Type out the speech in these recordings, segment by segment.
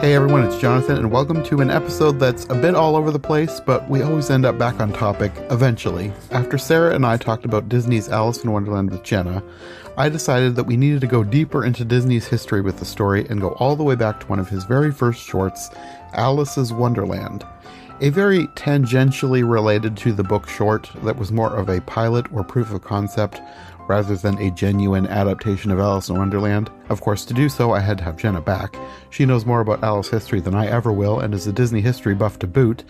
Hey everyone, it's Jonathan, and welcome to an episode that's a bit all over the place, but we always end up back on topic eventually. After Sarah and I talked about Disney's Alice in Wonderland with Jenna, I decided that we needed to go deeper into Disney's history with the story and go all the way back to one of his very first shorts, Alice's Wonderland. A very tangentially related to the book short that was more of a pilot or proof of concept rather than a genuine adaptation of Alice in Wonderland. Of course, to do so, I had to have Jenna back. She knows more about Alice history than I ever will and is a Disney history buff to boot.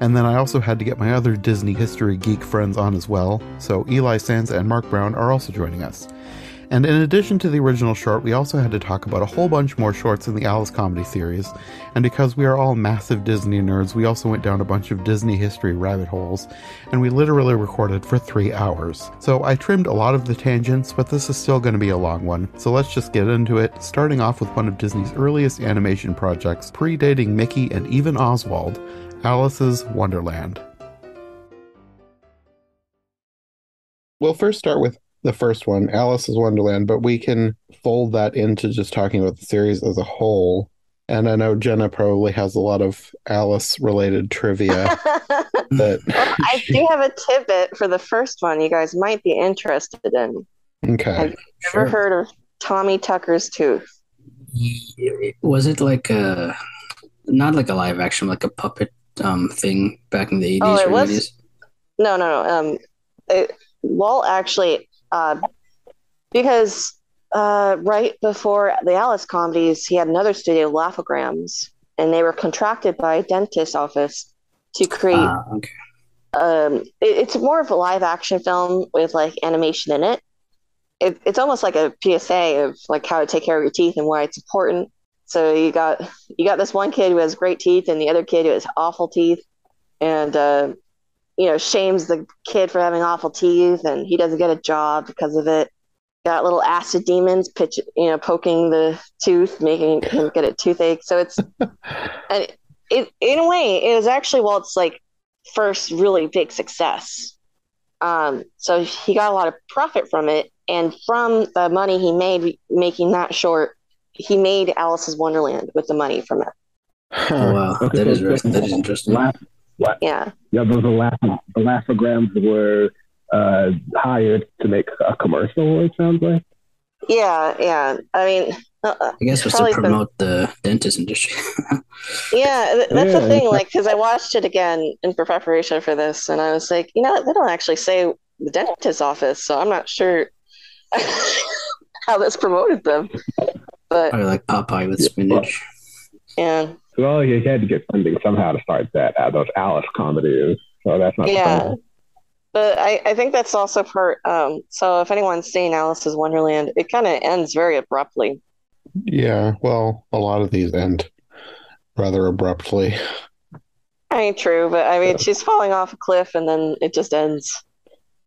And then I also had to get my other Disney history geek friends on as well, so Eli Sands and Mark Brown are also joining us. And in addition to the original short, we also had to talk about a whole bunch more shorts in the Alice comedy series. And because we are all massive Disney nerds, we also went down a bunch of Disney history rabbit holes, and we literally recorded for three hours. So I trimmed a lot of the tangents, but this is still going to be a long one. So let's just get into it, starting off with one of Disney's earliest animation projects, predating Mickey and even Oswald Alice's Wonderland. We'll first start with the first one, Alice's Wonderland, but we can fold that into just talking about the series as a whole. And I know Jenna probably has a lot of Alice related trivia. that well, I do have a tidbit for the first one you guys might be interested in. Okay. Have you sure. ever heard of Tommy Tucker's Tooth? Was it like a not like a live action, like a puppet um thing back in the eighties oh, it or was, 80s? No, no, no. Um, it, Walt actually uh, because uh, right before the Alice comedies, he had another studio, Laugh-O-Grams, and they were contracted by a dentist office to create. Ah, okay. Um, it, it's more of a live action film with like animation in it. it. It's almost like a PSA of like how to take care of your teeth and why it's important. So you got you got this one kid who has great teeth and the other kid who has awful teeth, and uh, you know, shames the kid for having awful teeth and he doesn't get a job because of it. Got little acid demons pitch, you know, poking the tooth, making him get a toothache. So it's, and it, in a way, it was actually Walt's like first really big success. Um, so he got a lot of profit from it. And from the money he made making that short, he made Alice's Wonderland with the money from it. Oh, wow. That is, that is interesting. What? Yeah. Yeah, those the Laugh-O-Grams were uh, hired to make a commercial. It sounds like. Yeah, yeah. I mean, uh, I guess was to promote the, the dentist industry. yeah, that's yeah, the thing. Like, because I watched it again in preparation for this, and I was like, you know, they don't actually say the dentist office, so I'm not sure how this promoted them. But I like Popeye with spinach. Yeah. Well, he had to get funding somehow to start that uh, those Alice comedies. So that's not yeah. But I, I think that's also part. Um, so if anyone's seen Alice's Wonderland, it kind of ends very abruptly. Yeah, well, a lot of these end rather abruptly. I mean, true, but I mean, she's falling off a cliff and then it just ends.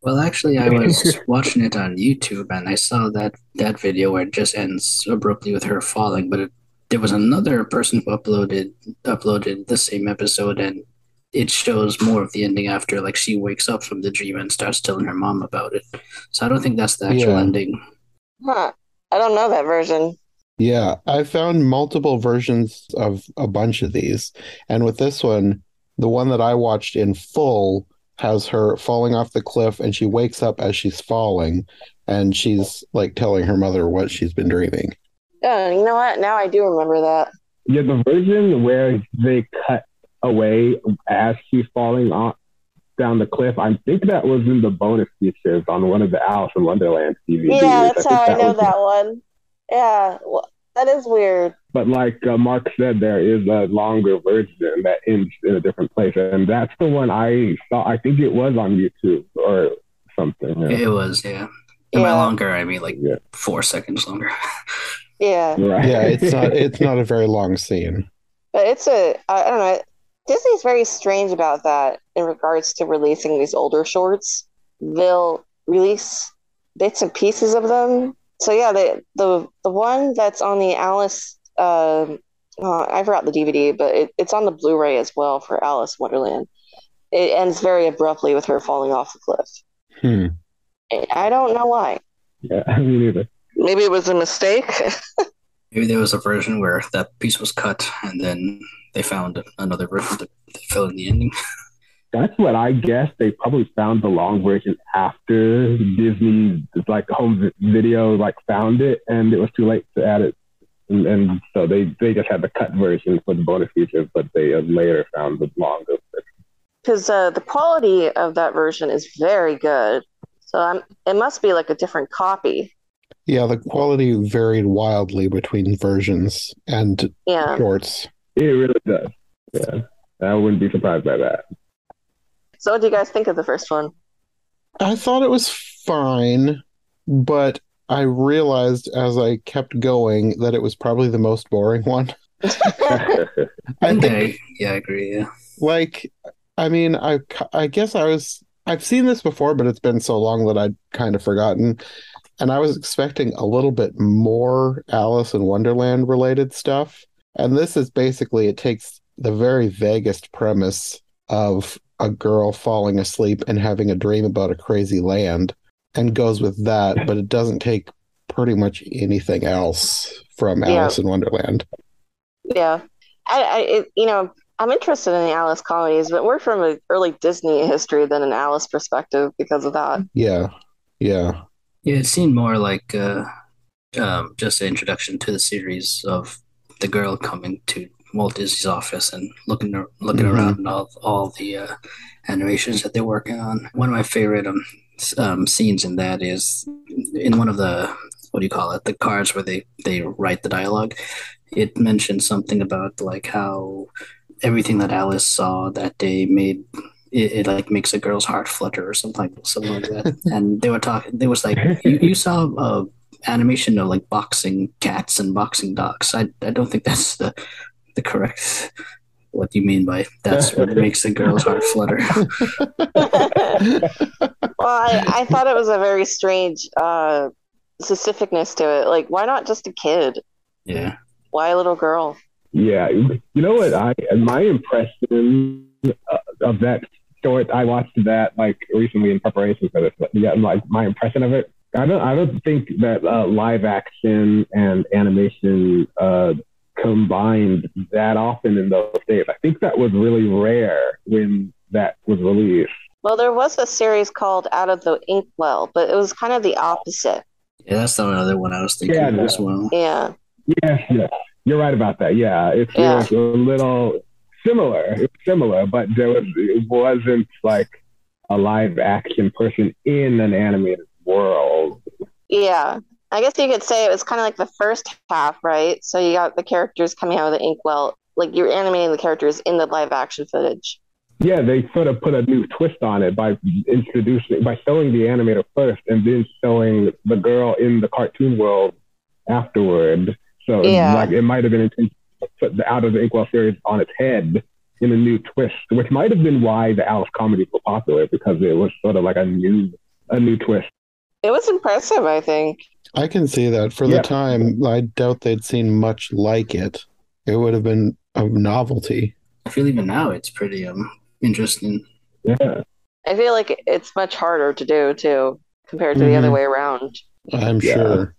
Well, actually, I was watching it on YouTube and I saw that that video where it just ends abruptly with her falling, but it there was another person who uploaded uploaded the same episode and it shows more of the ending after like she wakes up from the dream and starts telling her mom about it. So I don't think that's the actual yeah. ending. Huh. I don't know that version. Yeah, I found multiple versions of a bunch of these. And with this one, the one that I watched in full has her falling off the cliff and she wakes up as she's falling and she's like telling her mother what she's been dreaming. Yeah, you know what? Now I do remember that. Yeah, the version where they cut away as she's falling off down the cliff. I think that was in the bonus features on one of the Alice in Wonderland DVDs. Yeah, that's I how that I know that one. Yeah, well, that is weird. But like uh, Mark said, there is a longer version that ends in a different place, and that's the one I saw. I think it was on YouTube or something. Yeah. It was, yeah. And yeah. by longer, I mean like yeah. four seconds longer. Yeah. Right. Yeah, it's not it's not a very long scene. But it's a I don't know. Disney's very strange about that in regards to releasing these older shorts. They'll release bits and pieces of them. So yeah, the the the one that's on the Alice uh, uh, I forgot the DVD, but it, it's on the Blu-ray as well for Alice Wonderland. It ends very abruptly with her falling off the cliff. Hmm. I don't know why. Yeah, me neither. Maybe it was a mistake. Maybe there was a version where that piece was cut and then they found another version to, to fill in the ending. That's what I guess. They probably found the long version after Disney, like home video, like found it, and it was too late to add it. And, and so they, they just had the cut version for the bonus features, but they uh, later found the longer version. Because uh, the quality of that version is very good. So I'm, it must be like a different copy. Yeah, the quality varied wildly between versions and Yeah. shorts. It really does. Yeah, I wouldn't be surprised by that. So what do you guys think of the first one? I thought it was fine, but I realized as I kept going that it was probably the most boring one. I think Okay, yeah, I agree. Yeah. like i mean i i guess i was i've seen this before but it's been so long that i'd kind of forgotten and i was expecting a little bit more alice in wonderland related stuff. And this is basically it takes the very vaguest premise of a girl falling asleep and having a dream about a crazy land and goes with that but it doesn't take pretty much anything else from Yeah. alice in wonderland. Yeah, I, I it, you know, I'm interested in the Alice comedies, but we're from an early Disney history than an Alice perspective because of that. yeah. Yeah Yeah, it seemed more like uh, um, just an introduction to the series of the girl coming to Walt Disney's office and looking looking Mhm. around all all the uh, animations that they're working on. One of my favorite um, um, scenes in that is in one of the what do you call it? The cards where they they write the dialogue. It mentions something about like how everything that Alice saw that day made it, it like makes a girl's heart flutter or something like something like that. and they were talking. There was like you, you saw a animation of like boxing cats and boxing dogs. I I don't think that's the the correct. What you mean by that's what makes a girl's heart flutter? Well, I, I thought it was a very strange uh, specificness to it. Like, why not just a kid? Yeah. Why a little girl? Yeah, you know what? I my impression uh, of that short, I watched that like recently in preparation for this. But yeah, like my impression of it, I don't, I don't think that uh, live action and animation uh, combined that often in those days. I think that was really rare when that was released. Well, there was a series called Out of the Inkwell, but it was kind of the opposite. Yeah, that's the other one I was thinking Yeah, of no. as well. Yeah. Yes, yes, you're right about that. Yeah, it's, Yeah. it's a little similar. It's similar, but there was it wasn't like a live action person in an animated world. Yeah. I guess you could say it was kind of like the first half, right? So you got the characters coming out of the inkwell, like you're animating the characters in the live action footage. Yeah, they sort of put a new twist on it by introducing by showing the animator first and then showing the girl in the cartoon world afterward. So Yeah. like it might have been intentional put the out of the Inkwell series on its head in a new twist, which might have been why the Alice comedies were popular because it was sort of like a new a new twist. It was impressive, I think. I can see that. For Yeah. the time, I doubt they'd seen much like it. It would have been a novelty. I feel even now it's pretty um interesting. Yeah. I feel like it's much harder to do too, compared to the other Mhm. way around. I'm Yeah. sure.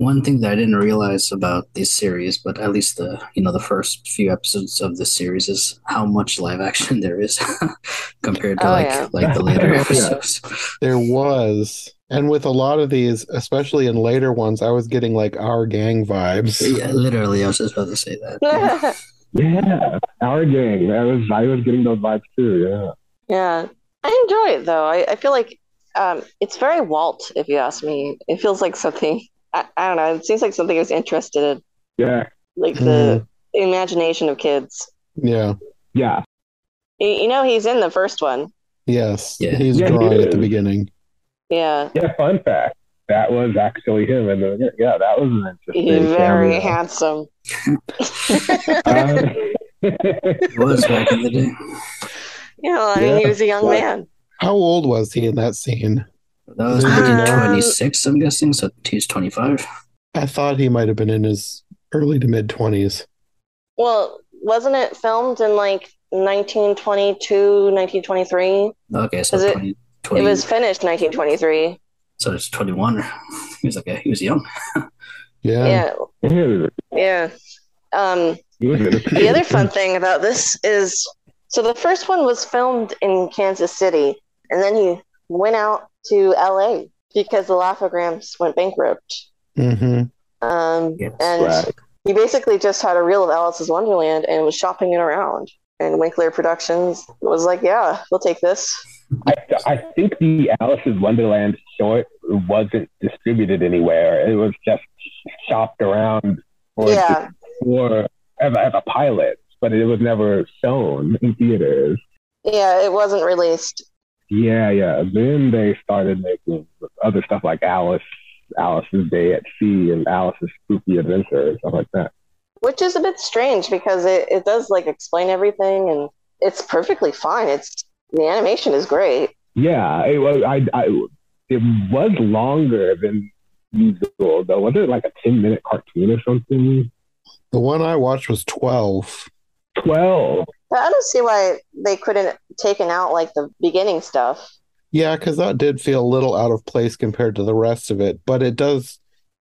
One thing that I didn't realize about this series, but at least the you know the first few episodes of this series is how much live action there is compared to Oh, like yeah. like the later Yeah. episodes. There was. And with a lot of these, especially in later ones, I was getting like our gang vibes. Yeah, literally, I was just about to say that. Yeah. Yeah. Our gang. I was I was getting those vibes too, yeah. yeah. I enjoy it though. I, I feel like um, it's very Walt, if you ask me. It feels like something, I, I don't know, it seems like something I was interested in, Yeah. like the imagination of kids. Yeah. Yeah. You, you know, he's in the first one. Yes. Yeah. He's Yeah, he drawing at the beginning. Yeah. Yeah, fun fact. That was actually him and the yeah, that was an interesting He's very cameo. handsome. Uh, It was back in the day. Yeah, know, I mean, he was a young Yeah. man. How old was he in that scene? That was Um, 26, I'm guessing, so he's 25. I thought he might have been in his early to mid 20s. Well, wasn't it filmed in like 1922, 1923? Okay, so Is it- 20, 20 It was finished 1923. so it's 21. He was like, a, he was young. Yeah. Yeah, Yeah, yeah. Um, the other fun thing about this is so the first one was filmed in Kansas City, and then he went out to LA because the Laugh-O-Grams went bankrupt. hmm Um, Yes, and right. he basically just had a reel of Alice's Wonderland and was shopping it around. And Winkler Productions was like, "Yeah, we'll take this." I, I think the Alice's Wonderland short wasn't distributed anywhere. It was just shopped around for, Yeah, for as, a- as a pilot, but it was never shown in theaters. yeah, it wasn't released. Yeah, yeah. Then they started making other stuff like Alice, Alice's Day at Sea, and Alice's Spooky Adventure, and stuff like that. which is a bit strange because it, it does like explain everything and it's perfectly fine. It's the animation is great. Yeah, it was. I, I, it was longer than usual, though. Was it like a ten-minute cartoon or something? The one I watched was 12. Twelve. But I don't see why they couldn't taken out like the beginning stuff. Yeah, because that did feel a little out of place compared to the rest of it. But it does,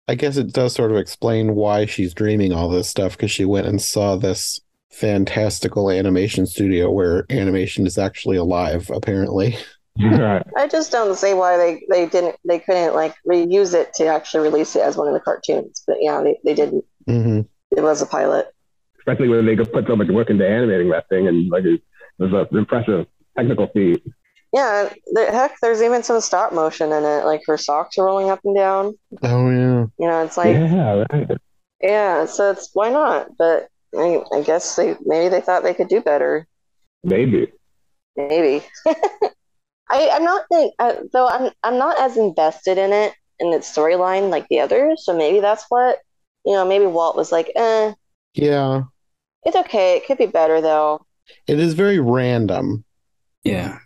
I guess it does sort of explain why she's dreaming all this stuff because she went and saw this fantastical animation studio where animation is actually alive, apparently. right. I just don't see why they, they didn't they couldn't like reuse it to actually release it as one of the cartoons. But yeah, they, they didn't. hmm It was a pilot. Especially when they could put so much work into animating that thing, and like it was an impressive technical feat. Yeah, the, heck, there's even some stop motion in it, like her socks are rolling up and down. Oh, yeah. You know, it's like yeah, right. yeah, so it's why not? But I, I guess they maybe they thought they could do better. Maybe. Maybe. I I'm not think uh, though I'm I'm not as invested in it in its storyline like the others. So maybe that's what you know. Maybe Walt was like, eh, Yeah. It's okay. It could be better though. It is very random. Yeah.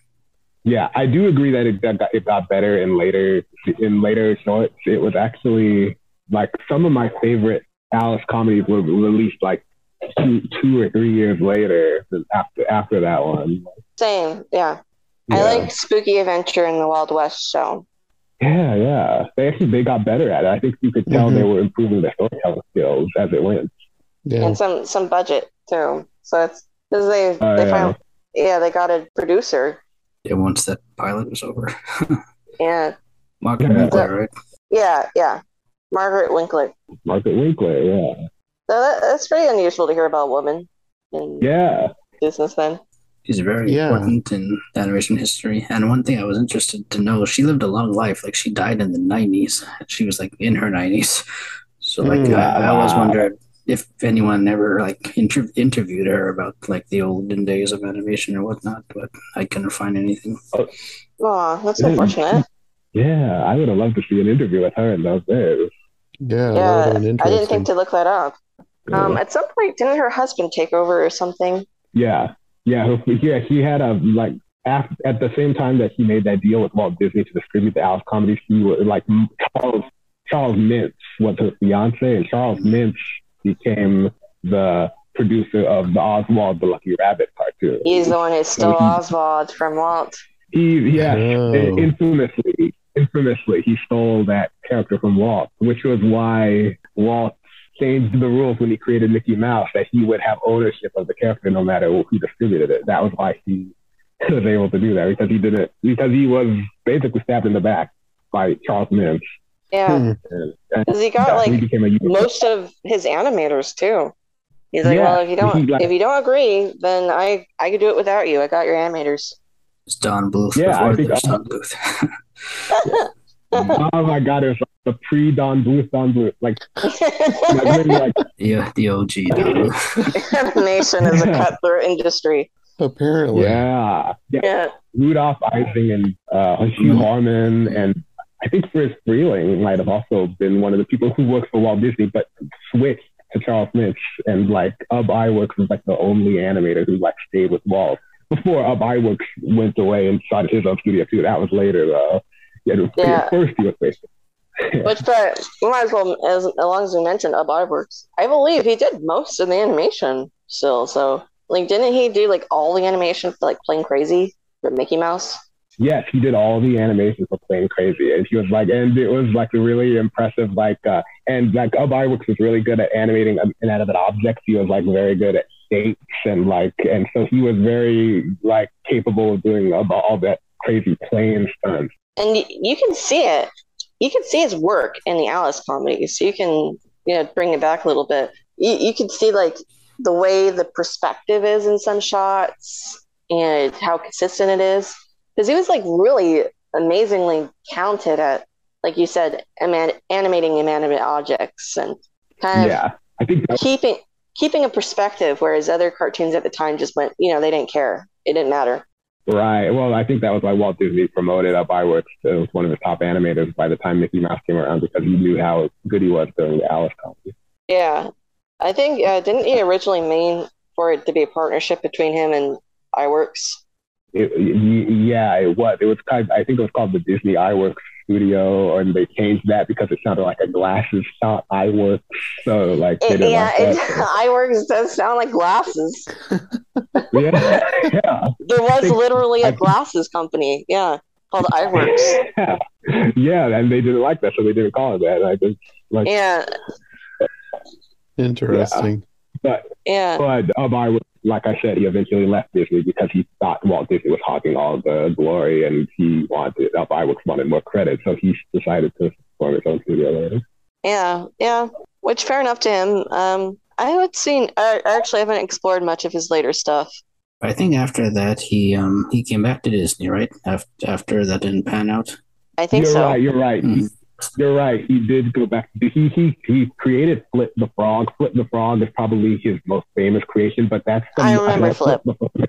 Yeah, I do agree that it got it got better in later in later shorts. It was actually like some of my favorite Alice comedies were released like two two or three years later after after that one. Same. Yeah. Yeah. I like Spooky Adventure in the Wild West so. Yeah, yeah. They actually they got better at it. I think you could tell Mhm. they were improving their storytelling skills as it went. Yeah. and some some budget too. So it's because they Oh, they yeah. found yeah they got a producer. Yeah, once that pilot was over. Yeah, Margaret Yeah. Winkler, right? yeah, yeah. Margaret Winkler. Margaret Winkler, yeah. So that, that's pretty unusual to hear about a woman in Yeah. business. Then She's very Yeah. important in animation history. And one thing I was interested to know, she lived a long life. Like she died in the nineties. She was like in her nineties. So like Mm. I, I always wondered if anyone ever like inter- interviewed her about like the olden days of animation or whatnot, but I couldn't find anything. oh, that's Yeah. unfortunate. Yeah. I would have loved to see an interview with her in those days. Yeah. Yeah, I didn't think to look that up. Um, at some point, didn't her husband take over or something? Yeah, yeah, yeah. He had a like af at the same time that he made that deal with Walt Disney to distribute the Alice comedies. He was like Charles Charles Mintz was his fiance, and Charles Mintz became the producer of the Oswald the Lucky Rabbit cartoon. He's the one who stole he- Oswald from Walt. He yeah, Oh. infamously infamously he stole that character from Walt, which was why Walt changed the rules when he created Mickey Mouse that he would have ownership of the character no matter who distributed it. That was why he was able to do that because he did it because he was basically stabbed in the back by Charles Mintz. Yeah, Hmm. And, and because he got that's when he like became a most of his animators too. He's like, Yeah, well, if you don't, like- if you don't agree, then I, I could do it without you. I got your animators. It's Don Bluth Yeah, I think- Don Bluth. oh my god, it was like the pre Don Bluth Don Bluth. Like, like, really, like yeah, the OG Don Animation is a cutthroat industry. Apparently. yeah. Yeah. Yeah, Rudolph Ising and uh, Hugh Mhm. Harman and I think Friz Freleng might have also been one of the people who worked for Walt Disney, but switched to Charles Mintz. And like Ub Iwerks was like the only animator who like stayed with Walt before Ub Iwerks went away and started his own studio too. That was later though. Yeah, Yeah. first he was based. which but we might as well as, as long as we mentioned Ub Iwerks, I believe he did most of the animation still. So like, didn't he do like all the animation for like Plane Crazy for Mickey Mouse? Yes, he did all the animations for Plane Crazy, and he was like, and it was like a really impressive. Like, uh, and like Ub Iwerks was really good at animating inanimate objects. He was like very good at shapes and like, and so he was very like capable of doing all, all that crazy plane stunts. And you can see it. You can see his work in the Alice comedies. So you can, you know, bring it back a little bit. You, you can see like the way the perspective is in some shots and how consistent it is because he was like really amazingly talented at like you said animating inanimate objects and kind of Yeah, I think that, keeping keeping a perspective whereas other cartoons at the time just went you know they didn't care it didn't matter right. Well, I think that was why Walt Disney promoted Ub Iwerks as one of the top animators by the time Mickey Mouse came around because he knew how good he was during the Alice comedy. yeah i think uh, didn't he originally mean for it to be a partnership between him and Iwerks It, yeah, it was. It was kind. Of, I think it was called the Disney Iwerks Studio, and they changed that because it sounded like a glasses shop iWorks. So like It- yeah like it, iworks does sound like glasses yeah, yeah. there was think- literally I a think- glasses company yeah called iworks yeah, yeah, and they didn't like that, so they didn't call it that. I just like, yeah Interesting. but yeah but um, Ub Iwerks, like I said, he eventually left Disney because he thought Walt Disney was hogging all the glory, and he wanted Ub Iwerks wanted more credit, so he decided to form his own studio later. Yeah, yeah. Which fair enough to him. Um, I haven't seen. I I actually haven't explored much of his later stuff. I think after that he um he came back to Disney, right? After after that didn't pan out. I think you're so. right. You're right. Mhm. You're right. He did go back. He he he created Flip the Frog. Flip the Frog is probably his most famous creation, but that's the, I remember that's Flip. the-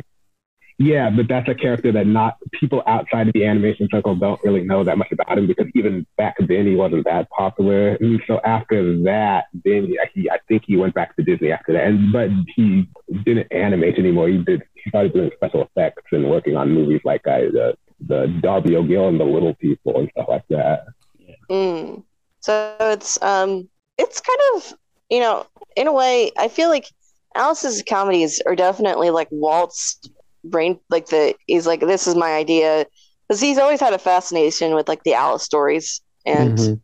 yeah, but that's a character that not people outside of the animation circle don't really know that much about him because even back then he wasn't that popular. And so after that, then he, he I think he went back to Disney after that. And but he didn't animate anymore. He did. He started doing special effects and working on movies like uh, the the Darby O'Gill and the Little People and stuff like that. Mm. So it's um, it's kind of you know, in a way, I feel like Alice's comedies are definitely like Walt's brain. Like the he's like, this is my idea, because he's always had a fascination with like the Alice stories and. Mhm.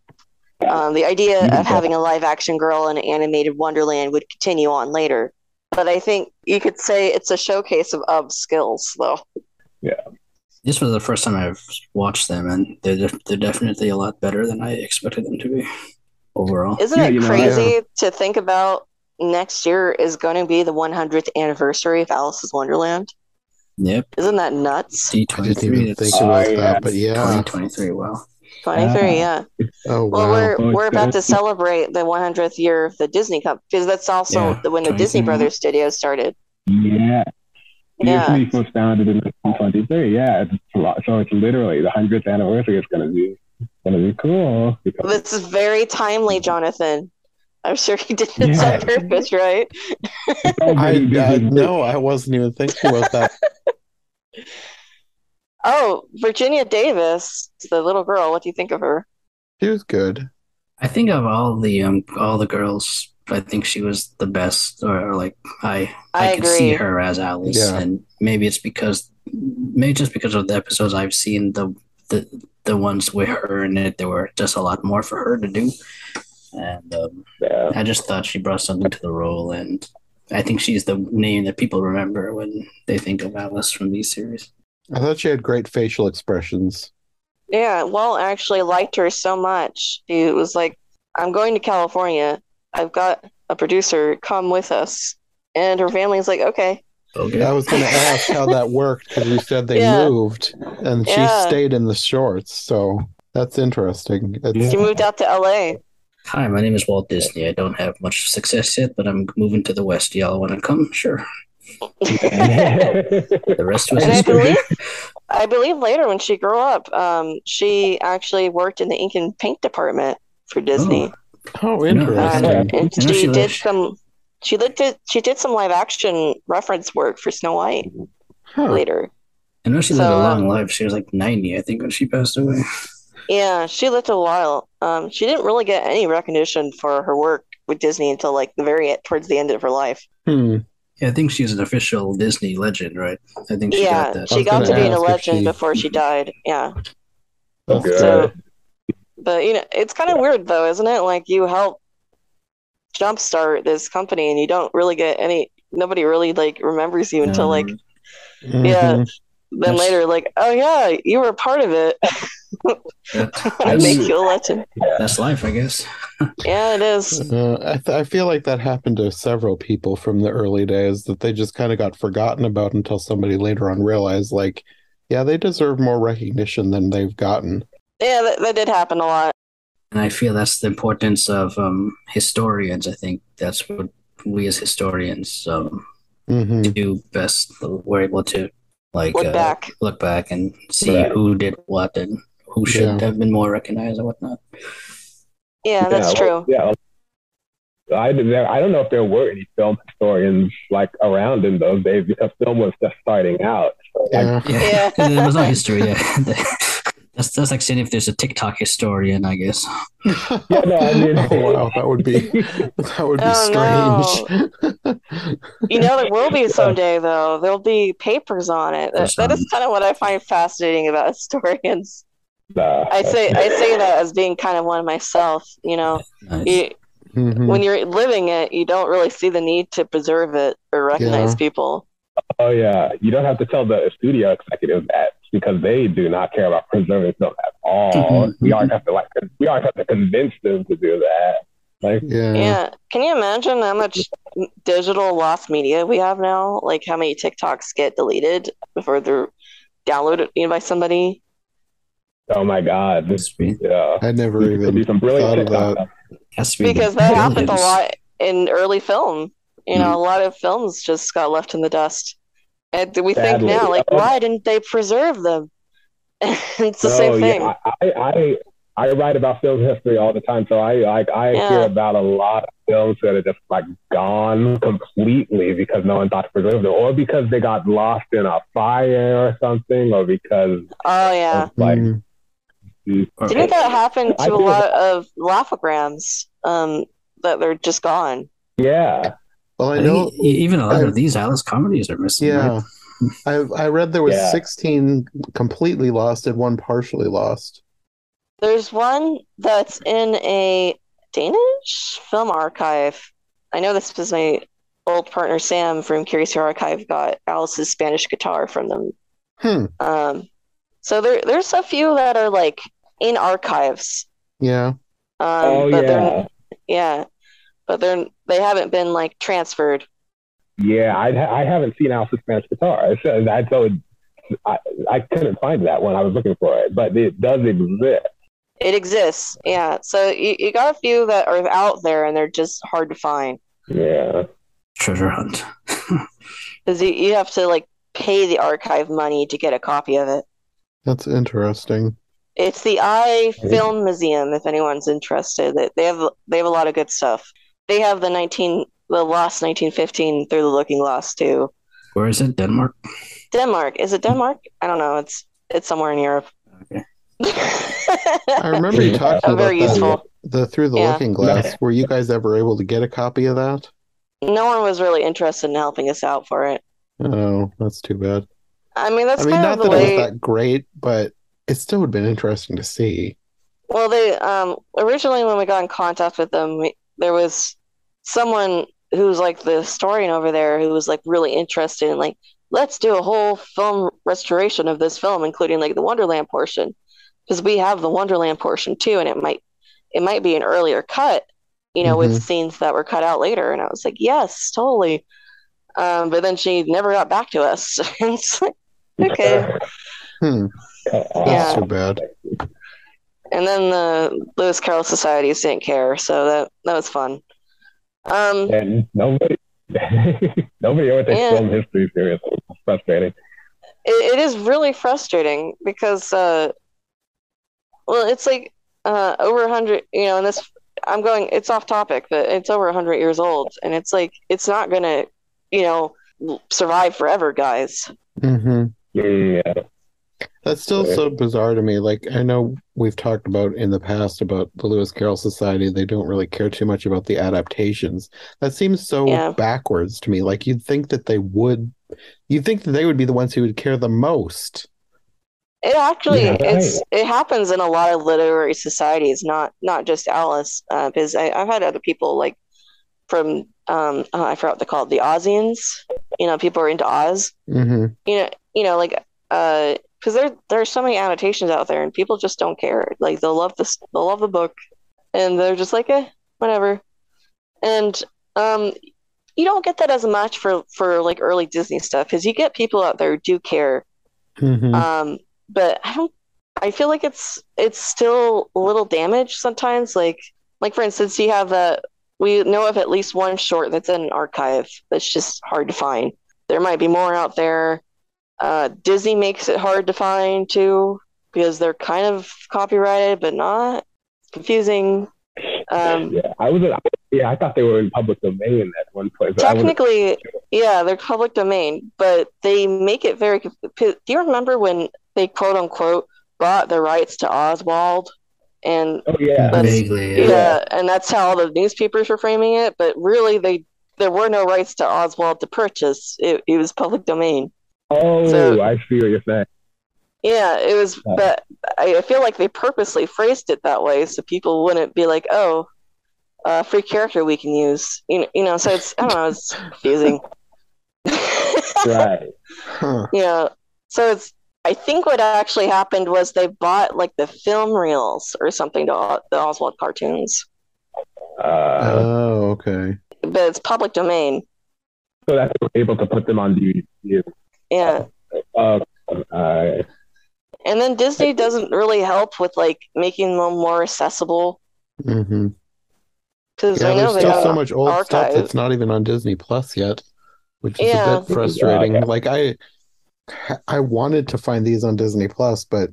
Um, the idea of having a live action girl in an animated Wonderland would continue on later. But I think you could say it's a showcase of Ub's skills, though. This was the first time I've watched them, and they're def- they're definitely a lot better than I expected them to be overall. Isn't Yeah, it you know, crazy uh, to think about next year is going to be the 100th anniversary of Alice's Wonderland? Yep, Isn't that nuts? D I twenty didn't even think about Oh, yeah. that, but yeah. twenty twenty three. Wow. 23, yeah. Oh wow. Well, we're Oh, we're about to celebrate the 100th year of the Disney Cup because that's also Yeah, the, when the Disney Brothers Studios started. Yeah. Yeah. Disney was founded in 1923. Yeah, it's a lot. So it's literally the hundredth anniversary. It's gonna be gonna be cool. Because, This is very timely, Jonathan. I'm sure he did this Yeah. on purpose, right? Oh, I, Disney- I no, I wasn't even thinking about that. Oh, Virginia Davis, the little girl. What do you think of her? She was good. I think of all the um all the girls, I think she was the best, or, or like I I I, could see her as Alice, Yeah. and maybe it's because maybe just because of the episodes I've seen the the the ones with her in it, there were just a lot more for her to do, and um, Yeah. I just thought she brought something to the role, and I think she's the name that people remember when they think of Alice from these series. I thought she had great facial expressions. Yeah, Walt actually liked her so much. He was like, I'm going to California. I've got a producer. Come with us. And her family's like, okay. Okay. I was going to ask how that worked because you said they Yeah. moved and she Yeah. stayed in the shorts. So that's interesting. It's, She moved out to LA. Hi, my name is Walt Disney. I don't have much success yet, but I'm moving to the West. Y'all want to come? Sure. The rest was And I believe, I believe later when she grew up, um, she actually worked in the ink and paint department for Disney. oh, I know. Um, interesting. and I know she she did some. She looked at. She did some live action reference work for Snow White Huh. later. I know she lived So, a long life. She was like 90, I think, when she passed away. Yeah, she lived a while. Um, she didn't really get any recognition for her work with Disney until like the very towards the end of her life. Hmm. Yeah, I think she's an official Disney legend, right? I think she yeah, got that. She got to gonna a legend she- before she died. Yeah. That's Good. So, but you know, it's kind of weird though, isn't it? Like you help jumpstart this company, and you don't really get any. Nobody really like remembers you until like Um, yeah. Mhm. then Yes. later, like oh yeah, you were a part of it. I that's, make you a legend. that's life, I guess. Yeah, it is. Uh, I, th- I feel like that happened to several people from the early days that they just kind of got forgotten about until somebody later on realized, like, yeah, they deserve more recognition than they've gotten. Yeah, that, that did happen a lot. And I feel that's the importance of um, historians. I think that's what we as historians um, hmm do best. We're able to like Look uh, back. look back and see Right. who did what and who should Yeah. have been more recognized and whatnot. Yeah, that's well, true. Yeah. I, I don't know if there were any film historians like around in those days because film was just starting out. So, like, Yeah. Yeah. there was no history. Yeah, that's that's like saying if there's a TikTok historian, I guess. Yeah, no, I mean- oh wow, that would be that would be Oh, strange. You know, there will be someday, though. There'll be papers on it. That, that is kind of what I find fascinating about historians. nah, I say I say that as being kind of one myself. You know, Nice. you, Mhm. when you're living it, you don't really see the need to preserve it or recognize Yeah. people. Oh yeah, you don't have to tell the studio executive that because they do not care about preserving film at all. Mhm. We aren't have to like we aren't have to convince them to do that. Like Yeah. Yeah. Can you imagine how much digital lost media we have now? Like how many TikToks get deleted before they're downloaded by somebody? oh my god, this be- yeah. I never There could be even some brilliant thought of TikTok. that. has to be Because that happened a lot in early film. You know, a lot of films just got left in the dust. And we think now, like, Oh. why didn't they preserve them? it's the No, same thing. Yeah, I, I I write about film history all the time, so I like I Yeah. hear about a lot of films that are just like gone completely because no one thought to preserve them, or because they got lost in a fire or something, or because Oh yeah. of, like Mm. Or- Didn't that happen to a feel- lot of Laugh-O-Grams? Um, that they're just gone. yeah, Well, I I know. even a lot I- of these Alice comedies are missing. Yeah, right? I I read there was Yeah. 16 completely lost and one partially lost. There's one that's in a Danish film archive. I know this because my old partner Sam from Curious Your Archive got Alice's Spanish guitar from them. Hmm. Um, so there, there's a few that are like in archives. Yeah. Um, oh but yeah, yeah, but they're they haven't been like transferred. yeah. I I haven't seen Alice's Spanish guitar. So that's so I I couldn't find that one. I was looking for it, but it does exist. It exists, yeah. So you, you got a few that are out there and they're just hard to find Yeah. Treasure hunt. because you, you have to like pay the archive money to get a copy of it. That's interesting. It's the Eye Film Museum. If anyone's interested, They- they have they have a lot of good stuff. They have the nineteen the lost nineteen fifteen through the Looking Glass too. Where is it? Denmark. Denmark is it Denmark? I don't know. It's it's somewhere in Europe. Okay. I remember you talking Oh, about very the, useful. the Through the Yeah. Looking Glass. Were you guys ever able to get a copy of that? No one was really interested in helping us out for it. Oh, that's too bad. I mean, that's I mean, kind not of the that it was that great, but it still would have been interesting to see. Well, they um originally when we got in contact with them, we, there was someone who's like the historian over there who was like really interested in like let's do a whole film restoration of this film, including like the Wonderland portion, because we have the Wonderland portion too, and it might it might be an earlier cut, you know, with scenes that were cut out later. And I was like, yes, totally. Um, but then she never got back to us. it's like, okay. Hmm, Yeah. that's too bad. And then the Lewis Carroll Societies didn't care, so that that was fun. Um, And nobody, nobody ever takes film history seriously. It's frustrating. it, it is really frustrating because, uh, well, it's like uh, over a hundred. You know, and this I'm going. It's off topic, but it's over a hundred years old, and it's like it's not gonna, you know, survive forever, guys. hmm Mm, yeah. That's still so bizarre to me. Like I know we've talked about in the past about the Lewis Carroll Society. They don't really care too much about the adaptations. That seems so Yeah. backwards to me. Like you'd think that they would. You'd think that they would be the ones who would care the most. It actually Yeah, right. it's it happens in a lot of literary societies, not not just Alice. Uh, because I, I've had other people like from um oh, I forgot what they call it, the Ozians. You know, people are into Oz. hmm You know, you know, like uh, because there there are so many annotations out there, and people just don't care. Like they'll love this, they'll love the book, and they're just like, eh, whatever. And um, you don't get that as much for for like early Disney stuff, because you get people out there who do care hmm um, but I don't. I feel like it's it's still a little damaged sometimes. Like like for instance, you have a we know of at least one short that's in an archive that's just hard to find. There might be more out there. Uh, Disney makes it hard to find too because they're kind of copyrighted but not. It's confusing. Um, yeah, I was. Yeah, I thought they were in public domain at one point. But I wasn't- technically, yeah, they're public domain, but they make it very. conf- Do you remember when they quote unquote bought the rights to Oswald? And oh yeah, That's- Vaguely, yeah. yeah. and that's how the newspapers were framing it. But really, they there were no rights to Oswald to purchase. It, it was public domain. Oh, So- I see what you're saying. Yeah, it was. Yeah. But I I feel like they purposely phrased it that way so people wouldn't be like, "Oh, uh, free character we can use." You know, you know. So it's I don't know. It's confusing. Right. Huh. you know, so it's. I think what actually happened was they bought like the film reels or something to the Oswald cartoons, Uh, Oh, okay. but it's public domain. so that's able to put them on DVD. Yeah. Uh, uh, And then Disney doesn't really help with like making them more accessible hmm because Yeah, I know there's still so much old stuff that's not even on Disney Plus yet, which is Yeah. a bit frustrating. Yeah. Like I, I wanted to find these on Disney Plus, but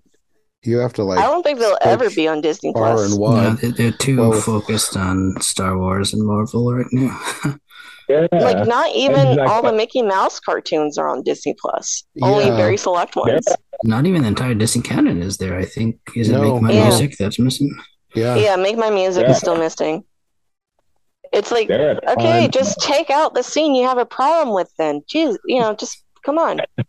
you have to like I don't think they'll ever be on Disney far Plus. and wide. they- they're too Well, focused on Star Wars and Marvel right now. yeah. Like not even Exactly. all the Mickey Mouse cartoons are on Disney Plus. Only very select ones. Not even the entire Disney canon is there. I think is it Make My Yeah. Music that's missing. Yeah. Yeah, Make Mine Music Yeah. is still missing. It's like There okay, tons. just take out the scene you have a problem with. Then, jeez, you know, just come on.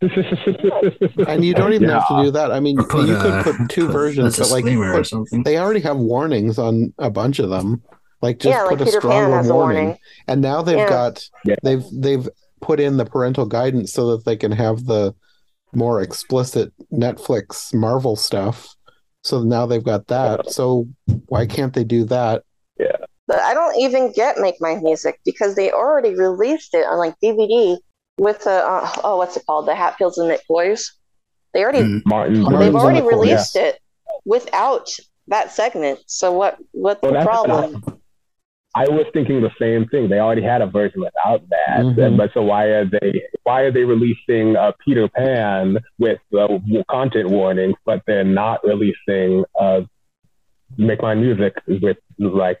And you don't even Yeah. have to do that. I mean, put, you uh, could put two put- versions, that's a but like or put- something. they already have warnings on a bunch of them. Like just yeah, like put a Peter stronger has a warning. warning. And now they've Yeah. got Yeah. they've they've put in the parental guidance so that they can have the more explicit Netflix Marvel stuff. So now they've got that. So why can't they do that? But I don't even get Make Mine Music because they already released it on like DVD with the uh, oh, what's it called? The Hatfields and McCoys. They already Mm. Martin. they've Martin's already the court, released it without that segment. So what what's Well, the that's- problem? I was thinking the same thing. They already had a version without that, Mhm. but so why are they why are they releasing uh, Peter Pan with uh, content warnings, but they're not releasing uh, Make Mine Music with like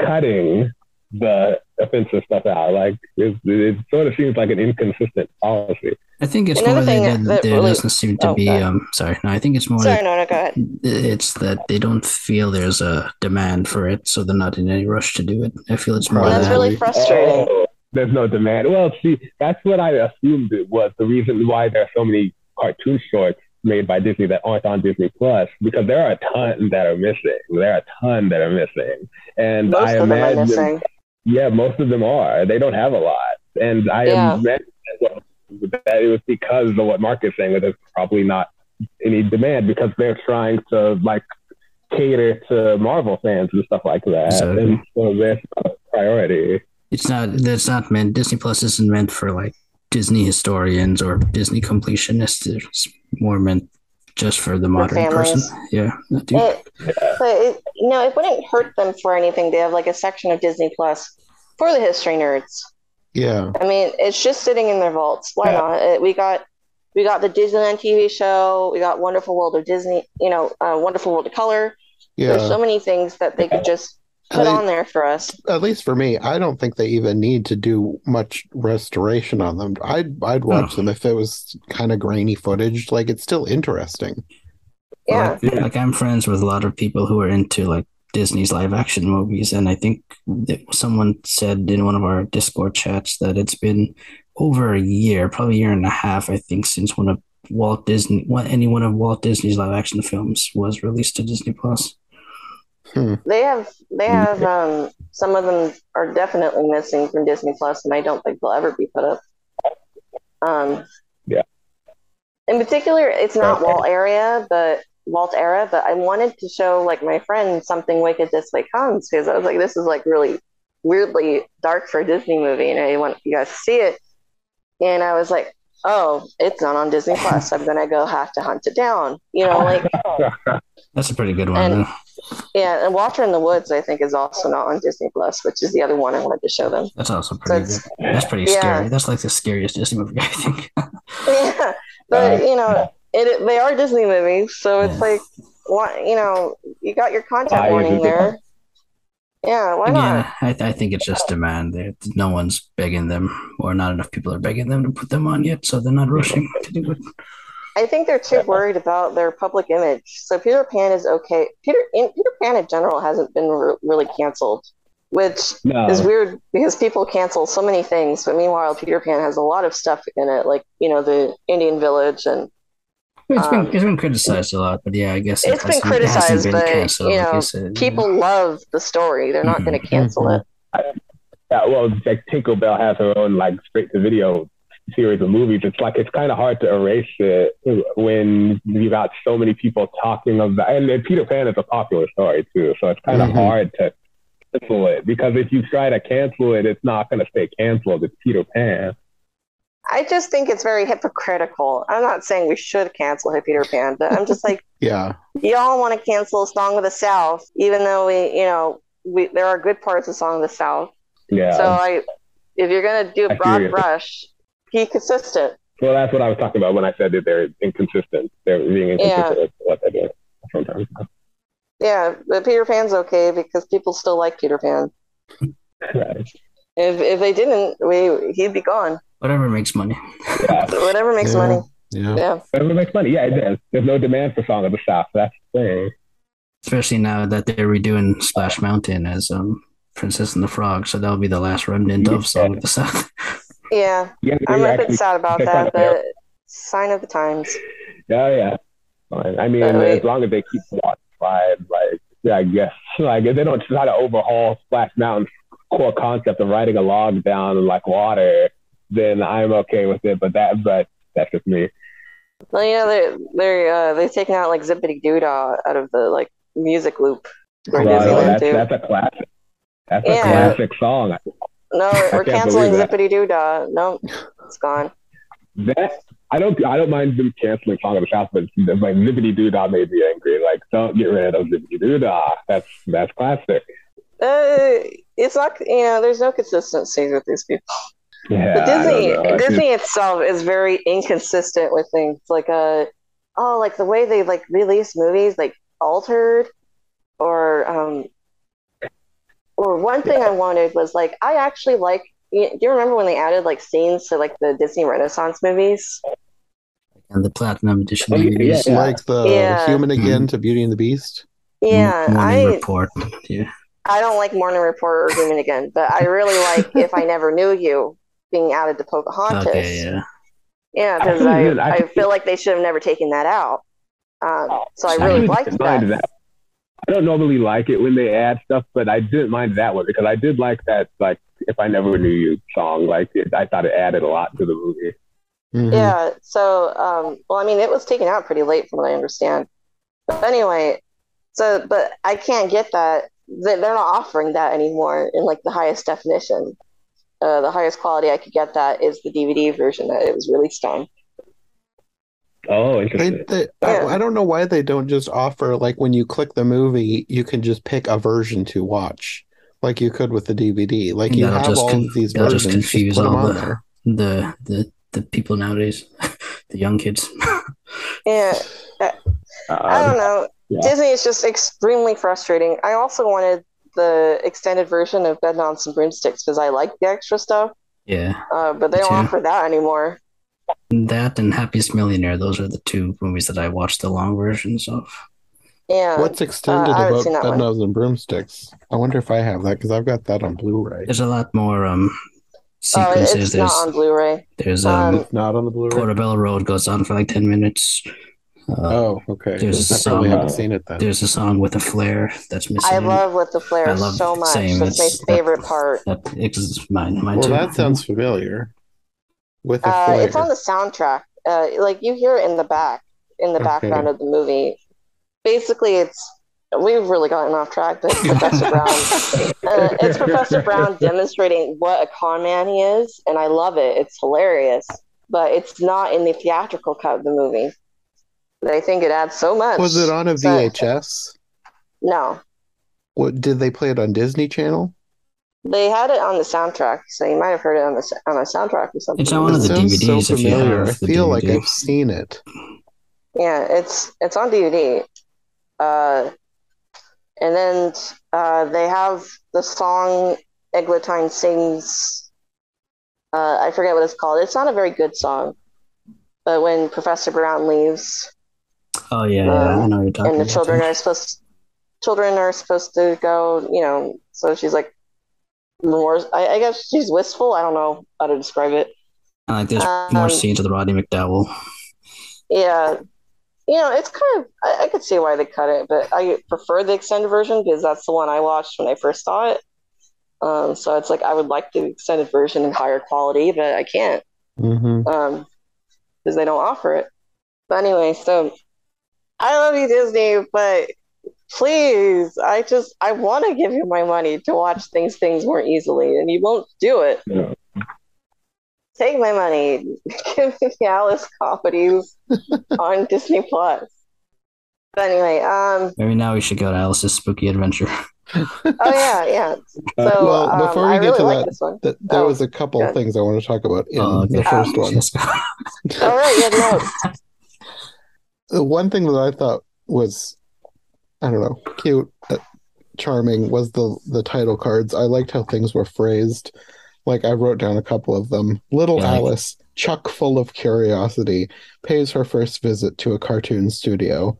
cutting the offensive stuff out? Like it, it sort of seems like an inconsistent policy. I think it's Another more thing that, that there really- doesn't seem to oh, be. sorry. Um, sorry, no, I think it's more Sorry, that no, no, go ahead. it's that they don't feel there's a demand for it, so they're not in any rush to do it. I feel it's more And that's that. really frustrating. Oh, there's no demand. Well, see, that's what I assumed it was the reason why there are so many cartoon shorts made by Disney that aren't on Disney Plus because there are a ton that are missing. There are a ton that are missing, and Most I of them are imagine, missing. Yeah, most of them are. They don't have a lot, and I Yeah. imagine that that it was because of what Mark is saying that there's probably not any demand because they're trying to like cater to Marvel fans and stuff like that, Exactly. and so that's a priority. It's not. That's not meant. Disney Plus isn't meant for like Disney historians or Disney completionists. It's more meant just for the modern person. Yeah. that too. It, but it, you know, it wouldn't hurt them for anything. They have like a section of Disney Plus for the history nerds. Yeah. I mean, it's just sitting in their vaults. Why Yeah. not? Uh, We got we got the Disneyland TV show. We got Wonderful World of Disney. You know, uh, Wonderful World of Color. Yeah. There's so many things that they could just put And I- on there for us. At least for me, I don't think they even need to do much restoration on them. I'd I'd watch Oh. them if it was kind of grainy footage. Like it's still interesting. Yeah. Like, like I'm friends with a lot of people who are into like Disney's live action movies, and I think that someone said in one of our Discord chats that it's been over a year, probably a year and a half, I think, since one of Walt Disney, any one of Walt Disney's live action films was released to Disney Plus. They have they have um some of them are definitely missing from Disney Plus, and I don't think they'll ever be put up. Um, Yeah. In particular, it's not Okay. Walt area, but Walt era. But I wanted to show like my friend something wicked this way comes because I was like, this is like really weirdly dark for a Disney movie, and I want you guys to see it. And I was like, oh, it's not on Disney Plus. I'm gonna go have to hunt it down. You know, like That's a pretty good one. And- yeah. And Watcher in the Woods, I think, is also not on Disney Plus, which is the other one I wanted to show them. That's also pretty it's- good. That's pretty yeah. scary. That's like the scariest Disney movie, I think. yeah, but Uh, you know, it, they are Disney movies, so it's Yeah. like, why? You know, you got your content Why is warning it there. Yeah, why not? yeah, I, I think it's just demand. There- No one's begging them, or not enough people are begging them to put them on yet, so they're not rushing to do it. I think they're too worried about their public image. So Peter Pan is okay. Peter in, Peter Pan in general hasn't been re- really canceled, which no. is weird because people cancel so many things. But meanwhile, Peter Pan has a lot of stuff in it, like you know the Indian Village and It's been Um, it's been criticized a lot, but yeah, I guess it It's been hasn't- it criticized, been but, canceled, you like know, said. people love the story. They're not going to cancel it. Yeah, well, like Tinkerbell has her own like straight to video series of movies. It's like it's kind of hard to erase it when you got so many people talking about. And, and Peter Pan is a popular story too, so it's kind of Mhm. hard to cancel it because if you try to cancel it, it's not going to stay canceled. It's Peter Pan. I just think it's very hypocritical. I'm not saying we should cancel Peter Pan, but I'm just like, Yeah. y'all want to cancel Song of the South, even though we, you know, we there are good parts of Song of the South. Yeah. So I, if you're gonna do I a broad brush, be consistent. well, that's what I was talking about when I said that they're inconsistent. They're being inconsistent with what they're doing sometimes. Yeah, but Peter Pan's okay because people still like Peter Pan. Right. If if they didn't, we he'd be gone. Whatever makes money. Yeah. Whatever makes Yeah. money. Yeah. Yeah. Whatever makes money. Yeah, it does. There's no demand for Song of the South. That's the thing. Especially now that they're redoing Splash Mountain as um Princess and the Frog, so that'll be the last remnant of Song of the South. Yeah, Yeah, I'm they a bit sad about that, trying to- but sign of the times. Yeah, yeah. Fine. I mean, But as long as they keep the water slide, like, yeah, I guess, like, if they don't try to overhaul Splash Mountain's core concept of riding a log down like water, then I'm okay with it. But that, but that's just me. Well, you know, they're they're uh, they've taken out like Zip-a-Dee-Doo-Dah out of the like music loop for Well, Disneyland that's, too. that's a classic. That's a classic song. No, we're canceling. Zip-a-Dee-Doo-Dah. No, it's gone. That I don't, I don't mind them canceling Song of the South, but like Zip-a-Dee-Doo-Dah made me angry. Like, don't get rid of Zip-a-Dee-Doo-Dah. That's that's classic. Uh, it's not you know, there's no consistency with these people. Yeah, But I Disney, know. Disney itself is very inconsistent with things. Like uh, oh, like the way they like release movies, like altered, or um, or one thing I wanted was like I actually like. you- Do you remember when they added like scenes to like the Disney Renaissance movies? and the Platinum Edition Oh, yeah, yeah. Like the Yeah. human again to Beauty and the Beast. Yeah, Morning I Report. Yeah. I don't like Morning Report or Human Again, but I really like If I Never Knew You being added to Pocahontas. Okay, yeah. Yeah, because Actually, I, good. I feel like they should have never taken that out. Um, so I I really didn't liked mind that. I don't normally like it when they add stuff, but I didn't mind that one because I did like that, like "If I Never Knew You" song. Like it, I thought it added a lot to the movie. Mhm. Yeah, so um, well, I mean, it was taken out pretty late, from what I understand. But anyway, so but I can't get that. They're not offering that anymore in like the highest definition. Uh, the highest quality I could get that is the DVD version that it was released on. Oh, They, interesting. they, Yeah. I, I don't know why they don't just offer like when you click the movie, you can just pick a version to watch, like you could with the DVD. Like you That'll have just all con- of these versions, just, confuse put them all on the- The the the people nowadays, the young kids. Yeah, I Um, don't know. yeah. Disney is just extremely frustrating. I also wanted the extended version of Bedknobs and Broomsticks because I like the extra stuff, yeah. uh, but they don't too. offer that anymore. That and Happiest Millionaire. Those are the two movies that I watched the long versions of. Yeah. What's extended Uh, about seen that. Bedknobs and Broomsticks? I wonder if I have that because I've got that on Blu-ray. There's a lot more um sequences. it's there's not on Blu-ray. there's um, um, not on the Blu-ray. Portobello Road goes on for like ten minutes. Uh, Oh, okay. There's I a song. Haven't seen it then. There's a song with a flair that's missing. I love With the Flair I love so much. same, That's my it's- favorite part. that. It's mine. Mine Well, too. that sounds familiar. With a Uh, flair. it's on the soundtrack. Uh, like you hear it in the back, in the Okay. background of the movie. Basically, it's we've really gotten off track, but Professor Browne. Uh, it's Professor Browne demonstrating what a con man he is, and I love it. It's hilarious, but it's not in the theatrical cut of the movie. But I think it adds so much. Was it on a So- VHS? No, What did they play it on Disney Channel? they had it on the soundtrack, so you might have heard it on the on a soundtrack or something. It's on one of the sounds DVDs so familiar. I the feel like I've seen it. Yeah, it's it's on DVD. Uh, and then uh, they have the song Eglantine sings. Uh, I forget what it's called. It's not a very good song, but when Professor Browne leaves Oh yeah, yeah, I know you're talking and the about. children are supposed children are supposed to go, you know, so she's like more. I, I guess she's wistful. I don't know how to describe it. And, like there's Um, more scenes of the Roddy McDowall. Yeah. You know, it's kind of, I, I could see why they cut it, but I prefer the extended version because that's the one I watched when I first saw it. Um, so it's like I would like the extended version in higher quality, but I can't Mm-hmm. um, because they don't offer it. But anyway, so I love you, Disney, but please, I just, I want to give you my money to watch things things more easily, and you won't do it. Yeah. Take my money. Give me the Alice comedies on Disney Plus. But anyway, um, Maybe now we should go to Alice's Spooky Adventure. oh yeah, yeah. So Well, um, before we I get really to like that- Th- there Oh, was a couple good. things I want to talk about in okay. the first Ah. one. All right, you have notes. The one thing that I thought was, I don't know, cute, uh, charming was the the title cards. I liked how things were phrased. Like I wrote down a couple of them. Little Yeah, Alice, chuck full of curiosity, pays her first visit to a cartoon studio.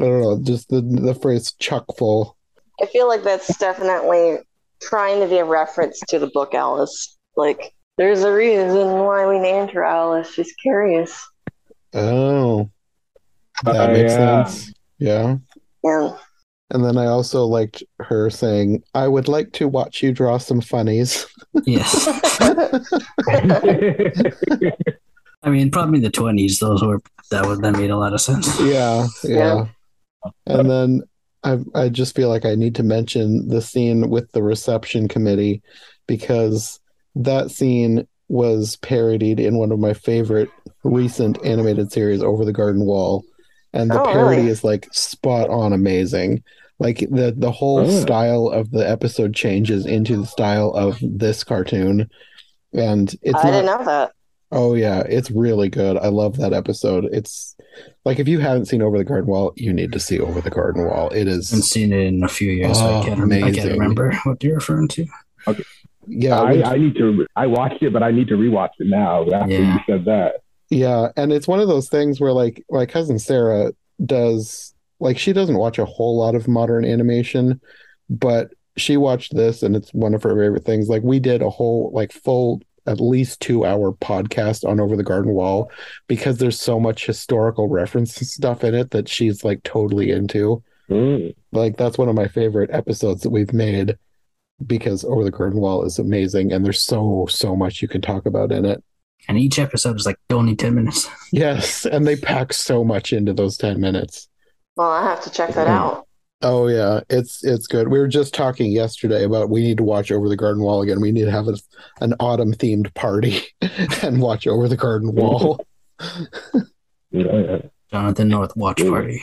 I don't know, just the the phrase chuck full. I feel like that's definitely trying to be a reference to the book Alice. Like, there's a reason why we named her Alice. She's curious. Oh, that Uh, makes yeah. sense. Yeah. And And then I also liked her saying, I would like to watch you draw some funnies. yes. I mean, probably in the twenties, those were that would that made a lot of sense. yeah, yeah. And then I I just feel like I need to mention the scene with the reception committee because that scene was parodied in one of my favorite recent animated series, Over the Garden Wall. And the Oh, parody really? is like spot on amazing. Like the the whole Oh. style of the episode changes into the style of this cartoon. And it's I not didn't know that. Oh yeah, it's really good. I love that episode. It's like if you haven't seen Over the Garden Wall, you need to see Over the Garden Wall. It is. I haven't seen it in a few years, so Oh, I can't, rem- I can't remember what you're referring to. Okay. Yeah, I, I need to. I watched it, but I need to rewatch it now after Yeah. you said that. Yeah, and it's one of those things where like my cousin Sarah does like she doesn't watch a whole lot of modern animation, but she watched this and it's one of her favorite things. Like we did a whole like full at least two hour podcast on Over the Garden Wall because there's so much historical reference and stuff in it that she's like totally into. Mm. Like that's one of my favorite episodes that we've made because Over the Garden Wall is amazing and there's so so much you can talk about in it. And each episode is like only ten minutes. Yes, and they pack so much into those 10 minutes. Well, I have to check that out. Oh yeah, it's it's good. We were just talking yesterday about we need to watch Over the Garden Wall again. We need to have a, an autumn themed party and watch Over the Garden Wall. Yeah, yeah. Jonathan North watch party.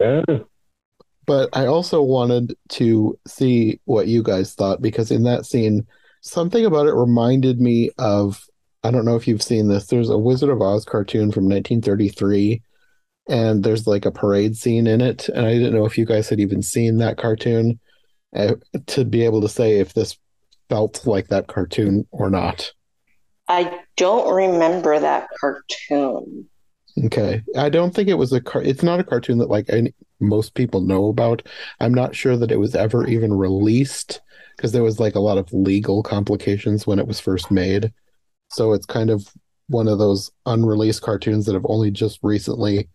Yeah. but I also wanted to see what you guys thought because in that scene, something about it reminded me of I don't know if you've seen this. There's a Wizard of Oz cartoon from 1933, and there's like a parade scene in it. And I didn't know if you guys had even seen that cartoon uh, to be able to say if this felt like that cartoon or not. I don't remember that cartoon. Okay, I don't think it was a car. It's not a cartoon that like any, most people know about. I'm not sure that it was ever even released because there was like a lot of legal complications when it was first made. So it's kind of one of those unreleased cartoons that have only just recently.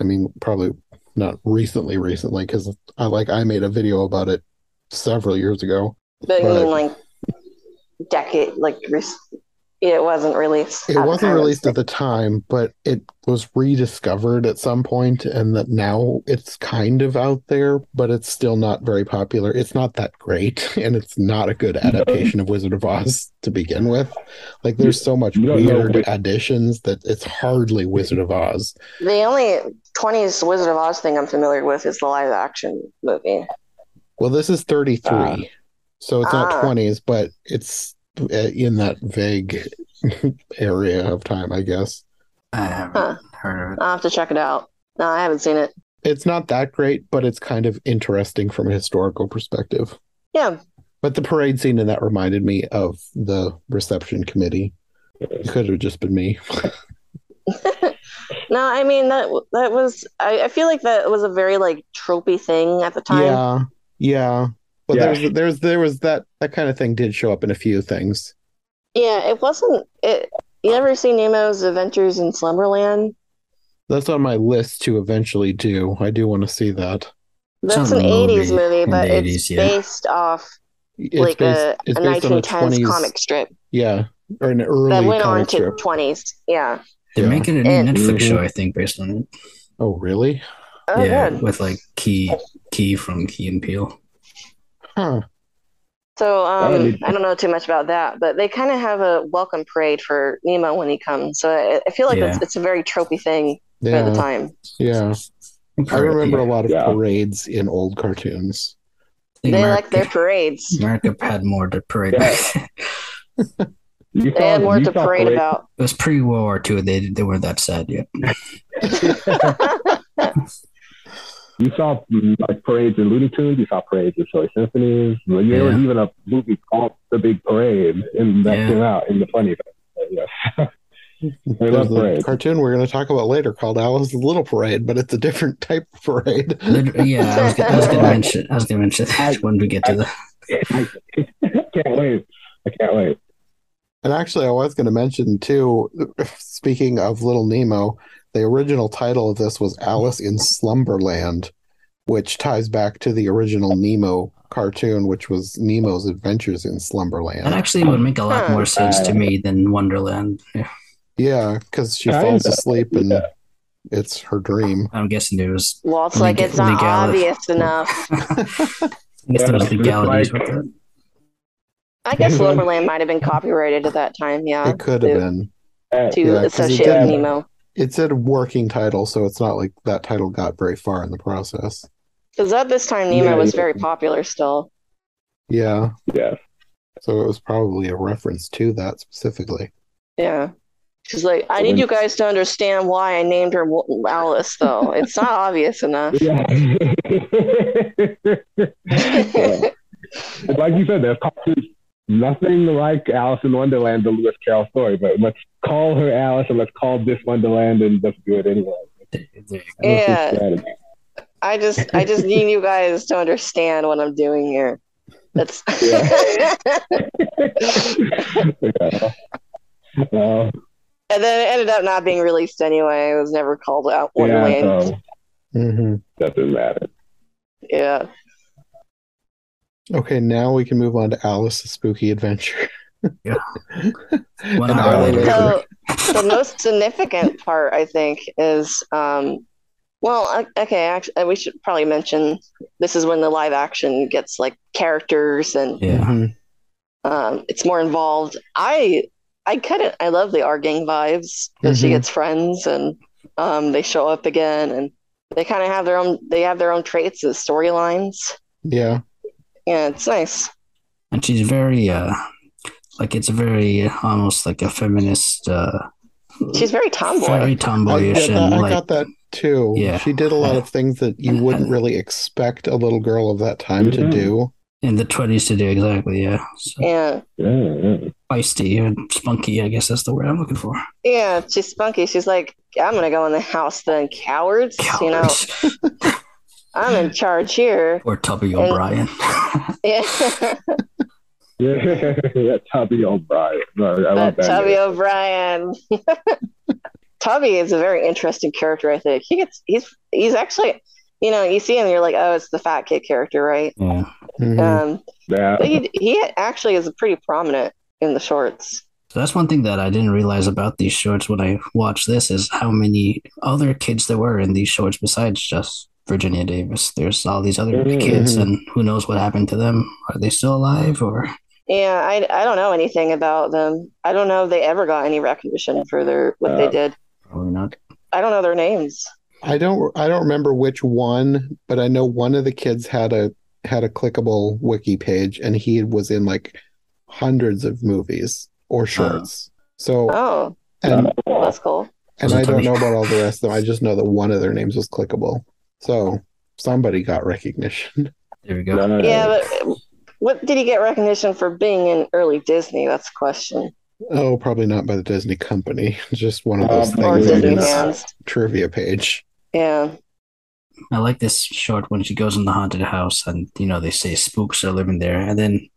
I mean, probably not recently, recently because I like I made a video about it several years ago. But you Right. mean like decade, like it wasn't released. It wasn't released at the time, but it was rediscovered at some point, and that now it's kind of out there, but it's still not very popular. It's not that great, and it's not a good adaptation of Wizard of Oz to begin with. Like, there's so much You know weird which- additions that it's hardly Wizard of Oz. The only 20s Wizard of Oz thing I'm familiar with is the live action movie. Well, this is 33, Ah. so it's not Ah. 20s, but it's uh, Uh, in that vague area of time, I guess. I haven't Huh. heard of it. I'll have to check it out. No, I haven't seen it. It's not that great, but it's kind of interesting from a historical perspective. Yeah. But the parade scene in that reminded me of the reception committee. It could have just been me. No, I mean that that was I, I feel like that was a very like tropey thing at the time. Yeah, yeah. But Yeah. there's there's there was that that kind of thing did show up in a few things. Yeah, it wasn't it you ever see Nemo's Adventures in Slumberland? That's on my list to eventually do. I do want to see that. That's Some an 80s movie movie, but the it's yeah. based off It's like based a, it's a based on a 20s comic strip Yeah, or an early that early went on to strip. 20s. Yeah. They're Yeah. making a new And- Netflix Mhm. show, I think, based on it. Oh, really? Oh, yeah, good. with like Key Key from Key and Peele. Huh. So um, I don't know too much about that, but they kind of have a welcome parade for Nemo when he comes. So I, I feel like Yeah. it's, it's a very tropey thing for the time. yeah. I remember a lot of Yeah. parades in old cartoons. I They America, like their parades. America had more to parade. Yeah. it You They had more to saw parade about. It was pre World War II. They they weren't that sad yet. You saw like parades in Looney Tunes. You saw parades in Silly Symphonies. There was even a movie called The Big Parade, and that Yeah. came out in the funny. Yes. I There's love a cartoon we're going to talk about later called Alice's Little Parade, but it's a different type of parade. Yeah, I was, gonna- I was gonna mention. I was gonna mention that when we get to the. I can't wait. I can't wait. And actually, I was going to mention too, speaking of Little Nemo, the original title of this was Alice in Slumberland, which ties back to the original Nemo cartoon, which was Nemo's Adventures in Slumberland. That actually would make a lot more sense to me than Wonderland. Yeah, Yeah, because she falls asleep and Yeah. it's her dream. I'm guessing it was. Well, it's like it's not obvious enough. I guess there was Yeah, legalities like- with that. I guess Slumberland might have been copyrighted at that time. Yeah, It could have been. Uh, to Yeah, 'cause it associate with Nemo. It's a working title, so it's not like that title got very far in the process. Because at this time, Nemo Yeah, was yeah. very popular still. Yeah, Yeah. so it was probably a reference to that specifically. Yeah. She's like, I need you guys to understand why I named her Alice, though. It's not obvious enough. Yeah. Yeah. like you said, there's cartoons, nothing like Alice in Wonderland, the Lewis Carroll story, but let's call her Alice and let's call this Wonderland and let's do it anyway. There you go. That's Yeah. I just, I just need you guys to understand what I'm doing here. That's. yeah. Uh, and then it ended up not being released anyway. It was never called out yeah, Wonderland. so hmm doesn't matter. Yeah. Okay, now we can move on to Alice's Spooky Adventure. One An hour hour later. later. So the most significant part, I think, is um, well, okay, actually, we should probably mention this is when the live action gets like characters and Yeah. Mhm. um, it's more involved. I I kind of I love the Our Gang vibes because she Mhm. gets friends and um, they show up again and they kind of have their own they have their own traits as storylines. Yeah. Yeah, it's nice. and she's very uh like it's very almost like a feminist uh She's very tomboy. very I, tomboyish get that, and I like got that too. Yeah. She did a lot of things that you wouldn't really expect a little girl of that time to Mhm. do. in the 20s to do exactly yeah so, Yeah, Yeah, yeah. feisty and spunky. I guess that's the word I'm looking for. Yeah, she's spunky. She's like, I'm gonna go in the house then, cowards. You know, Cowards. I'm in charge here. or Tubby And- O'Brien. Yeah, Yeah, yeah, Tubby O'Brien. No, I love but that. Tubby. O'Brien. Tubby is a very interesting character. I think he gets he's he's actually, you know, you see him, you're like, oh, it's the fat kid character, right? yeah. Mhm. Um, Yeah. he he actually is pretty prominent in the shorts. So that's one thing that I didn't realize about these shorts when I watched this is how many other kids there were in these shorts besides just Virginia Davis. There's all these other Mhm. kids, and who knows what happened to them? Are they still alive or? Yeah, I, I don't know anything about them. I don't know if they ever got any recognition for their what they Uh, did. Probably not. I don't know their names. I don't I don't remember which one, but I know one of the kids had a had a clickable wiki page and he was in like hundreds of movies or shorts. So Oh, and well, that's cool. and I don't know about all the rest of them. I just know that one of their names was clickable. So somebody got recognition. There we go. No, Yeah, but what did he get recognition for being in early Disney? That's the question. Oh, probably not by the Disney company. Just one of those Um, things Disney his trivia page. Yeah. I like this short when she goes in the haunted house and you know they say spooks are living there and then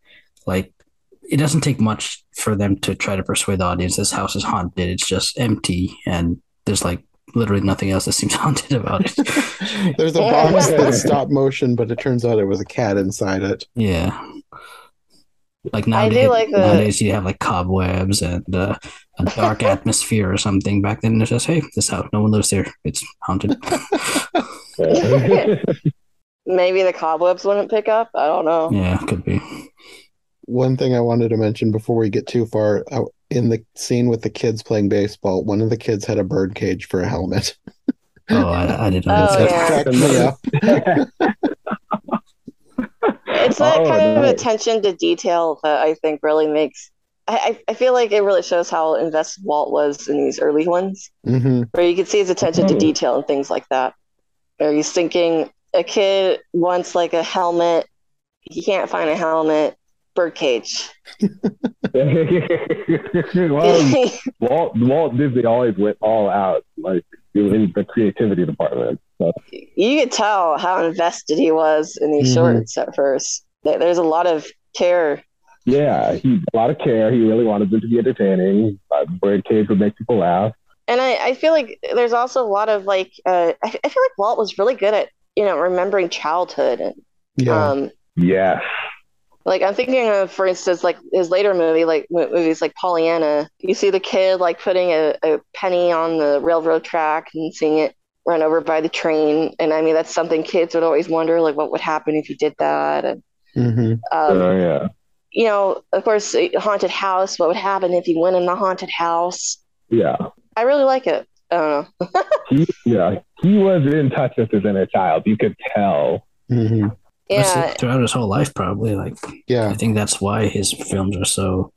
like it doesn't take much for them to try to persuade the audience this house is haunted it's just empty and there's like literally nothing else that seems haunted about it There's a box that's stop motion, but it turns out it was a cat inside it. yeah like I do nowadays, like the- nowadays you have like cobwebs and uh, a dark atmosphere or something back then it's just hey this house no one lives here. it's haunted Maybe the cobwebs wouldn't pick up. I don't know. yeah could be One thing I wanted to mention before we get too far in the scene with the kids playing baseball, one of the kids had a bird cage for a helmet. oh I, I didn't know Oh, that. yeah. Cracked me up. It's that Oh, kind of nice. attention to detail that I think really makes. I, I I feel like it really shows how invested Walt was in these early ones, hmm where you can see his attention to detail and things like that. Where he's thinking a kid wants like a helmet, he can't find a helmet, birdcage. well, Walt, Walt Disney always went all out, like in the creativity department. So, you could tell how invested he was in these Mhm. shorts at first. There's a lot of care. yeah, he a lot of care. He really wanted them to be entertaining. Uh, Birdcage would make people laugh. And I, I feel like there's also a lot of like, uh, I, I feel like Walt was really good at, you know, remembering childhood. And, Yeah. um, Yes. Like I'm thinking of, for instance, like his later movie, like movies like Pollyanna. You see the kid like putting a, a penny on the railroad track and seeing it run over by the train. And I mean, that's something kids would always wonder, like, what would happen if you did that? And, hmm um, Oh yeah. you know, of course, haunted house. What would happen if you went in the haunted house? Yeah. I really like it. I don't know. He yeah. He was in touch with his inner child. You could tell. hmm That's Yeah, it throughout his whole life, probably. Like, Yeah. I think that's why his films are so.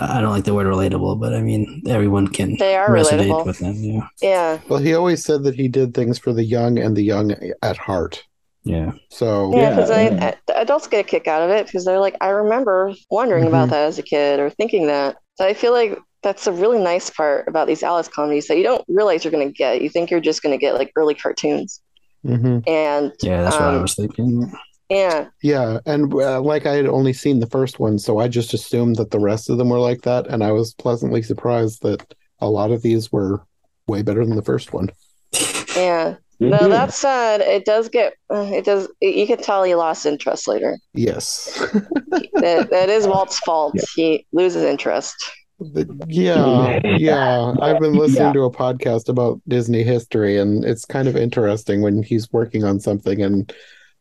I don't like the word relatable, but I mean, everyone can They are resonate relatable. with them. Yeah. yeah, Well, he always said that he did things for the young and the young at heart. Yeah. So yeah. Because Yeah. the adults get a kick out of it because they're like, I remember wondering about Mhm. that as a kid or thinking that. So I feel like that's a really nice part about these Alice comedies that you don't realize you're going to get. You think you're just going to get like early cartoons, hmm and Yeah, that's what I Um, was thinking. yeah, Yeah, and uh, like I had only seen the first one, so I just assumed that the rest of them were like that, and I was pleasantly surprised that a lot of these were way better than the first one. yeah. No, that said, it does get uh, it does. It, you can tell he lost interest later. Yes. that, that is Walt's fault. Yeah. He loses interest. The- yeah, yeah. I've been listening Yeah. to a podcast about Disney history, and it's kind of interesting when he's working on something, and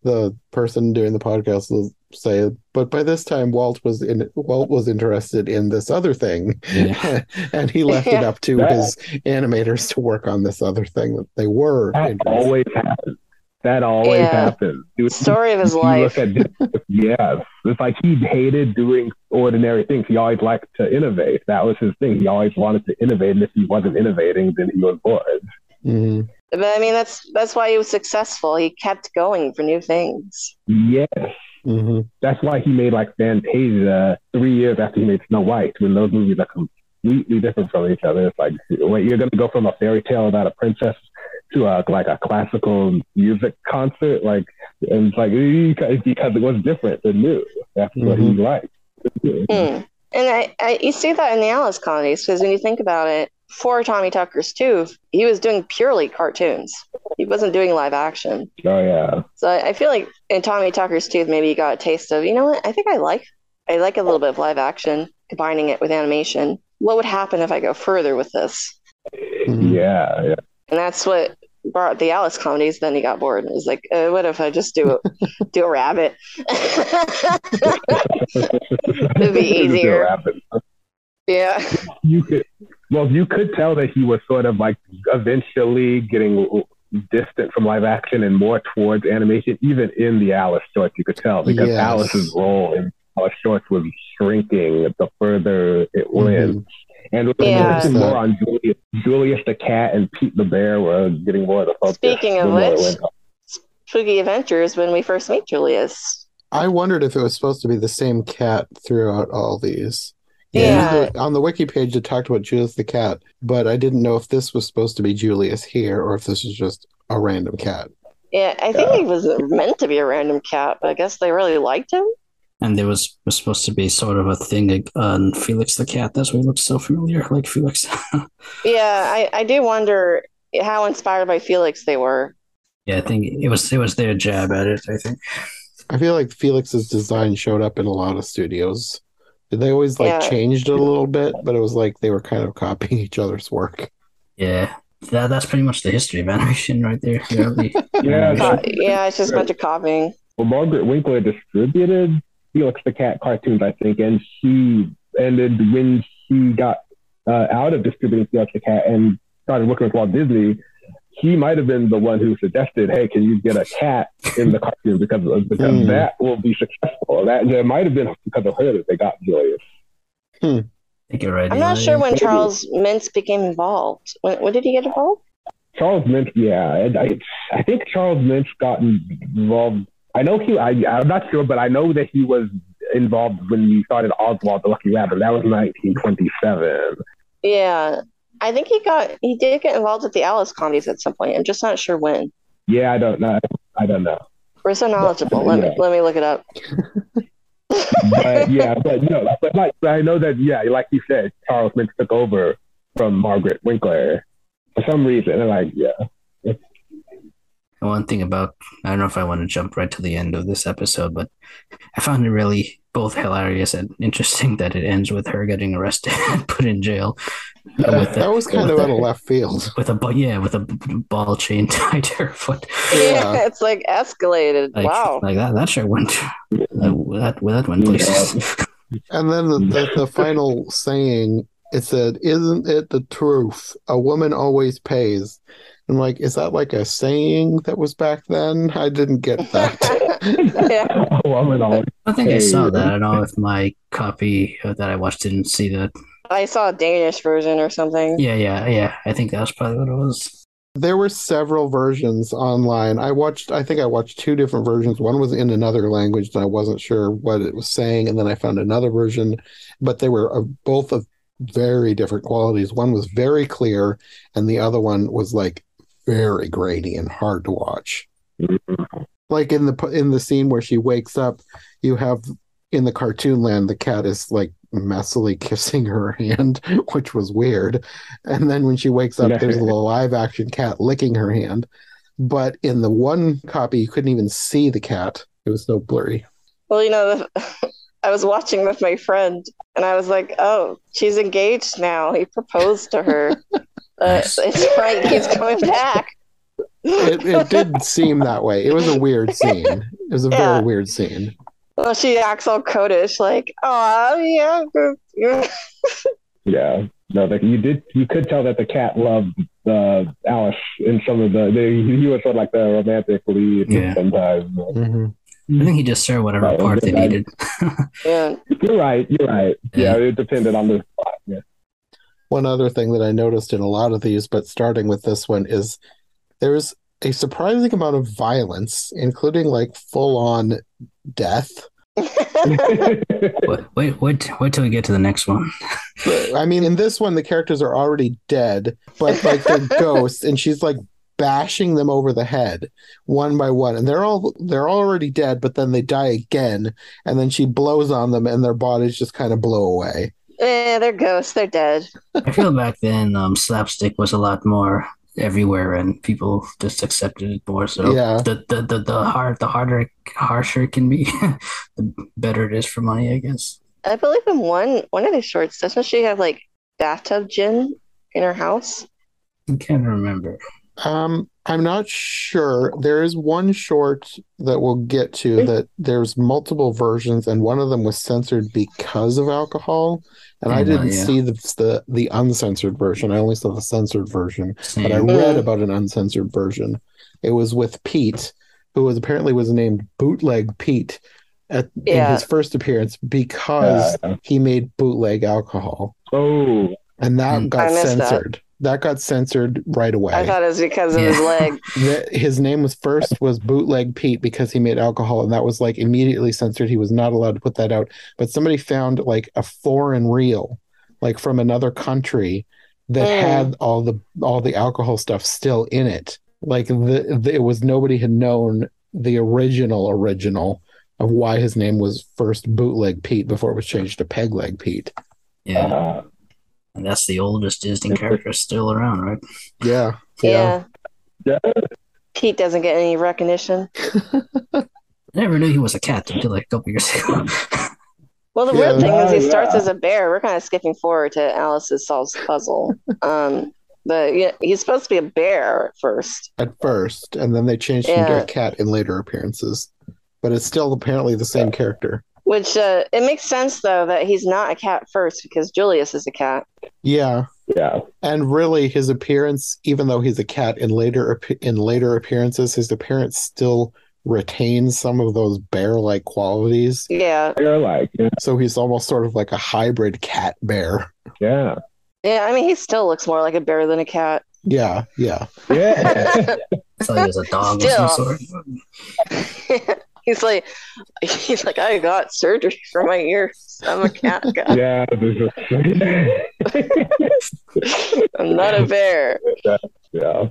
the person doing the podcast will say, "But by this time, Walt was in Walt was interested in this other thing, Yeah. and he left it up to That- his animators to work on this other thing that they were That always happens. That always Yeah. happens. You- Story of his life. Look at yes, it's like he hated doing ordinary things. He always liked to innovate. That was his thing. He always wanted to innovate, and if he wasn't innovating, then he was bored. Mhm. But I mean, that's that's why he was successful. He kept going for new things. Yes, hmm That's why he made like Fantasia three years after he made Snow White, when those movies are completely different from each other. It's like, wait, you're going to go from a fairy tale about a princess to a, like a classical music concert, like, and it's like because because it was different and new. That's what he liked. Hmm. And I, I, you see that in the Alice comedies because when you think about it, for Tommy Tucker's Tooth, he was doing purely cartoons. He wasn't doing live action. Oh yeah, So I, I feel like in Tommy Tucker's Tooth, maybe you got a taste of, you know what? I think I like, I like a little bit of live action, combining it with animation. What would happen if I go further with this? Mhm. yeah, yeah. And that's what brought the Alice comedies. Then he got bored and was like, uh, "What if I just do a do a rabbit?" It'd be easier. yeah, You could, well, you could tell that he was sort of like eventually getting distant from live action and more towards animation. Even in the Alice shorts, you could tell because Yes. Alice's role in Alice shorts was shrinking the further it went. Mhm. And it was Yeah. focusing more on Julius, Julius the cat and Pete the bear were getting more of the focus. Speaking of the more it which- Spooky Adventures when we first meet Julius. I wondered if it was supposed to be the same cat throughout all these. Yeah. Usually On the wiki page, it talked about Julius the cat, but I didn't know if this was supposed to be Julius here or if this was just a random cat. Yeah, I think he was meant to be a random cat, but I guess they really liked him. And there was, was supposed to be sort of a thing on Felix the cat. That's why he looks so familiar, like Felix. Yeah, I, I do wonder how inspired by Felix they were. yeah, I think it was it was their jab at it. I think. I feel like Felix's design showed up in a lot of studios. They always like Yeah. changed it a little bit, but it was like they were kind of copying each other's work. Yeah, that, that's pretty much the history of animation right there. The early Yeah, animation. Uh, yeah, it's just a bunch of copying. Well, Margaret Winkler distributed Felix the Cat cartoons, I think, and she ended when she got uh, out of distributing Felix the Cat and started working with Walt Disney. He might have been the one who suggested, "Hey, can you get a cat in the cartoon because because Hmm. that will be successful." That there might have been because of her that they got Julius. Hmm. Right I'm not sure when Charles Mintz became involved. When, when did he get involved? Charles Mintz, yeah, I, I, I think Charles Mintz got involved. I know he, I, I'm not sure, but I know that he was involved when you started Oswald the Lucky Rabbit. That was 1927. Yeah, I think he got he did get involved with the Alice comedies at some point. I'm just not sure when. Yeah, I don't know. I don't know. We're so knowledgeable. Let me let me look it up. But yeah, but no, but like I know that yeah, like you said, Charles Mintz took over from Margaret Winkler for some reason. And like yeah, And One thing about I don't know if I want to jump right to the end of this episode, but I found it really both hilarious and interesting that it ends with her getting arrested and put in jail with That a, was kind of out of left field. with a bu- yeah with a b- ball chain tied to her foot. Yeah, Yeah. it's like escalated. Like, wow. like that that sure went that that, that went places. And then the, the, the final saying, it said, Isn't it the truth? A woman always pays. I'm like, is that like a saying that was back then? I didn't get that. yeah. a woman always. I think I saw that. I don't know if my copy uh, that I watched didn't see that. I saw a Danish version or something. Yeah, yeah, yeah. I think that's probably what it was. there were several versions online. I watched, I think I watched two different versions. One was in another language and I wasn't sure what it was saying. And then I found another version, but they were both of very different qualities. One was very clear and the other one was like very grainy and hard to watch. Mm-hmm. like in the in the scene where she wakes up you have in the cartoon land the cat is like messily kissing her hand which was weird and then when she wakes up there's a live action cat licking her hand but in the one copy you couldn't even see the cat it was so blurry Well, you know, I was watching with my friend, and I was like, "Oh, she's engaged now. He proposed to her. Uh, Nice. it's right. He's coming back." it, it did seem that way it was a weird scene it was a Yeah. very weird scene Well, she acts all codish, like, "Oh, yeah." yeah." Yeah. No, like you did. You could tell that the cat loved uh, Alice in some of the. They, he was sort of like the romantic lead Yeah. sometimes. I think he just served whatever Right, part they needed. yeah. You're right. You're right. Yeah, it depended on the spot. Yeah. One other thing that I noticed in a lot of these, but starting with this one, is there's a surprising amount of violence, including like full on death. Wait, wait, wait, wait till we get to the next one. I mean, in this one, the characters are already dead, but like they're ghosts, and she's like bashing them over the head one by one, and they're all they're already dead, but then they die again, and then she blows on them, and their bodies just kind of blow away. Eh, they're ghosts. They're dead. I feel back then, um, slapstick was a lot more everywhere, and people just accepted it more. So Yeah. the, the the the hard the harder harsher it can be, the better it is for money, I guess. I believe in one one of these shorts, doesn't she have like bathtub gin in her house? I can't remember. Um, I'm not sure. There is one short that we'll get to that there's multiple versions, and one of them was censored because of alcohol. And I didn't yeah. see the, the the uncensored version. I only saw the censored version. But I read Mm. about an uncensored version. It was with Pete, who was apparently was named Bootleg Pete at in his first appearance because Uh, he made bootleg alcohol, oh, and that Mm. got censored. that. Censored. That. got censored right away. I thought it was because of his leg. The- his name was first was Bootleg Pete because he made alcohol, and that was like immediately censored. He was not allowed to put that out. But somebody found like a foreign reel, like from another country, that Mm. had all the all the alcohol stuff still in it. Like the, the it was nobody had known the original original of why his name was first Bootleg Pete before it was changed to Pegleg Pete. Yeah, uh, and that's the oldest Disney character still around, right? Yeah, Yeah. Yeah. Pete doesn't get any recognition. I never knew he was a cat until like a couple years ago. Well, the Yeah. weird thing is he Yeah, starts yeah. as a bear. We're kind of skipping forward to Alice's solves puzzle. Um, but yeah, he's supposed to be a bear at first. at first, and then they changed him to a cat in later appearances. But it's still apparently the same character. Which uh, it makes sense though that he's not a cat first because Julius is a cat. Yeah, yeah. and really, his appearance, even though he's a cat in later in later appearances, his appearance still retains some of those bear-like qualities. Yeah, You're like, yeah, So he's almost sort of like a hybrid cat bear. yeah, yeah. I mean, he still looks more like a bear than a cat. Yeah, yeah, yeah. I thought he was a dog of some sort. he's like, he's like, I got surgery for my ears. I'm a cat guy. yeah. There's just, I'm not a bear. yeah.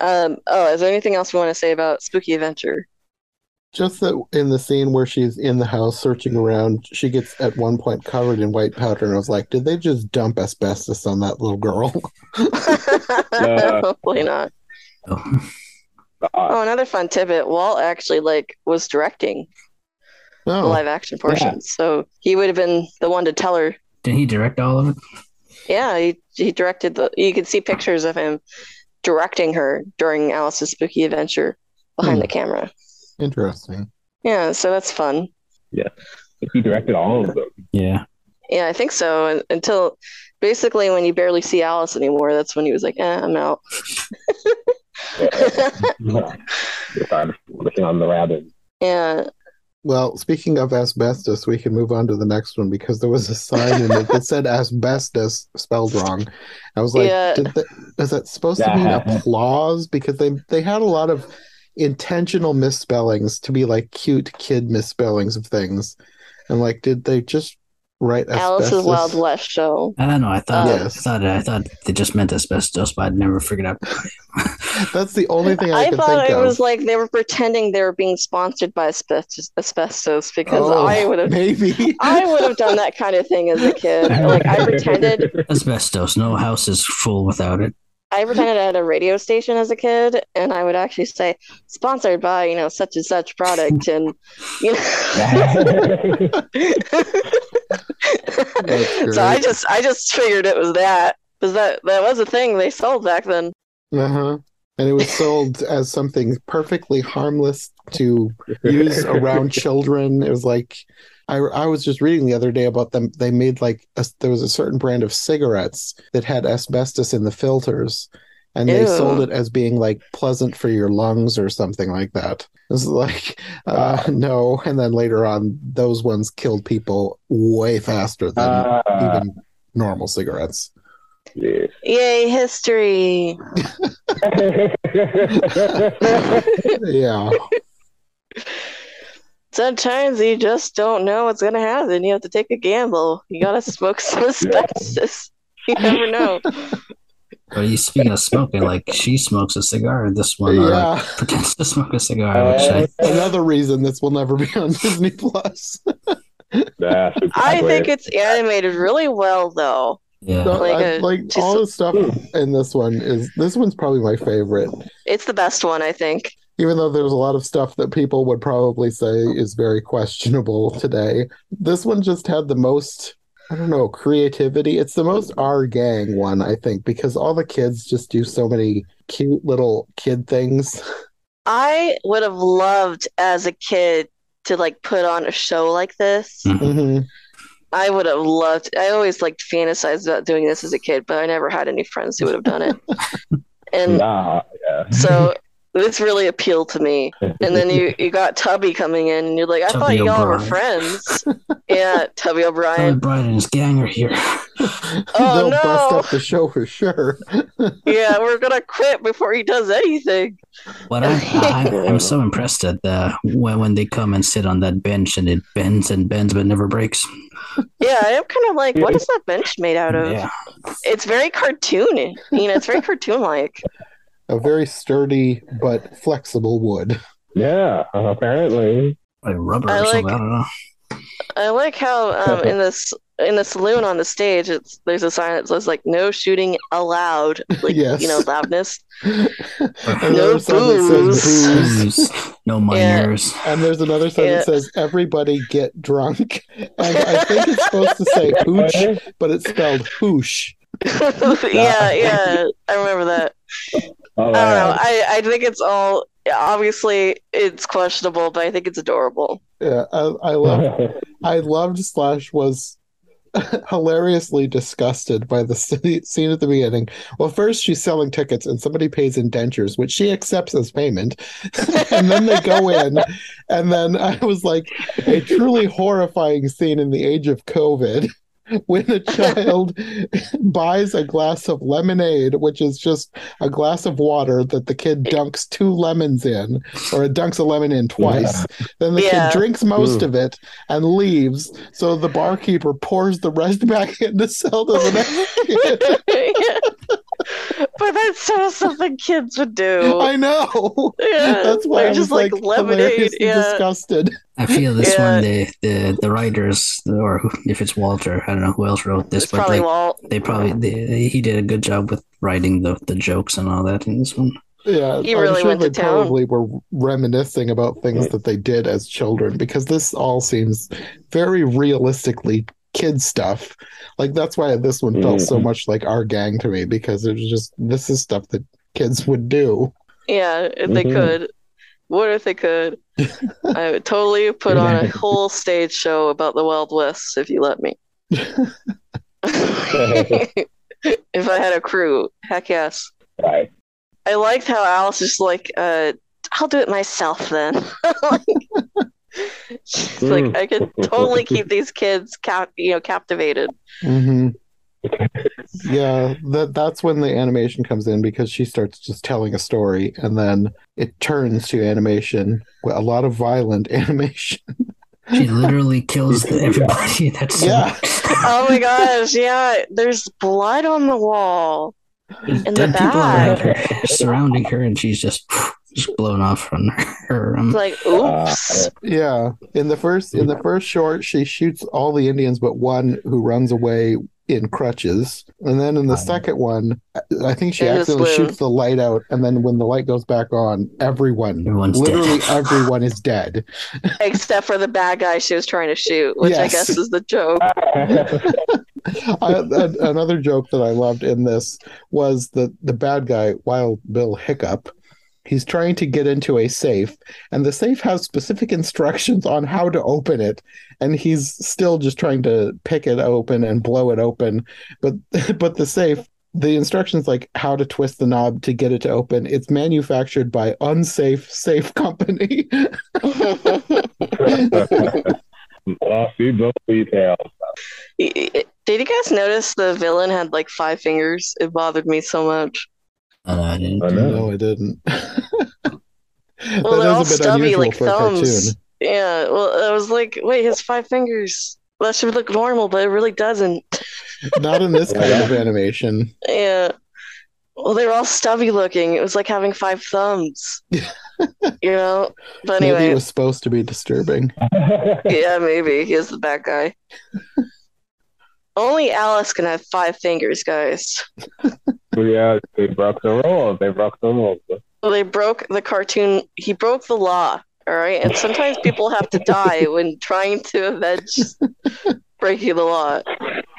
Um. Oh, is there anything else we want to say about Spooky Adventure? just that in the scene where she's in the house searching around, she gets at one point covered in white powder, and I was like, did they just dump asbestos on that little girl? Hopefully not. Oh, Oh, another fun tidbit. Walt actually like was directing the Oh, live action portions, so he would have been the one to tell her. did he direct all of it? Yeah, he he directed the. You could see pictures of him directing her during Alice's spooky adventure behind Hmm. the camera. interesting. Yeah, so that's fun. Yeah, he directed all of them. Yeah. Yeah, I think so. Un- Until basically when you barely see Alice anymore, that's when he was like, eh, I'm out. If I'm looking on the rabbit. yeah. Well, speaking of asbestos, we can move on to the next one because there was a sign in it that said asbestos spelled wrong. I was like, Yeah. did that, is that supposed to mean applause? Because they they had a lot of intentional misspellings to be like cute kid misspellings of things. And like, did they just write Alice's? Wild West show. I don't know. I thought um, Yes. I thought I thought they just meant asbestos, but I'd never figured out. That's the only thing I, I could thought think it of. was like they were pretending they were being sponsored by asbestos, asbestos because Oh, I would have maybe. I would have done that kind of thing as a kid. Like I pretended asbestos. No house is full without it. I pretended I had a radio station as a kid and I would actually say sponsored by, you know, such and such product and you know That's So I just I just figured it was that. Because that, that was a thing they sold back then. Uh-huh. And it was sold as something perfectly harmless to use around children. It was like I, I was just reading the other day about them. They made like a, there was a certain brand of cigarettes that had asbestos in the filters, and they Ew. sold it as being like pleasant for your lungs or something like that. It's like uh, no, and then later on, those ones killed people way faster than Uh, even normal cigarettes. Yeah. Yay, history. Yeah. Sometimes you just don't know what's gonna happen. You have to take a gamble. You gotta smoke some asbestos. You never know. But you speaking of smoking, like she smokes a cigar. This one uh, Yeah. like, pretends to smoke a cigar, which I Another reason this will never be on Disney Plus. That's I think it's animated really well, though. yeah. No, Like I- a- like just- all the stuff in this one is this one's probably my favorite. It's the best one, I think. Even though there's a lot of stuff that people would probably say is very questionable today, this one just had the most I don't know, creativity. It's the most our gang one, I think, because all the kids just do so many cute little kid things. I would have loved as a kid to like put on a show like this. hmm I would have loved. I always like fantasized about doing this as a kid, but I never had any friends who would have done it. And Nah, yeah. so this really appealed to me. And then you you got Tubby coming in, and you're like, I thought you all were friends. yeah, Tubby Brian, O'Brien. Brian and his gang are here. Oh, They'll bust up the show for sure. Yeah, we're gonna quit before he does anything. But I, I, I'm so impressed at the uh, when when they come and sit on that bench and it bends and bends but never breaks. Yeah, I'm kind of like, what is that bench made out of? Yeah, It's very cartoon. You know, it's very cartoon-like. A very sturdy but flexible wood. Yeah, uh, apparently. like rubber I or like- something. I don't know. I like how um, in this in the saloon on the stage, it's there's a sign that says like "No shooting allowed," like Yes. you know, loudness. No there's a sign that says booze. Booze, no minors. And there's another sign Yeah. that says "Everybody get drunk," and I think it's supposed to say "hooch," but it's spelled "hoosh." yeah, yeah, I remember that. Oh, I don't know. I I think it's all obviously it's questionable, but I think it's adorable. Yeah, I, I love. I loved slash was hilariously disgusted by the scene at the beginning. Well, first she's selling tickets and somebody pays indentures, which she accepts as payment, and then they go in, and then I was like, a truly horrifying scene in the age of COVID. When a child buys a glass of lemonade, which is just a glass of water that the kid dunks two lemons in, or it dunks a lemon in twice, then the Yeah. kid drinks most Mm. of it and leaves. So the barkeeper pours the rest back in to sell to the next kid. But that's so something kids would do. I know. Yeah, That's why they're I just like, like, lemonade. Yeah. disgusted. I feel this Yeah. one, the, the the writers, or if it's Walter, I don't know who else wrote this, It's but probably like, Walt. they probably they, he did a good job with writing the the jokes and all that in this one. Yeah, He I'm sure went to they town. probably were reminiscing about things that they did as children because this all seems very realistically kid stuff. Like that's why this one felt so Mhm. much like our gang to me because it was just this is stuff that kids would do. Yeah, if they Mhm. could. What if they could? I would totally put on a whole stage show about the Wild West if you let me. if I had a crew, heck yes. right. I liked how Alice is like, uh, I'll do it myself then. like, she's like, Mm. I could totally keep these kids cap, you know, captivated. hmm Yeah, that that's when the animation comes in because she starts just telling a story, and then it turns to animation, with a lot of violent animation. She literally kills everybody. That's Yeah. Oh my gosh, yeah, there's blood on the wall. There's In the dead people around her, surrounding her, and she's just just blown off from her. Um, It's like, oops. Yeah, in the first in the first short, she shoots all the Indians but one who runs away in crutches, and then in the second one, I think she In the accidentally shoots the light out, and then when the light goes back on, everyone, Everyone's literally dead. everyone is dead. Except for the bad guy she was trying to shoot, which I guess is the joke. I, a- another joke that I loved in this was the the bad guy, Wild Bill Hiccup. He's trying to get into a safe, and the safe has specific instructions on how to open it, and he's still just trying to pick it open and blow it open. But but the safe, the instructions like how to twist the knob to get it to open. It's manufactured by Unsafe Safe Company. well, see those details. Did you guys notice the villain had like five fingers? It bothered me so much. Uh, I didn't. I know. No, I didn't. Well, they're all that is a bit stubby unusual like for a thumbs. cartoon. Yeah, well, I was like, wait, his five fingers. That should look normal, but it really doesn't. Not in this kind of animation. Yeah. Well, they were all stubby looking. It was like having five thumbs. you know? But Maybe anyway, it was supposed to be disturbing. yeah, maybe. He is the bad guy. Only Alice can have five fingers, guys. yeah, they broke the rules. They broke the rules. Well, they broke the cartoon. He broke the law. All right. And sometimes people have to die when trying to avenge breaking the law.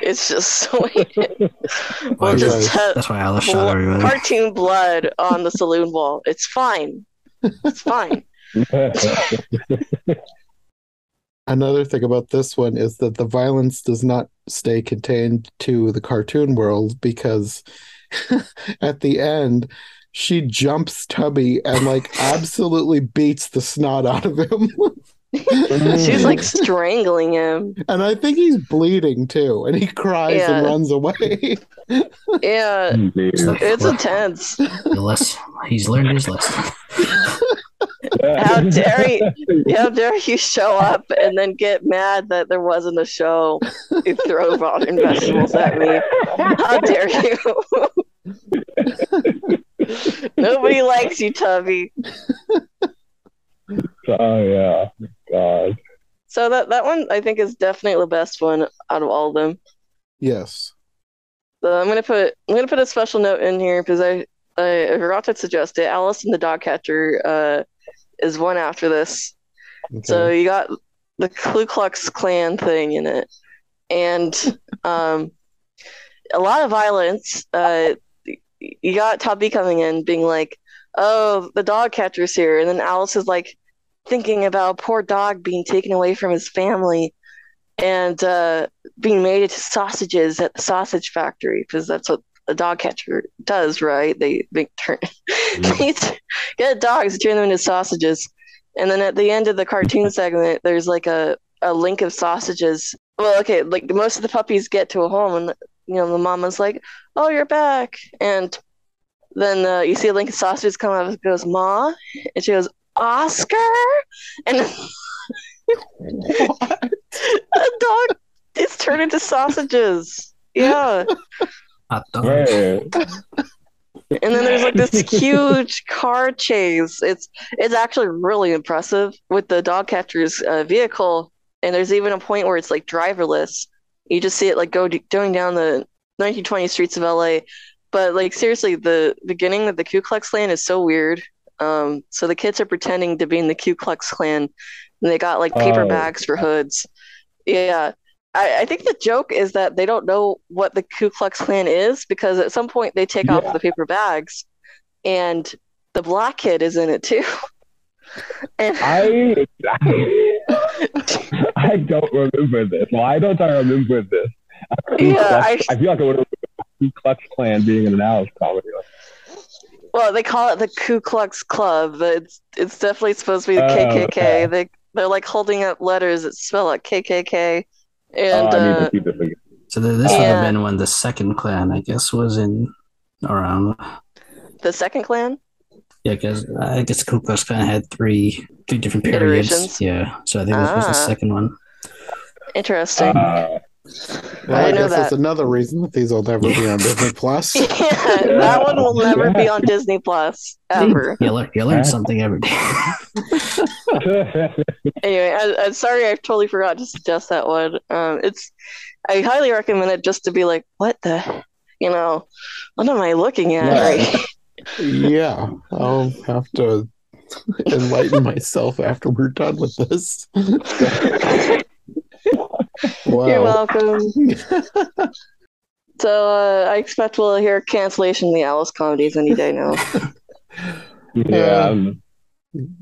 It's just so we'll Why- just have That's why Alice shot blo- everybody. cartoon blood on the saloon wall. It's fine. It's fine. Another thing about this one is that the violence does not stay contained to the cartoon world because at the end she jumps Tubby and like absolutely beats the snot out of him. She's like mm. strangling him. and I think he's bleeding too, and he cries and runs away. Mm, yeah, it's intense. The less he's learned his lesson. How dare you? How dare you show up and then get mad that there wasn't a show? You throw rotten vegetables at me. How dare you? Nobody likes you, Tubby. Oh yeah, God. So that that one I think is definitely the best one out of all of them. Yes. So I'm gonna put I'm gonna put a special note in here because I I forgot to suggest it. Alice and the Dog Catcher uh, is one after this. Okay. So you got the Ku Klux Klan thing in it, and um, a lot of violence. Uh, you got Tubby coming in, being like, "Oh, the dog catcher's here," and then Alice is like thinking about poor dog being taken away from his family and uh, being made into sausages at the sausage factory because that's what a dog catcher does, right? They they turn they get dogs, turn them into sausages. And then at the end of the cartoon segment, there's like a, a link of sausages. Well, okay, like most of the puppies get to a home, and you know the mama's like, "Oh, you're back," and then uh, you see a link of sausages come up. It goes, "Ma," and she goes, "Oscar," and a dog is turned into sausages. Yeah, Hot dog. Right. and then there's like this huge car chase. It's it's actually really impressive with the dog catcher's uh, vehicle, and there's even a point where it's like driverless. You just see it like go going down the 1920 streets of LA. But like seriously, the beginning of the Ku Klux Klan is so weird. Um, so the kids are pretending to be in the Ku Klux Klan, and they got like paper Oh. bags for hoods. Yeah, I, I think the joke is that they don't know what the Ku Klux Klan is because at some point they take off the paper bags, and the black kid is in it too. and I, I I don't remember this. Why don't I remember this? Yeah, Klux- I- feel like I would have Ku Klux Klan being in an Alice comedy. well, they call it the Ku Klux Club, but it's it's definitely supposed to be the Oh, KKK. okay. They they're like holding up letters that spell out KKK, and I need uh, to see this again. So th- this would have been when the second clan, I guess, was in around. the second clan. Yeah, because I guess Ku Klux Klan had three three different periods. Iterations? Yeah, so I think this was the Ah. second one. Interesting. Uh, Well, I I, didn't know guess that's another reason that these will never be on Disney Plus. yeah, that one will never be on Disney Plus ever. You learn, you learn something every day. Anyway, I, I'm sorry, I totally forgot to suggest that one. Um, it's I highly recommend it just to be like, what the, you know, what am I looking at? Yeah. Right? yeah, I'll have to enlighten myself after we're done with this. Wow. You're welcome. So uh, I expect we'll hear cancellation of the Alice comedies any day now. yeah, um,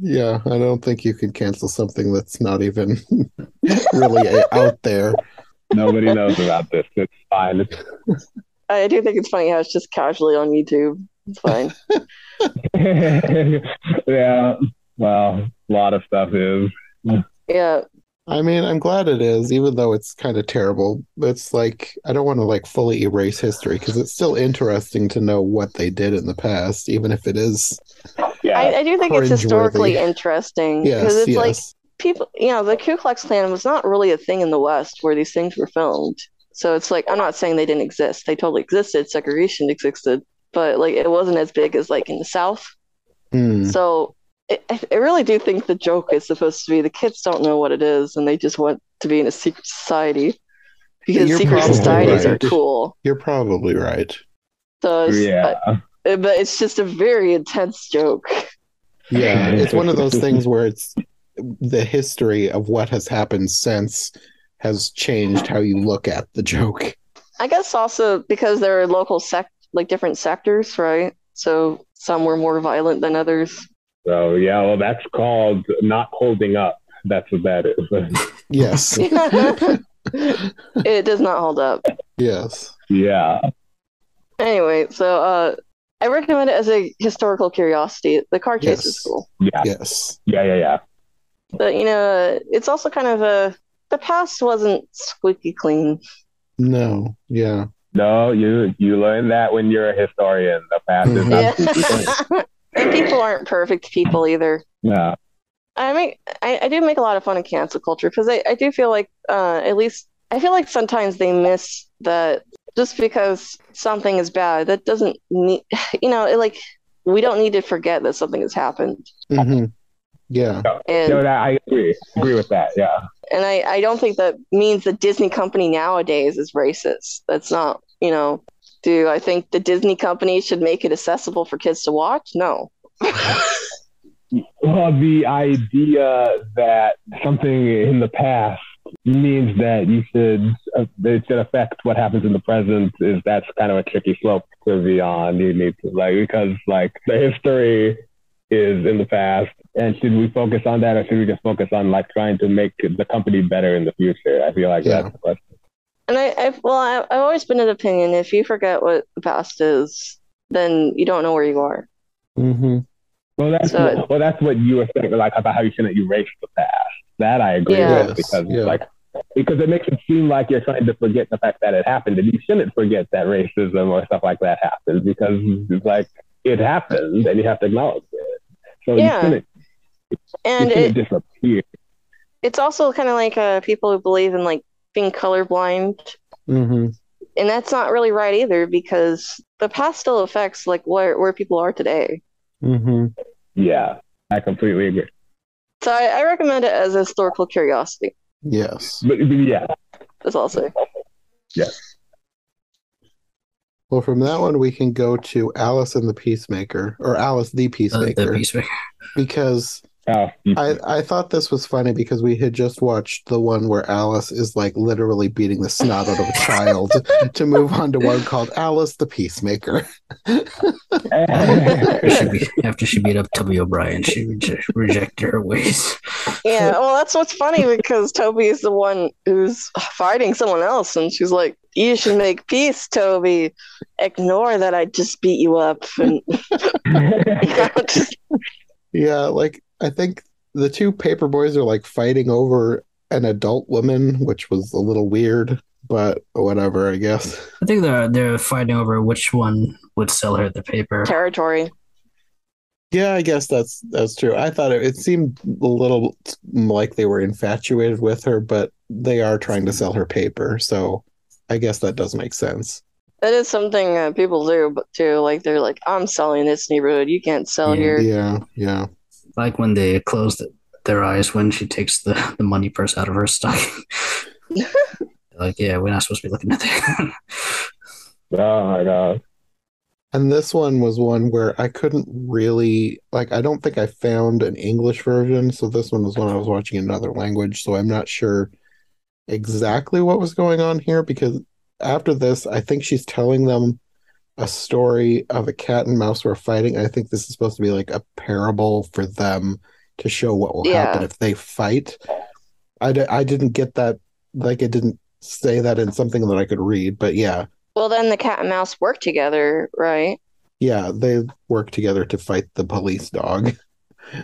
Yeah, I don't think you could cancel something that's not even really out there. nobody knows about this. It's fine. I do think it's funny how it's just casually on YouTube. It's fine. yeah, well, a lot of stuff is. Yeah. I mean, I'm glad it is, even though it's kind of terrible. It's like I don't want to like fully erase history because it's still interesting to know what they did in the past, even if it is. Yeah. I, I do think it's historically interesting because Yes, it's like people, you know, the Ku Klux Klan was not really a thing in the West where these things were filmed. So it's like I'm not saying they didn't exist; they totally existed. Segregation existed, but like it wasn't as big as like in the South. Hmm. So it, I I really do think the joke is supposed to be the kids don't know what it is and they just want to be in a secret society because You're secret societies right. are cool. You're probably right. So it's, yeah. uh, but it's just a very intense joke. Yeah, it's one of those things where it's the history of what has happened since has changed how you look at the joke. I guess also because there are local sect like different sectors, right? So some were more violent than others. So yeah, well, that's called not holding up. That's what that is. Yes. it does not hold up. yes. yeah. Anyway, so uh, I recommend it as a historical curiosity. The car chase is Yes. cool, Yeah. Yes. Yeah. Yeah. Yeah. but you know, it's also kind of a the past wasn't squeaky clean. No. Yeah. No, you you learn that when you're a historian. The past is not Yeah. And people aren't perfect people either. yeah. I make I, I do make a lot of fun of cancel culture because I, I do feel like uh, at least I feel like sometimes they miss that just because something is bad that doesn't need you know it, like we don't need to forget that something has happened hmm Yeah. and No, that, I agree. Agree with that. Yeah. and I, I don't think that means the Disney company nowadays is racist. That's not you know do I think the Disney company should make it accessible for kids to watch? No. Well, the idea that something in the past means that you should uh, it should affect what happens in the present is that's kind of a tricky slope to be on. You need to like because like the history is in the past, and should we focus on that or should we just focus on like trying to make the company better in the future? I feel like Yeah. that's the question. And I, I've well, I, I've always been of the opinion if you forget what the past is, then you don't know where you are. hmm Well, that's So- well, that's what you were saying, like about how you shouldn't erase the past. That I agree Yeah. with because Yes, yeah. like because it makes it seem like you're trying to forget the fact that it happened, and you shouldn't forget that racism or stuff like that happened because it's like it happened, and you have to acknowledge it. So Yeah. you shouldn't, you And shouldn't it, disappear. it's also kind of like uh, people who believe in like being colorblind, hmm and that's not really right either because the past still affects like where where people are today. hmm Yeah, I completely agree. So I, I recommend it as a historical curiosity. Yes. But, but yeah, That's all I'll say. Well, from that one, we can go to Alice and the Peacemaker, or Alice the Uh, the peacemaker. because oh, I, I thought this was funny because we had just watched the one where Alice is like literally beating the snot out of a child to move on to one called Alice the Peacemaker. She be, after she beat up Toby O'Brien, she reje- rejected her ways. Yeah, well, that's what's funny because Toby is the one who's fighting someone else, and she's like, "You should make peace, Toby. Ignore that I just beat you up." And just yeah, like I think the two paper boys are like fighting over an adult woman, which was a little weird, but whatever, I guess. I think they're they're fighting over which one would sell her the paper. territory. Yeah, I guess that's that's true. I thought it, it seemed a little like they were infatuated with her, but they are trying to sell her paper, so I guess that does make sense. That is something uh, people do, but too, like they're like, "I'm selling this neighborhood. You can't sell Yeah. here." Yeah, yeah. Like when they close their eyes when she takes the, the money purse out of her stocking. like, yeah, we're not supposed to be looking at that. oh my god. And this one was one where I couldn't really like I don't think I found an English version, so this one was when I was watching another language, so I'm not sure exactly what was going on here because after this, I think she's telling them a story of a cat and mouse who are fighting. I think this is supposed to be like a parable for them to show what will Yeah. happen if they fight. I, I didn't get that, like, it didn't say that in something that I could read, but yeah, Well, then the cat and mouse work together, right? yeah, they work together to fight the police dog.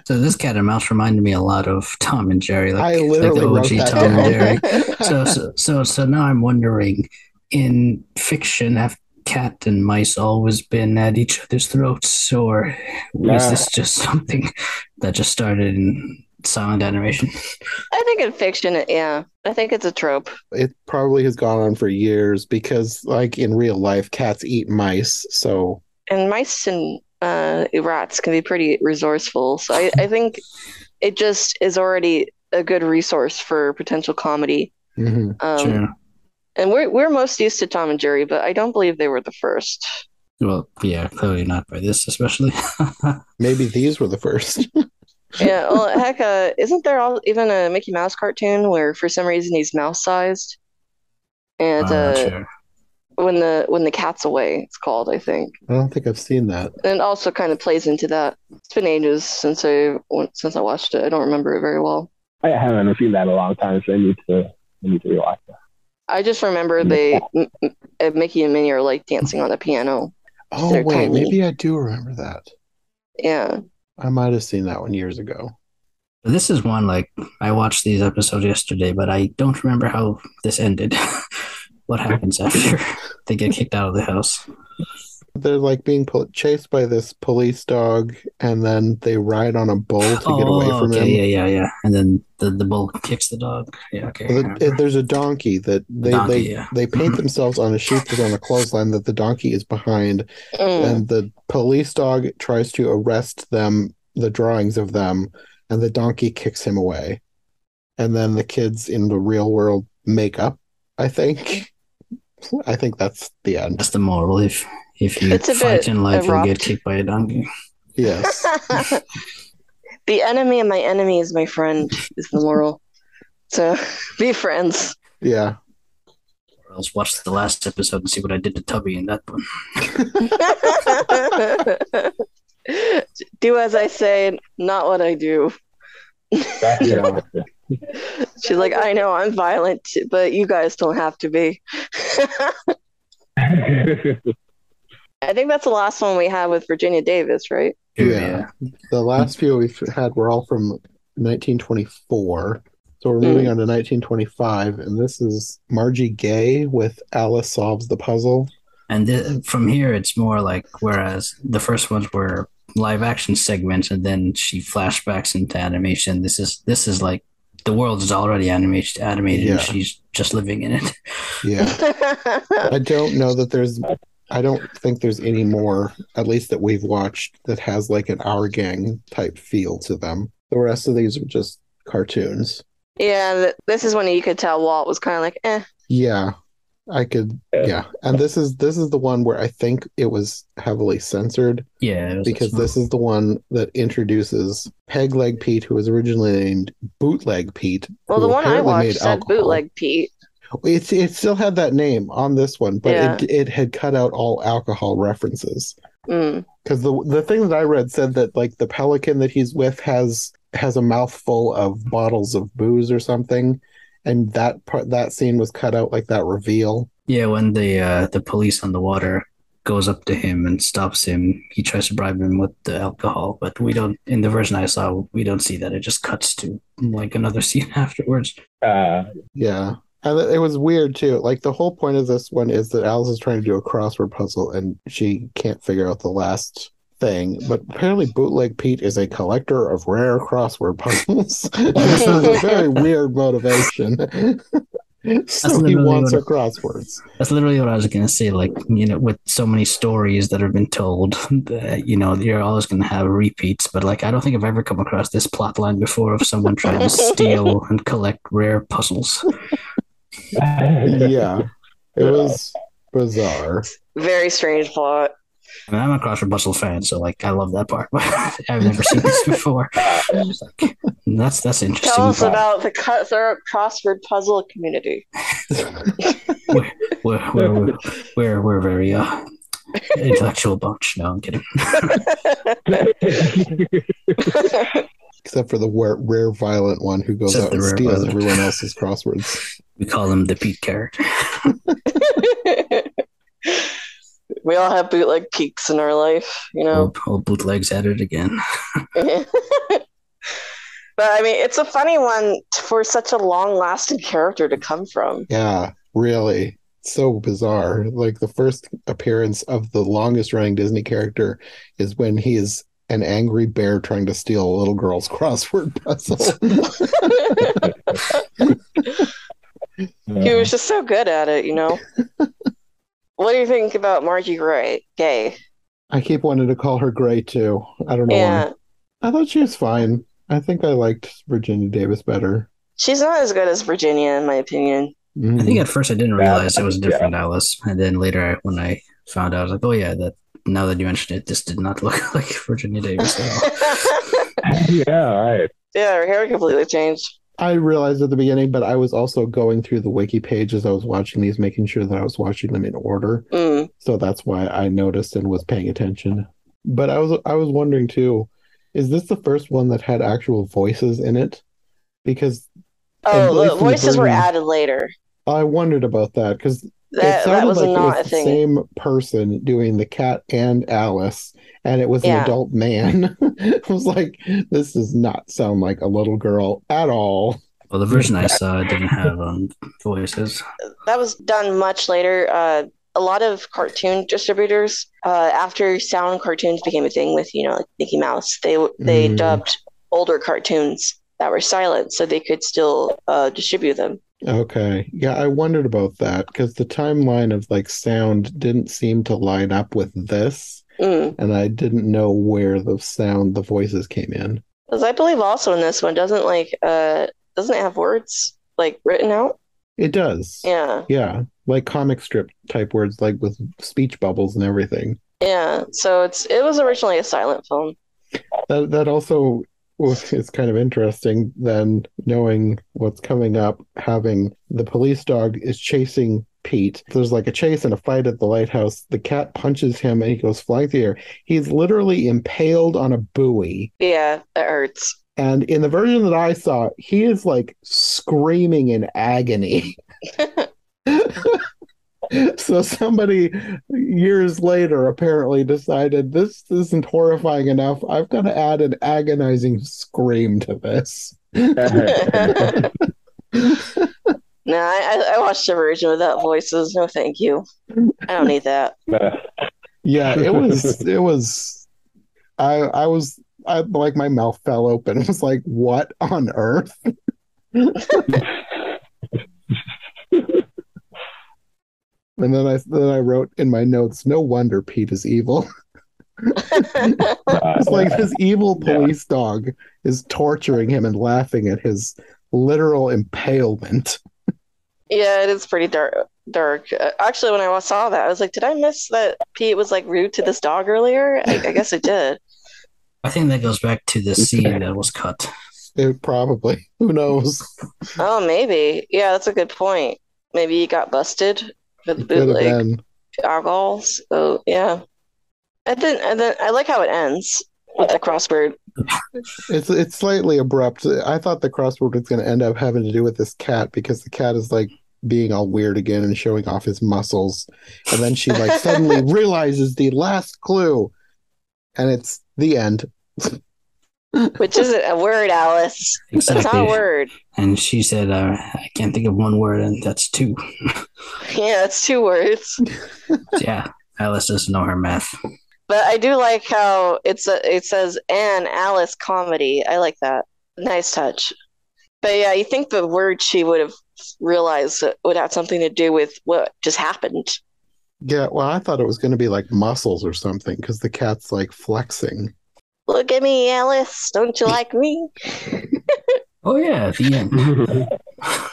So this cat and mouse reminded me a lot of Tom and Jerry, like, I literally like the OG Tom down. and Jerry. So, so so so now I'm wondering, in fiction, have cat and mice always been at each other's throats, or was Yeah. this just something that just started in silent animation? I think in fiction, yeah, I think it's a trope. it probably has gone on for years because, like in real life, cats eat mice. So And mice and uh, rats can be pretty resourceful. So I, I think it just is already a good resource for potential comedy. mhm. Um, sure. And we're we're most used to Tom and Jerry, but I don't believe they were the first. Well, yeah, clearly not by this, especially. maybe these were the first. Yeah, well, heck, uh, isn't there all, even a Mickey Mouse cartoon where for some reason he's mouse sized? And I'm not uh, sure. when the when the cat's away, it's called, I think. I don't think I've seen that. And also kind of plays into that. It's been ages since I since I watched it. I don't remember it very well. I haven't seen that in a long time, so I need to I need to rewatch that. I just remember they M- M- uh, Mickey and Minnie are like dancing on the piano. Oh They're wait, tiny. maybe I do remember that. Yeah. I might have seen that one years ago. This is one like I watched these episodes yesterday, but I don't remember how this ended. what happens after they get kicked out of the house? They're like being pol- chased by this police dog, and then they ride on a bull to get away from Oh, okay, him. yeah, yeah, yeah. And then the, the bull kicks the dog. Yeah, okay. The- it- there's a donkey that they Donkey, they, yeah. they paint themselves on a sheet that's on a clothesline that the donkey is behind, Mm. and the police dog tries to arrest them, the drawings of them, and the donkey kicks him away. And then the kids in the real world make up, I think. I think that's the end. That's the moral. If if you It's a fight in life, you'll get kicked by a donkey. Yes. the enemy of my enemy is my friend is the moral. So be friends. Yeah. Or else watch the last episode and see what I did to Tubby in that one. do as I say, not what I do. Yeah. She's like, I know I'm violent, but you guys don't have to be. I think that's the last one we had with Virginia Davis, right? Yeah. The last few we've had were all from 1924. So we're moving hmm. on to 1925, and this is Margie Gay with Alice Solves the Puzzle. And th- from here, it's more like whereas the first ones were live action segments, and then she flashbacks into animation. This is this is like the world is already animated, animated, Yeah. and she's just living in it. Yeah. I don't know that there's, I don't think there's any more, at least that we've watched, that has like an Our Gang type feel to them. The rest of these are just cartoons. yeah, this is when you could tell Walt was kind of like, eh. Yeah. I could, yeah. And this is this is the one where I think it was heavily censored Yeah, because this is the one that introduces Peg Leg Pete, who was originally named Bootleg Pete. Well, the one I watched said alcohol. bootleg Pete. It, it still had that name on this one, but Yeah. it, it had cut out all alcohol references. Mm. Because the the thing that I read said that like the pelican that he's with has has a mouthful of bottles of booze or something, and that part that scene was cut out like that reveal. yeah. When the uh, the police on the water goes up to him and stops him, he tries to bribe him with the alcohol, but we don't. In the version I saw, we don't see that. It just cuts to like another scene afterwards. uh, Yeah. And it was weird too. Like the whole point of this one is that Alice is trying to do a crossword puzzle and she can't figure out the last thing. But apparently Bootleg Pete is a collector of rare crossword puzzles. this is a very weird motivation. so he wants her crosswords. That's literally what I was gonna say. Like you know, with so many stories that have been told, that, you know, you're always gonna have repeats. But like, I don't think I've ever come across this plot line before of someone trying to steal and collect rare puzzles. Yeah. It was bizarre. Very strange plot. I mean, I'm a crossword puzzle fan, so like, I love that part. I've never seen this before. Like, that's that's interesting. Tell us but about the cutthroat crossword puzzle community. we're, we're, we're, we're, we're very uh, intellectual bunch. No, I'm kidding. Except for the rare, rare violent one who goes Except out and steals violent. everyone else's crosswords. We call him the Pete character. we all have bootleg Petes in our life, you know. Old, old bootlegs at it again. But I mean, it's a funny one for such a long-lasting character to come from. Yeah, really. So bizarre. Like the first appearance of the longest running Disney character is when he is an angry bear trying to steal a little girl's crossword puzzle. He was just so good at it, you know. what do you think about Margie Gray? Gay? I keep wanting to call her Gray too. I don't know Yeah, why. I thought she was fine. I think I liked Virginia Davis better. she's not as good as Virginia, in my opinion. Mhm. I think at first I didn't realize it was a different Alice, and then later I- when I found out, I was like, "Oh yeah, that." Now that you mentioned it, this did not look like Virginia Davis at all. yeah, right. yeah, her hair completely changed. I realized at the beginning, but I was also going through the wiki page as I was watching these, making sure that I was watching them in order. Mm. So that's why I noticed and was paying attention. But I was I was wondering too, is this the first one that had actual voices in it? Because Oh, voices were added later. I wondered about that because That it that sounded was like not it a was the thing. same person doing the cat and Alice, and it was an adult man. I was like, this does not sound like a little girl at all. Well, the version I saw didn't have um, voices. that was done much later. Uh, a lot of cartoon distributors, uh, after sound cartoons became a thing with you know like Mickey Mouse, they they Mm. dubbed older cartoons that were silent so they could still uh, distribute them. Okay. Yeah, I wondered about that because the timeline of like sound didn't seem to line up with this, Mm. and I didn't know where the sound, the voices came in. Because I believe also in this one doesn't like uh doesn't it have words like written out? It does. Yeah, Yeah, like comic strip type words, like with speech bubbles and everything. yeah. So it's it was originally a silent film. That that also is kind of interesting. Then knowing what's coming up, having the police dog is chasing Pete. There's like a chase and a fight at the lighthouse. The cat punches him and he goes flying through the air. He's literally impaled on a buoy. Yeah, that hurts. And in the version that I saw, he is like screaming in agony. so somebody years later apparently decided this isn't horrifying enough. I've got to add an agonizing scream to this. No, I, I watched a version without voices. No, thank you. I don't need that. Yeah, it was it was I I was I like my mouth fell open. It was like, what on earth? And then I then I wrote in my notes, no wonder Pete is evil. It's like this evil Yeah. police dog is torturing him and laughing at his literal impalement. Yeah, it is pretty dark. Dark. Uh, actually, when I saw that, I was like, "Did I miss that Pete was like rude to this dog earlier?" I, I guess I did. I think that goes back to the scene that was cut. It probably. Who knows? Oh, maybe. Yeah, that's a good point. Maybe he got busted for the bootleg alcohol. So yeah, and then and then I like how it ends with the crossword. It's it's slightly abrupt. I thought the crossword was going to end up having to do with this cat because the cat is like being all weird again and showing off his muscles, and then she like suddenly realizes the last clue, and it's the end. Which isn't a word, Alice. That's not a word. And she said, uh, I can't think of one word, and that's two. Yeah, it's two words. yeah, Alice doesn't know her math. But I do like how it's a, it says an Alice comedy. I like that. Nice touch. But yeah, you think the word she would have realized that would have something to do with what just happened. Yeah, well, I thought it was going to be like muscles or something because the cat's like flexing. Look at me, Alice. Don't you like me? Oh, yeah, the end.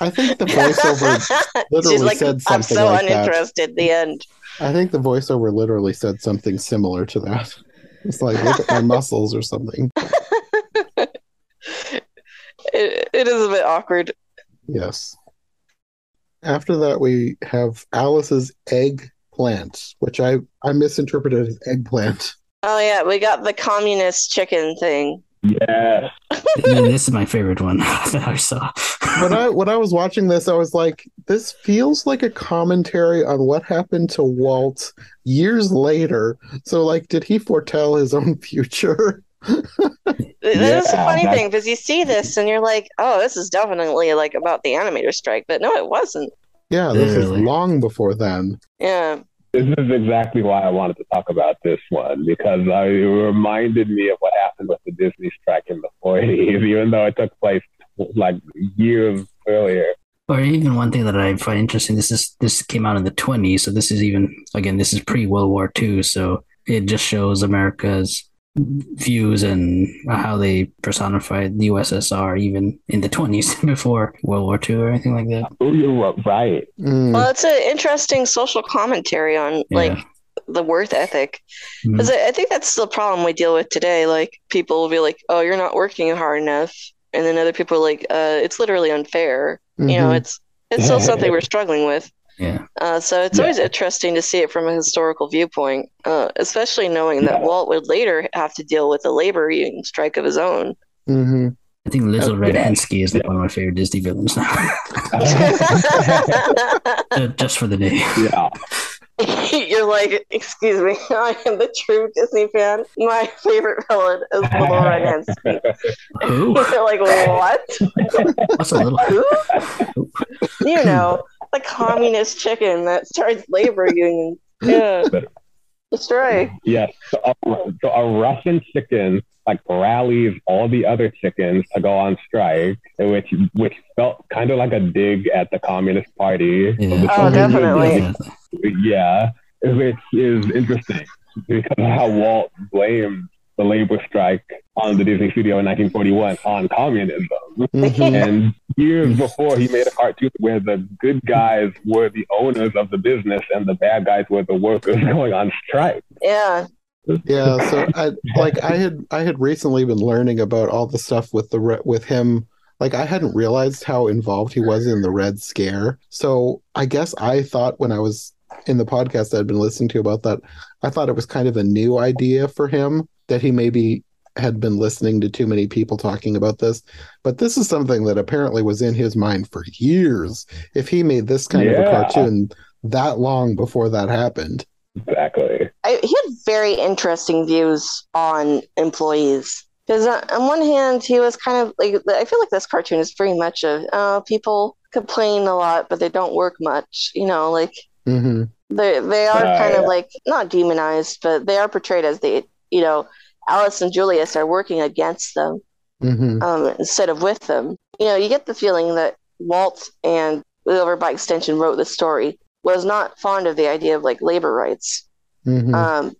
I think the voiceover literally She's like, said I'm something so like that. uninterested. The end. I think the voiceover literally said something similar to that. It's like, look at my muscles or something. It, it is a bit awkward. Yes. After that, we have Alice's eggplant, which I, I misinterpreted as eggplant. Oh yeah, we got the communist chicken thing. Yeah. And this is my favorite one that I saw. When I when I was watching this, I was like, this feels like a commentary on what happened to Walt years later. So, like, did he foretell his own future? That's the Yeah, funny that's- thing because you see this and you're like, oh, this is definitely like about the animator strike, but no, it wasn't. Yeah, this is long before then. Yeah, This is exactly why I wanted to talk about this one because I, it reminded me of what happened with the Disney strike in the 40s, even though it took place like years earlier. Or even one thing that I find interesting. This is this came out in the 20s, so this is even again this is pre World War II, so it just shows America's views and how they personified the USSR even in the 20s before World War II or anything like that. Oh, you're right. Mm, well, it's an interesting social commentary on like the worth ethic. Because I I think that's the problem we deal with today. Like people will be like, "Oh, you're not working hard enough," and then other people are like, uh, "It's literally unfair." You know, mhm. it's it's still something we're struggling with. Yeah. Uh, so it's always interesting to see it from a historical viewpoint, uh, especially knowing that Walt would later have to deal with a labor union strike of his own. Mhm. I think Little Red Yeah. Henski is like one of my favorite Disney villains now. Uh, just for the day. yeah. You're like, excuse me, I am the true Disney fan. My favorite villain is Little Red Henski. Who? You're like, what? What's a little? Who? You know, the communist chicken that starts labor unions. Yeah. That's right. Yes. So a, so a Russian chicken like rallies all the other chickens to go on strike, which which felt kind of like a dig at the Communist Party. Yeah. Oh, definitely. Yeah. Yeah, which is interesting because of how Walt blamed the labor strike on the Disney studio in 1941 on communism. Mhm. And years before, he made a cartoon where the good guys were the owners of the business and the bad guys were the workers going on strike. Yeah. Yeah, so I like I had I had recently been learning about all the stuff with the with him. Like I hadn't realized how involved he was in the Red Scare. So I guess I thought when I was in the podcast I'd been listening to about that, I thought it was kind of a new idea for him that he maybe had been listening to too many people talking about this. But this is something that apparently was in his mind for years. If he made this kind of a cartoon that long before that happened. Exactly. I, he had very interesting views on employees. Because on on one hand, he was kind of like, I feel like this cartoon is very much of uh, people complain a lot, but they don't work much. You know, like hmm they they are Uh, kind of like not demonized, but they are portrayed as they, you know, Alice and Julius are working against them hmm um, instead of with them. You know, you get the feeling that Walt and whoever by extension wrote the story was not fond of the idea of like labor rights. hmm Um,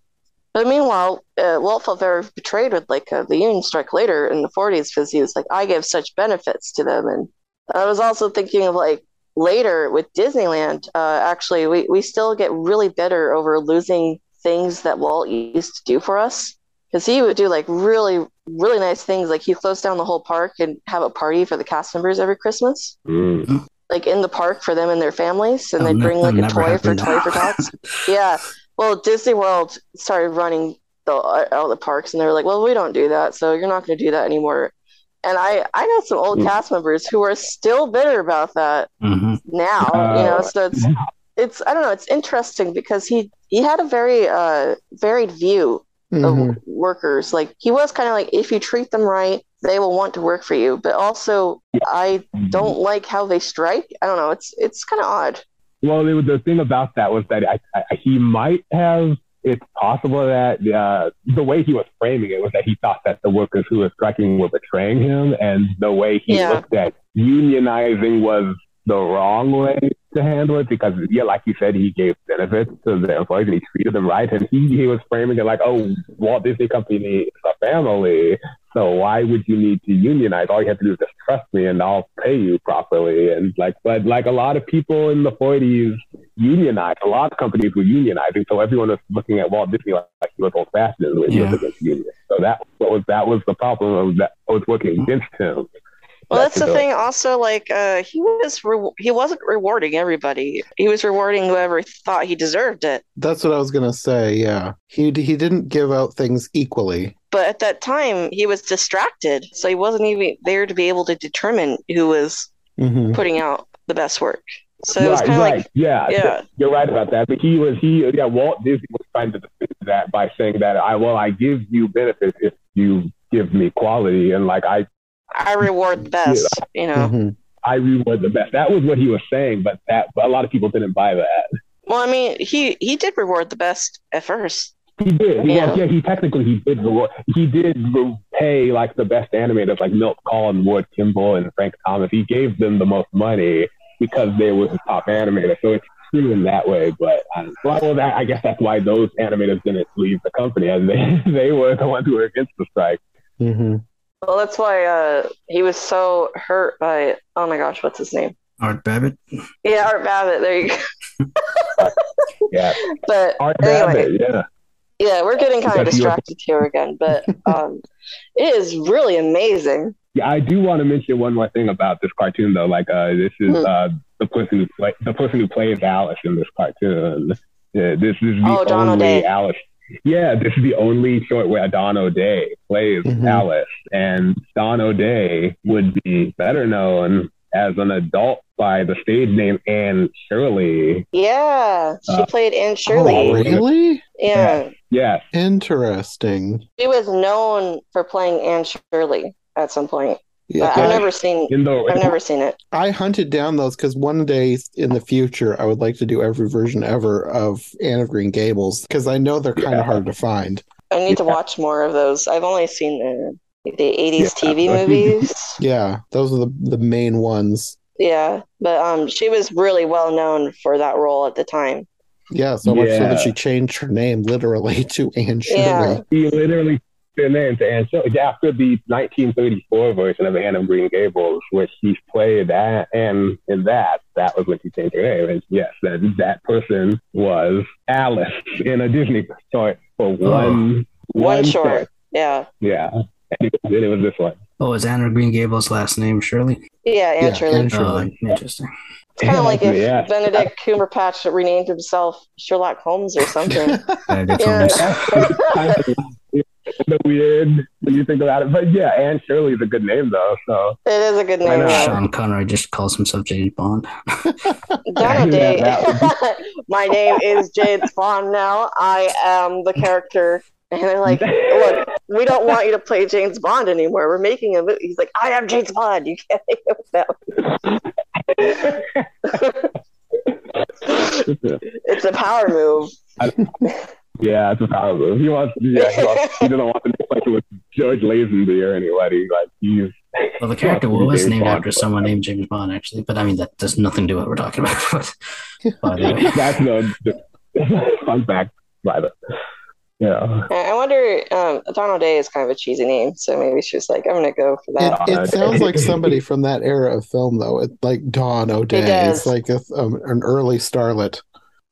but meanwhile, uh, Walt felt very betrayed with like uh, the union strike later in the 40s because he was like, I give such benefits to them. And I was also thinking of like later with Disneyland, uh, actually, we, we still get really bitter over losing things that Walt used to do for us. Because he would do like really, really nice things. Like he closed down the whole park and have a party for the cast members every Christmas, Mm. like in the park for them and their families. And That'll they'd bring like a toy for happen Toy for Tots. Yeah. Well, Disney World started running the all the parks, and they were like, "Well, we don't do that, so you're not going to do that anymore." And I I know some old Mm. cast members who are still bitter about that hmm now. you know, Uh, so it's it's I don't know. It's interesting because he he had a very uh varied view hmm of workers. Like he was kind of like, if you treat them right, they will want to work for you. But also, I don't like how they strike. I don't know. It's it's kind of odd. Well, it, was- the thing about that was that I, I, he might have. It's possible that uh, the way he was framing it was that he thought that the workers who were striking were betraying him, and the way he Yeah. looked at unionizing was the wrong way to handle it because, yeah, like you said, he gave benefits to the employees and he treated them right, and he, he was framing it like, oh, Walt Disney Company is a family, so why would you need to unionize? All you have to do is just trust me, and I'll pay you properly. And like, but like a lot of people in the 40s unionized. A lot of companies were unionizing, so everyone was looking at Walt Disney like, he was old fashioned when he was Yeah. against unions. So that what was that was the problem of that was working mm-hmm. against him. Well, that's the the- thing. Also, like uh, he was re- he wasn't rewarding everybody. He was rewarding whoever thought he deserved it. That's what I was gonna say. Yeah, he he didn't give out things equally. But at that time, he was distracted, so he wasn't even there to be able to determine who was hmm putting out the best work. So it was right, kind of right, like, yeah, yeah. you're right about that. But he was he yeah Walt Disney was trying to defend that by saying that I well I give you benefits if you give me quality, and like I I reward the best, you know. Mhm. I reward the best. That was what he was saying, but that but a lot of people didn't buy that. Well, I mean, he he did reward the best at first. He did. He, Yeah. yeah. yeah, he technically he did reward, he did pay like the best animators like Milt Kahl, Ward Kimball, and Frank Thomas. He gave them the most money because they were his top animator. So it's true in that way. But um, well, that, I guess that's why those animators didn't leave the company, as they they were the ones who were against the strike. Mhm. Well, that's why uh, he was so hurt by. Oh my gosh, what's his name? Art Babbitt. Yeah, Art Babbitt. There you go. Yeah, But Art anyway, Babbitt, yeah. yeah, we're getting kind of Because he was- distracted here again. But um, it is really amazing. Yeah, I do want to mention one more thing about this cartoon though. Like, uh, this is Hmm. uh, the person who play the person who plays Alice in this cartoon. Yeah, this is the Oh, only Alice. Yeah, this is the only short where Dawn O'Day plays Mhm. Alice, and Dawn O'Day would be better known as an adult by the stage name Anne Shirley. Yeah, she Uh, played Anne Shirley. Oh, Shirley. really? yeah, Yes, Interesting. she was known for playing Anne Shirley at some point. Yeah, But I've never seen. in the I've never seen it. I hunted down those because one day in the future, I would like to do every version ever of Anne of Green Gables because I know they're kind of Yeah. hard to find. I need to watch more of those. I've only seen the the 80s Yeah, TV movies. Yeah, those are the, the main ones. Yeah, but um, she was really well known for that role at the time. Yeah, so much so that she changed her name literally to Anne Shirley. Yeah. he literally their name to Anne Shirley after the 1934 version of Anne of Green Gables, which she played that, and in that, that was when she changed her name. And yes, that that person was Alice in a Disney short for oh. one One short. Yeah, Yeah, and it, was- it was this one. Oh, is Anna Green Gable's last name Shirley? yeah, Anne Yeah, Shirley. Anne Oh, interesting. It's kind of like if Yeah. Benedict Cumberbatch renamed himself Sherlock Holmes or something. Benedict Yeah. Holmes. kind of kind of weird when you think about it, but yeah, Anne Shirley is a good name though. So it is a good name. yeah. Sean Connery just calls himself James Bond. Donna Day. that My name is James Bond now. I am the character. And they're like, look, we don't want you to play James Bond anymore. We're making a movie. He's like, I am James Bond. You can't make it without me. It's a power move. Yeah, it's a power move. He wants, yeah, he, wants, he doesn't want to look like it was George Lazenby or anybody. Like he's Well, the character was James named Bond. after someone named James Bond, actually. But I mean, that does nothing to do what we're talking about. But by the way, that's no fun fact, by the yeah. I I wonder, um, Donald Day is kind of a cheesy name. So maybe she's like, I'm going to go for that. it sounds like somebody from that era of film, though. It, like Dawn O'Day. does. It's like a, um, an early starlet.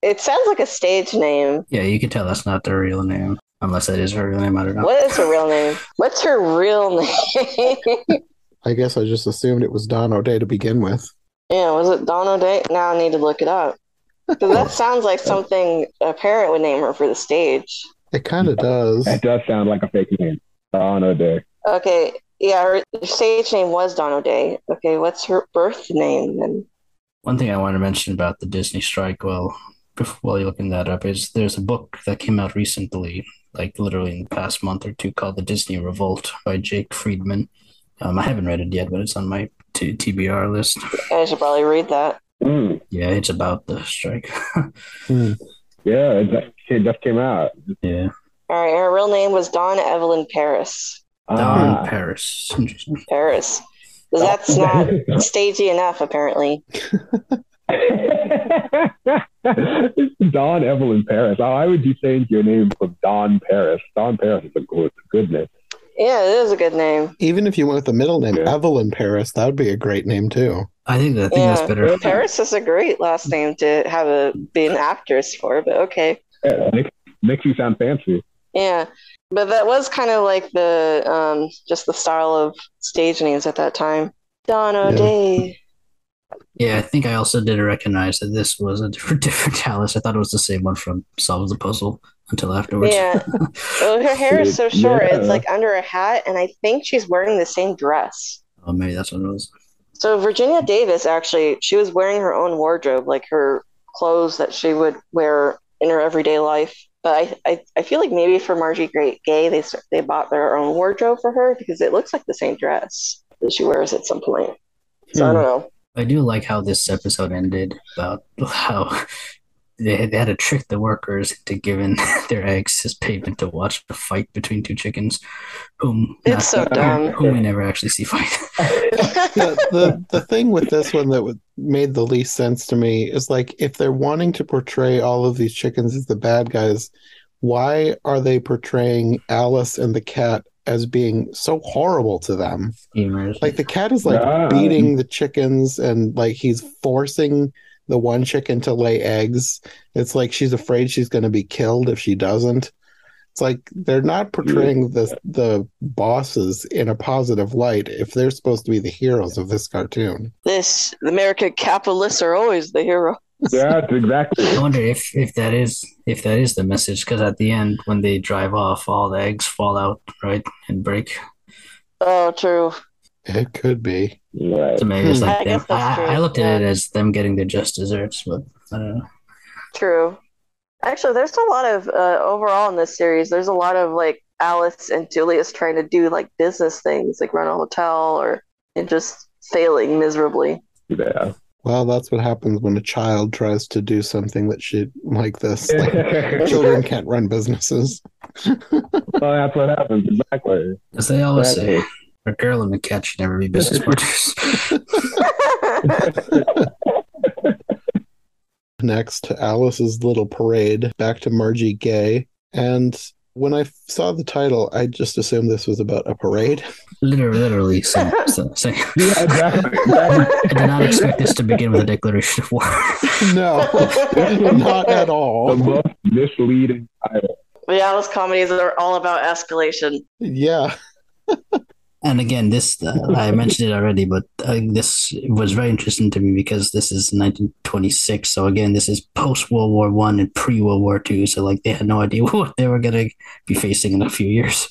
It sounds like a stage name. yeah, you can tell that's not their real name, unless that is her real name. I don't know. What is her real name? What's her real name? I guess I just assumed it was Dawn O'Day to begin with. yeah, was it Dawn O'Day? Now I need to look it up. Because that sounds like something a parent would name her for the stage. It kind of does. That does sound like a fake name. Dawn O'Day. Okay, yeah, her stage name was Dawn O'Day. Okay, what's her birth name then? One thing I want to mention about the Disney strike, well, bef- while you're looking that up, is there's a book that came out recently, like literally in the past month or two, called The Disney Revolt by Jake Friedman. Um, I haven't read it yet, but it's on my t- TBR list. I should probably read that. Mm, Yeah, it's about the strike. Hmm. yeah, it just, came out. yeah, All right, her real name was Dawn Evelyn Paris. Dawn Ah. Paris. Interesting. Paris. 'Cause that's not stagey enough, apparently. Dawn Evelyn Paris. Oh, Why would you change your name from Dawn Paris? Dawn Paris is a good, good name. Yeah, it is a good name. Even if you went with the middle name, Yeah. Evelyn Paris, that would be a great name too. I think that, I think Yeah, that's better. Paris is a great last name to have a be an actress for, but okay. Yeah, makes, makes you sound fancy. Yeah, but that was kind of like the um, just the style of stage names at that time. Dawn O'Day. Yeah, I think I also did recognize that this was a different, different Alice. I thought it was the same one from Solve the Puzzle until afterwards. Yeah. Well, her hair is so short; Yeah. it's like under a hat, and I think she's wearing the same dress. oh, maybe that's what it was. So Virginia Davis actually, she was wearing her own wardrobe, like her clothes that she would wear in her everyday life. But I, I, I feel like maybe for Margie Great Gay, they they bought their own wardrobe for her because it looks like the same dress that she wears at some point. So I Hmm. don't know. I do like how this episode ended about how they had, they had to trick the workers into giving their eggs as payment to watch a fight between two chickens, whom It's so dumb. whom we never actually see fight. the, the the thing with this one that would, made the least sense to me is like if they're wanting to portray all of these chickens as the bad guys, why are they portraying Alice and the cat as being so horrible to them? Schemers. Like the cat is like Yeah. beating the chickens and like he's forcing the one chicken to lay eggs. It's like she's afraid she's going to be killed if she doesn't. It's like they're not portraying the the bosses in a positive light if they're supposed to be the heroes of this cartoon. this American capitalists are always the hero. Yeah, exactly. I wonder if if that is if that is the message because at the end when they drive off, all the eggs fall out right and break. Oh, true. It could be. Right. So maybe it's Hmm. like I them. I, I looked at it as them getting their just desserts, but I don't know. True. Actually, there's a lot of uh, overall in this series. There's a lot of like Alice and Julius trying to do like business things, like run a hotel, or and just failing miserably. Yeah. Well, that's what happens when a child tries to do something that should like this. Like, children can't run businesses. well, that's what happens. Exactly. As they always Exactly. say, a girl and a cat should never be business partners. Next, to Alice's little parade. Back to Margie Gay. And when I saw the title, I just assumed this was about a parade. Literally, literally. Same, same, same. Yeah, exactly. exactly. I did not expect this to begin with a declaration of war. No, not at all. The most misleading title. the Alice comedies are all about escalation. Yeah. And again, this uh, I mentioned it already, but uh, this was very interesting to me because this is 1926. So again, this is post World War One and pre World War Two. So like they had no idea what they were gonna be facing in a few years.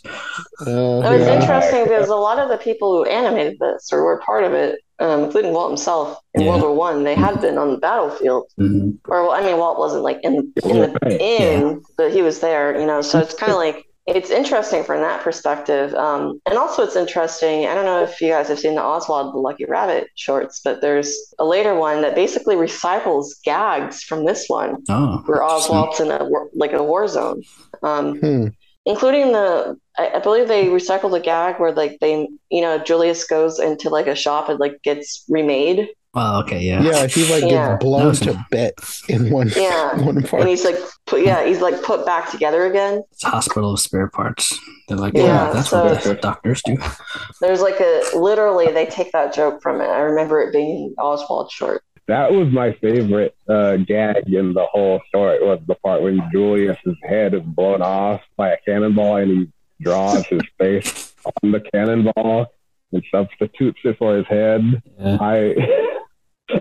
Uh, It was yeah. interesting because a lot of the people who animated this or were part of it, um, including Walt himself in Yeah. World War One, they had been on the battlefield. Mhm. Or well, I mean, Walt wasn't like in in the Right, in, but he was there, you know. So it's kind of like it's interesting from that perspective. Um, and also, it's interesting. I don't know if you guys have seen the Oswald the Lucky Rabbit shorts, but there's a later one that basically recycles gags from this one, Oh, where. Oswald's in a war- like a war zone. Um, Hmm. including the I, I believe they recycled a gag where like they you know Julius goes into like a shop and like gets remade Oh, okay, yeah. Yeah, he like Yeah. gets blown to bits in one Yeah. one part. and he's like put, yeah he's like put back together again It's a hospital of spare parts. They're like, Yeah, yeah, that's so- what the doctors do. there's like a literally they take that joke from it I remember it being Oswald short That was my favorite uh, gag in the whole story. Was the part when Julius's head is blown off by a cannonball and he draws his face on the cannonball and substitutes it for his head. Yeah. I.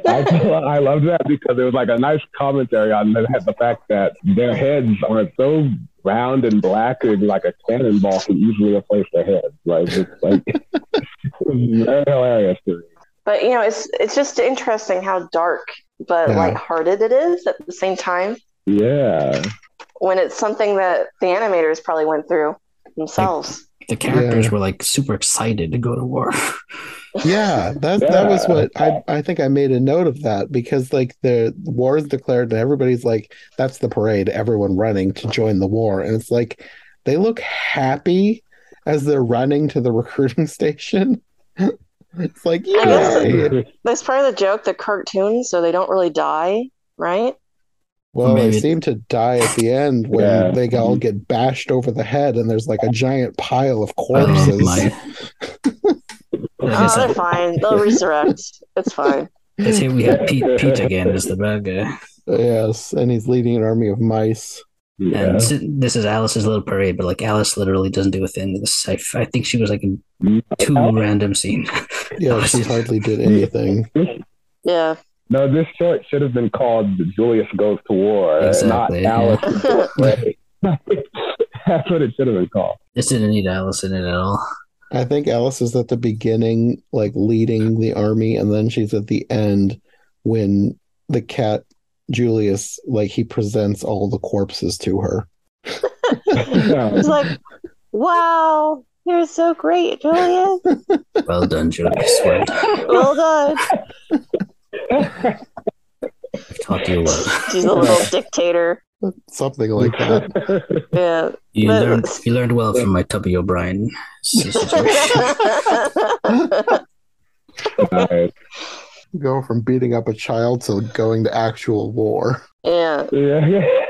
I I loved that because it was like a nice commentary on the, the fact that their heads are so round and black and like a cannonball can easily replace their heads. Like it's like it was very hilarious to me. but you know it's it's just interesting how dark but Yeah. lighthearted it is at the same time Yeah. when it's something that the animators probably went through themselves The characters Yeah. were like super excited to go to war. Yeah, that that was what I I think I made a note of that because like the war is declared and everybody's like that's the parade, everyone running to join the war, and it's like they look happy as they're running to the recruiting station. it's like yeah, that's part of the joke the cartoons so they don't really die right Well, they seem to die at the end when Yeah. they all mm-hmm. get bashed over the head, and there's like a giant pile of Oh, corpses. my. Oh they're fine they'll resurrect it's fine Because here we have Pete, Pete again as the bad guy. yes, and he's leading an army of mice. Yeah. And si- this is Alice's little parade, but like Alice literally doesn't do a thing. This, I, I think she was like in mm. two random scenes. Yeah, she hardly did anything. yeah No, this short should have been called Julius Goes to War, Exactly, not Alice. Right. That's what it should have been called. This didn't need Alice in it at all. I think Alice is at the beginning, like leading the army, and then she's at the end when the cat Julius, like he presents all the corpses to her. It's like, wow, you're so great, Julius. Well done, Julius. Well done. Well done. I've taught you well. She's a little dictator. Something like that. Yeah. You But- learned you learned well from my Tubby O'Brien situation. Nice. Go from beating up a child to going to actual war. yeah. Yeah.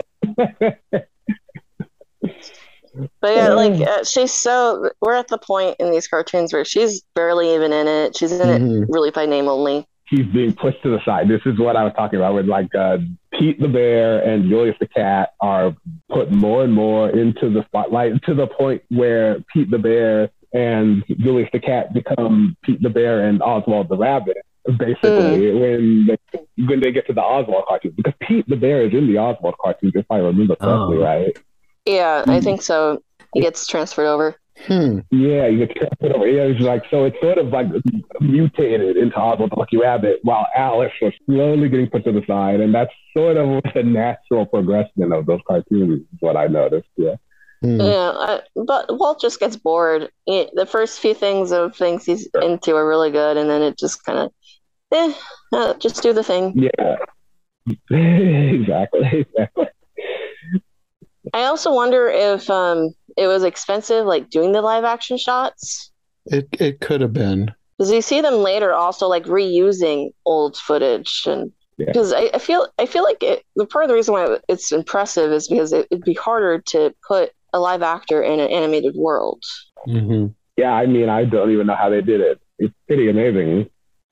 But yeah, like uh, she's so we're at the point in these cartoons where she's barely even in it. She's in Mhm. it really by name only. He's being pushed to the side. This is what I was talking about with like uh, Pete the bear and Julius the cat are put more and more into the spotlight to the point where Pete the bear and Julius the cat become Pete the bear and Oswald the rabbit. Basically, when they, when they get to the Oswald cartoon, because Pete the bear is in the Oswald cartoons, if I remember correctly, Oh. right? Yeah, I think so. He gets transferred over. Hmm. Yeah, you get transferred over. Yeah, it's like so. It's sort of like mutated into Oswald the Lucky Rabbit, while Alice was slowly getting put to the side, and that's sort of the natural progression of those cartoons. Is what I noticed. Yeah. Hmm. Yeah, I, but Walt just gets bored. He- the first few things of things he's into are really good, and then it just kind of, eh, uh, just do the thing. Yeah. exactly. Exactly. I also wonder if um it was expensive, like doing the live action shots, It it could have been. because you see them later also like reusing old footage, and Yeah. because I, I feel I feel like it, the part of the reason why it's impressive is because it, it'd be harder to put a live actor in an animated world. hmm Yeah. I mean, I don't even know how they did it. It's pretty amazing.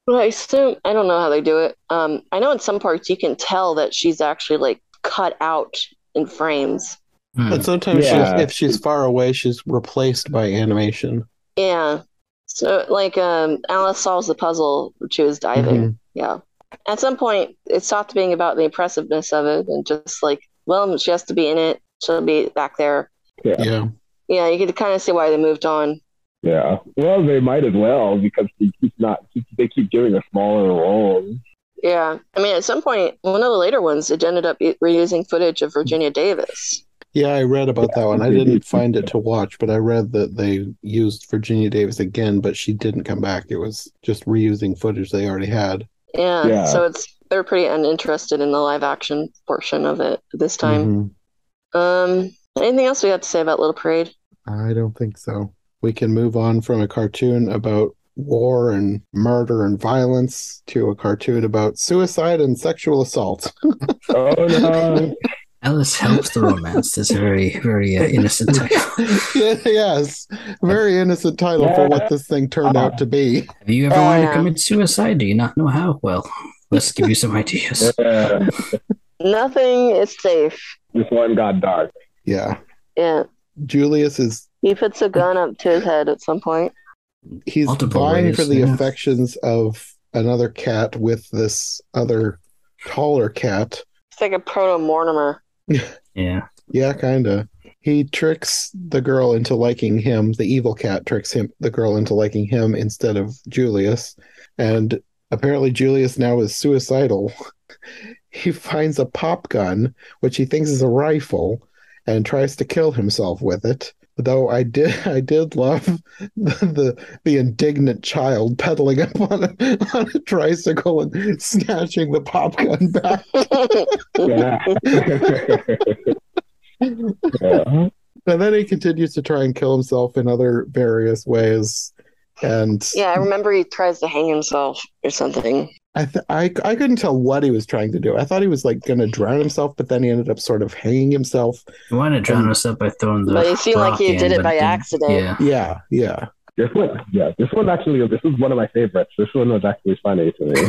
Well, I assume I don't know how they do it. Um, I know in some parts you can tell that she's actually like cut out in frames. Hmm. But sometimes Yeah. she's, if she's far away, she's replaced by animation. Yeah. So like um, Alice solves the puzzle when she was diving. Mhm. Yeah. At some point, it stopped being about the impressiveness of it and just like, well, she has to be in it. She'll be back there. Yeah. Yeah. Yeah, you could kind of see why they moved on. Yeah. Well, they might as well because they keep not they keep giving her smaller roles. Yeah. I mean, at some point, one of the later ones, it ended up reusing footage of Virginia Davis. Yeah, I read about that one. I didn't find it to watch, but I read that they used Virginia Davis again, but she didn't come back. It was just reusing footage they already had. Yeah. Yeah. So it's they're pretty uninterested in the live action portion of it this time. Mhm. Um, anything else we have to say about Little Parade? I don't think so. We can move on from a cartoon about war and murder and violence to a cartoon about suicide and sexual assault. Oh no. Alice helps the romance. That's a very, very uh, innocent title. yes, very innocent title for what this thing turned out to be. Have you ever wanted to Uh, commit suicide? Do you not know how? Well, let's give you some ideas. Yeah. Nothing is safe. This one got dark. Yeah, Yeah. Julius is He puts a gun up to his head at some point. he's Multiple vying ways, for the yeah. affections of another cat with this other taller cat. It's like a proto Mortimer. Yeah. Yeah, kinda. He tricks the girl into liking him. The evil cat tricks him, the girl into liking him instead of Julius. And apparently, Julius now is suicidal. he finds a pop gun, which he thinks is a rifle, and tries to kill himself with it. Though I did, I did love the the, the indignant child pedaling up on a, on a tricycle and snatching the pop gun back. Yeah. yeah. And then he continues to try and kill himself in other various ways. And yeah, I remember he tries to hang himself or something. I, th- I I couldn't tell what he was trying to do. I thought he was like going to drown himself, but then he ended up sort of hanging himself. He wanted to drown us up by throwing the. But it seemed like rock he in, did it by didn't- accident. Yeah. Yeah, yeah. This one, yeah, this one actually, this is one of my favorites. This one was actually funny to me.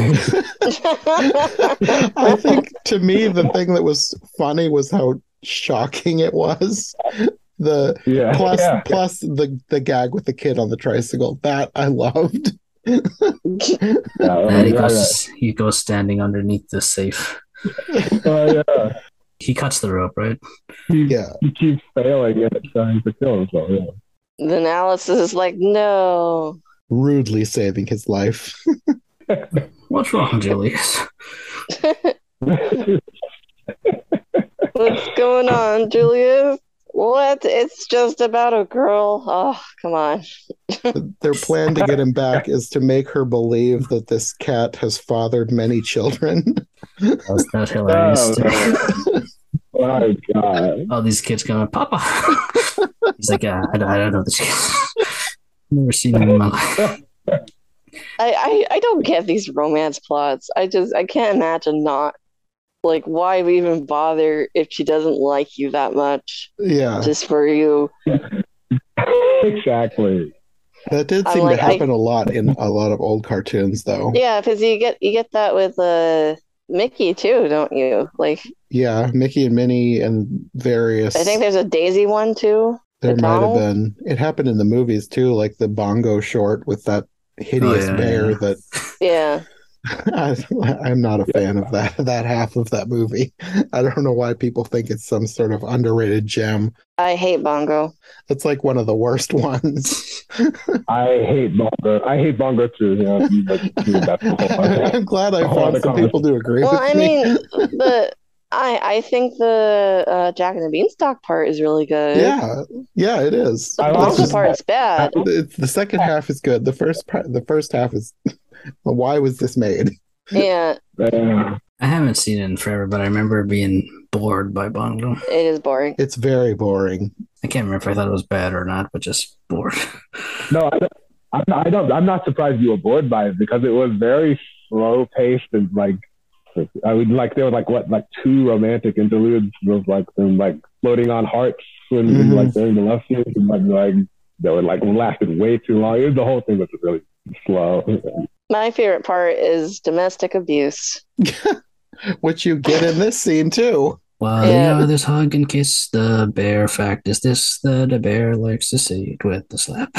I think to me the thing that was funny was how shocking it was. The Yeah, plus yeah. plus the the gag with the kid on the tricycle that I loved. Yeah, And he yeah, goes, he goes standing underneath the safe. yeah. Oh, yeah. He cuts the rope, right? He, Yeah. he keeps failing at trying to kill himself. Yeah. then Alice is like, no. Rudely saving his life. What's wrong, Julius? What's going on, Julius? What? It's just about a girl. Oh, come on. Their plan to get him back is to make her believe that this cat has fathered many children. That's not hilarious. Oh, my god. All these kids going, Papa. He's like, yeah, I, don't- I don't know this kid. Never seen him in my life. I, I I don't get these romance plots. I just I can't imagine not. Like, why even bother if she doesn't like you that much yeah, just for you? exactly. that did seem like, to happen a lot in a lot of old cartoons, though. Yeah, because you get you get that with uh Mickey too, don't you? Like, Yeah, Mickey and Minnie and various. I think there's a Daisy one too. there the might have been. It happened in the movies too, like the Bongo short with that hideous Oh, yeah, bear yeah. that Yeah. I, I'm not a fan of that that half of that movie. I don't know why people think it's some sort of underrated gem. I hate Bongo. It's like one of the worst ones. I hate Bongo. I hate Bongo too. You know, but that's the whole other- I'm glad I found the some people to agree Well, with I me. mean, the I I think the uh, Jack and the Beanstalk part is really good. yeah, yeah, it is. The I It's Bongo just- part's bad. it's- the second half is good. The first part, the first half is. Why was this made? Yeah, Uh, I haven't seen it in forever, but I remember being bored by Bongo. it is boring. It's very boring. I can't remember if I thought it was bad or not, but just bored. no, I don't, I'm not, I don't. I'm not surprised you were bored by it because it was very slow paced and like. I would like there were like what like two romantic interludes of like them like floating on hearts when Mhm. like during the love scene and like, like they were like lasted way too long. It was, the whole thing was really slow. My favorite part is domestic abuse. Which you get in this scene too. Well, Yeah. you know, this hug and kiss, the bear fact is this that a bear likes to see it with the slap.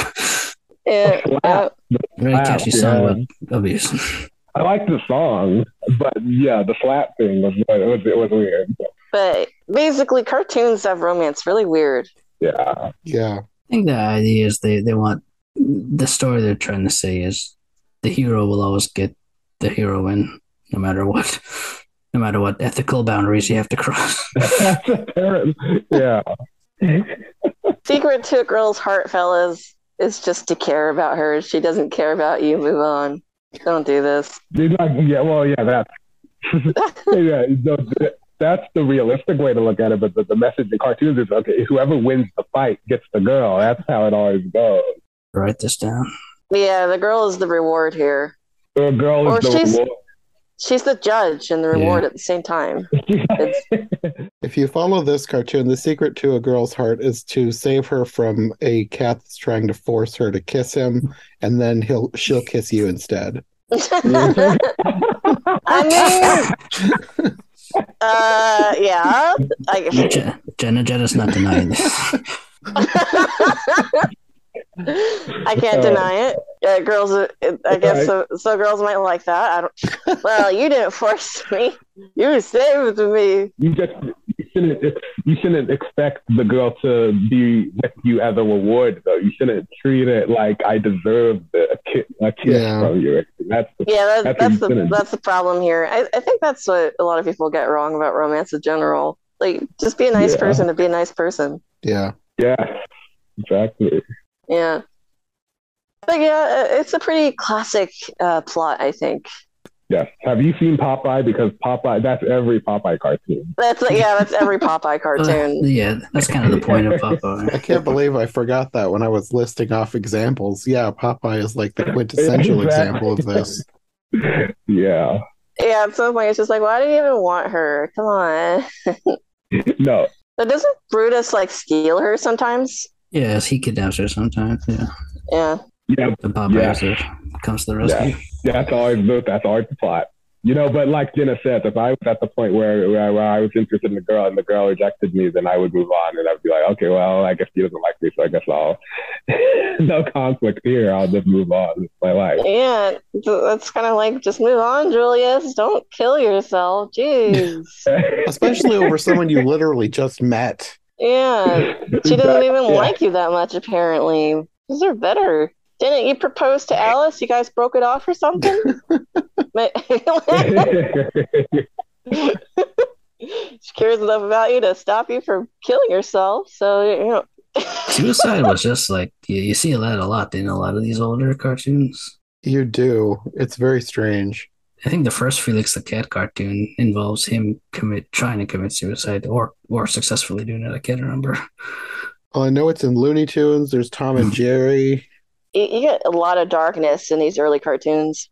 Yeah, uh, Very Wow, catchy yeah. song about abuse. I like the song, but yeah, the slap thing was it was it was weird. but basically, cartoons have romance really weird. Yeah, Yeah. I think the idea is they, they want the story they're trying to say is the hero will always get the heroine no matter what. No matter what ethical boundaries you have to cross. Yeah, Secret to a girl's heart, fellas, is just to care about her. She doesn't care about you. Move on. Don't do this. You're not- yeah. Well, yeah, that's yeah. the- that's the realistic way to look at it. But the, the message in cartoons is okay. Whoever wins the fight gets the girl. That's how it always goes. Write this down. Yeah, the girl is the reward here. The girl Or is the she's- reward. She's the judge and the reward at the same time. If you follow this cartoon, the secret to a girl's heart is to save her from a cat that's trying to force her to kiss him, and then he'll she'll kiss you instead. I mean, uh, yeah. I, Je- Jenna Jenna's not denying this. I can't deny it. Uh, girls, uh, I guess so, so. Girls might like that. I don't. Well, you didn't force me. You saved me. you just you shouldn't you shouldn't expect the girl to be with you as a reward though. You shouldn't treat it like I deserve the, a, ki- a kiss Yeah. from you. That's the, Yeah, that, That's that's the infinite. that's the problem here. I, I think that's what a lot of people get wrong about romance in general. Like, just be a nice Yeah. person to be a nice person. Yeah. yeah, exactly. Yeah. But yeah, uh, it's a pretty classic uh, plot, I think. Yes. Have you seen Popeye? Because Popeye, that's every Popeye cartoon. That's yeah, that's every Popeye Uh, cartoon. yeah, that's kind of the point of Popeye. I can't believe I forgot that when I was listing off examples. Yeah, Popeye is like the quintessential example of this. Yeah. Yeah, at some point it's just like, why do you even want her? Come on. No. But doesn't Brutus like steal her sometimes? Yes, he kidnaps her sometimes. Yeah, Yeah. Yeah. the Popeye Yeah. comes to the rescue. Yeah. That's always the that's always the plot. You know, but like Jenna said, if I was at the point where, where where I was interested in the girl and the girl rejected me, then I would move on and I'd be like, okay, well, I guess she doesn't like me, so I guess I'll no conflict here. I'll just move on with my life. Yeah, th- that's kind of like just move on, Julius. Don't kill yourself. Jeez. Especially over someone you literally just met. Yeah, she doesn't even Yeah. like you that much, apparently. These are better. Didn't you propose to Alice? You guys broke it off or something? But- she cares enough about you to stop you from killing yourself. So you know. Suicide was just like you, you see that a lot in a lot of these older cartoons. You do. It's very strange. I think the first Felix the Cat cartoon involves him commit trying to commit suicide or or successfully doing it. I can't remember. Well, I know it's in Looney Tunes. There's Tom and Jerry. You, you get a lot of darkness in these early cartoons.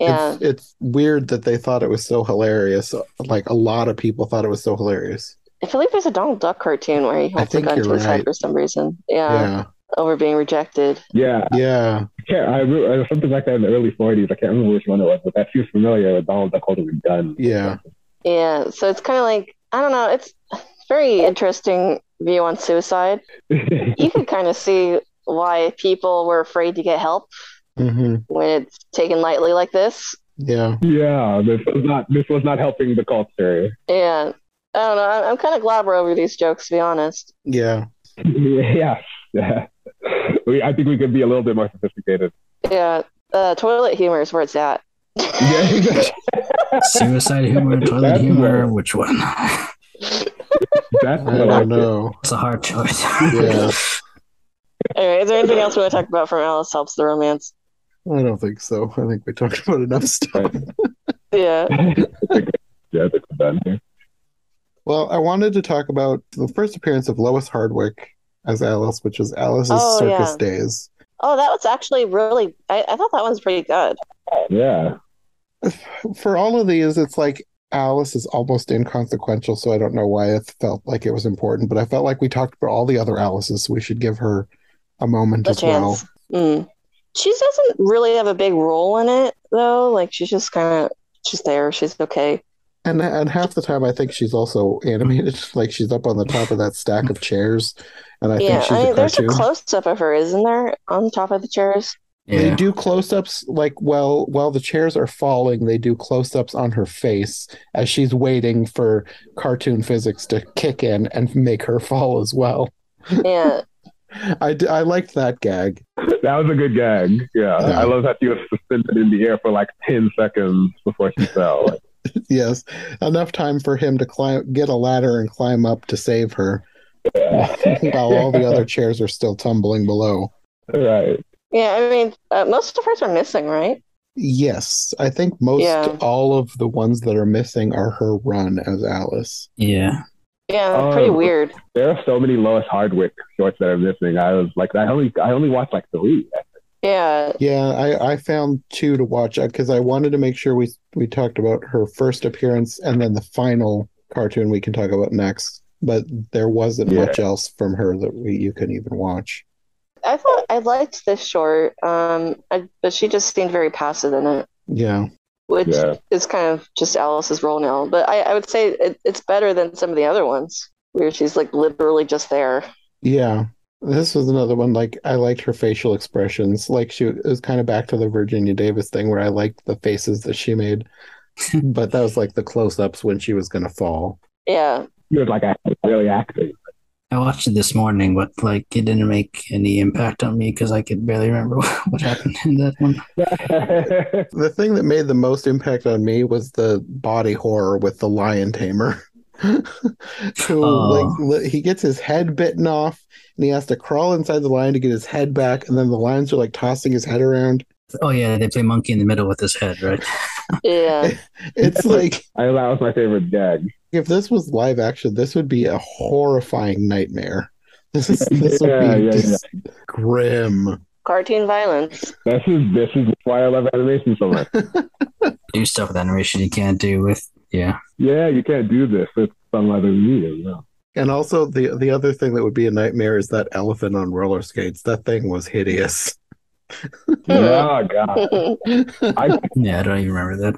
Yeah. It's, it's weird that they thought it was so hilarious. Like a lot of people thought it was so hilarious. I feel like there's a Donald Duck cartoon where he holds a gun to his right. head for some reason. Yeah, Yeah. Over being rejected. Yeah, Yeah. I. I re- uh, something like that in the early '40s. I can't remember which one it was, but that seems familiar with Donald Duck holding a gun. Yeah. Yeah, so it's kind of like I don't know. It's very interesting view on suicide. You could kind of see why people were afraid to get help hmm when it's taken lightly like this. Yeah. yeah, this was not. This was not helping the culture. Yeah, I don't know. I'm, I'm kind of glad we're over these jokes, to be honest. Yeah. yeah, yeah. We, I think we could be a little bit more sophisticated. Yeah, uh, toilet humor is where it's at. Yeah, Suicide humor, toilet That's humor, what- which one? that's I I don't know. It's a hard choice. Yeah. Anyway, is there anything else we want to talk about from Alice Helps the Romance? I don't think so. I think we talked about enough stuff. Yeah. yeah, I think we're done here. Well, I wanted to talk about the first appearance of Lois Hardwick as Alice, which was Alice's Oh, Circus yeah. Days. Oh, that was actually really. I, I thought that one was pretty good. Yeah, For all of these, it's like Alice is almost inconsequential, so I don't know why it felt like it was important, but I felt like we talked about all the other Alices, so we should give her a moment The as well. chance. Mm. She doesn't really have a big role in it, though. Like she's just kind of she's there. She's okay. And and half the time, I think she's also animated, like she's up on the top of that stack of chairs, and I yeah, think she's I mean, a there's a cartoon. close up of her, isn't there, on top of the chairs? They do close-ups like while while the chairs are falling, they do close-ups on her face as she's waiting for cartoon physics to kick in and make her fall as well. Yeah, I, d- I liked that gag. that was a good gag. Yeah, Yeah. I love that she was suspended in the air for like ten seconds before she fell. Yes, enough time for him to climb, get a ladder and climb up to save her, while all the other chairs are still tumbling below. right. yeah. I mean, uh, most of hers are missing, right? Yes, I think most Yeah. all of the ones that are missing are her run as Alice. Yeah. Yeah, pretty Um, weird. There are so many Lois Hardwick shorts that are missing. I was like, I only, I only watched like three. Yeah, Yeah, I, I found two to watch because I wanted to make sure we we talked about her first appearance and then the final cartoon we can talk about next. But there wasn't Yeah. much else from her that we, you can even watch. I thought I liked this short, um, I, but she just seemed very passive in it, Yeah, which Yeah. is kind of just Alice's role now. But I, I would say it, it's better than some of the other ones where she's like literally just there. yeah. This was another one. Like I liked her facial expressions. Like she it was kind of back to the Virginia Davis thing where I liked the faces that she made. but that was like the close-ups when she was gonna fall. Yeah, He was like actually really acting. I watched it this morning, but like it didn't make any impact on me because I could barely remember what happened in that one. The thing that made the most impact on me was the body horror with the lion tamer. Who Oh. like he gets his head bitten off and he has to crawl inside the lion to get his head back, and then the lions are like tossing his head around. Oh yeah, they play monkey in the middle with his head, right? yeah. It's like I that was my favorite gag. if this was live action, this would be a horrifying nightmare. This is this would be yeah, just grim. Cartoon violence. This is this is why I love animation so much. Do stuff with animation you can't do with yeah. yeah, you can't do this with some other medium. No. And also the the other thing that would be a nightmare is that elephant on roller skates. That thing was hideous. Oh god. I Yeah, I don't even remember that.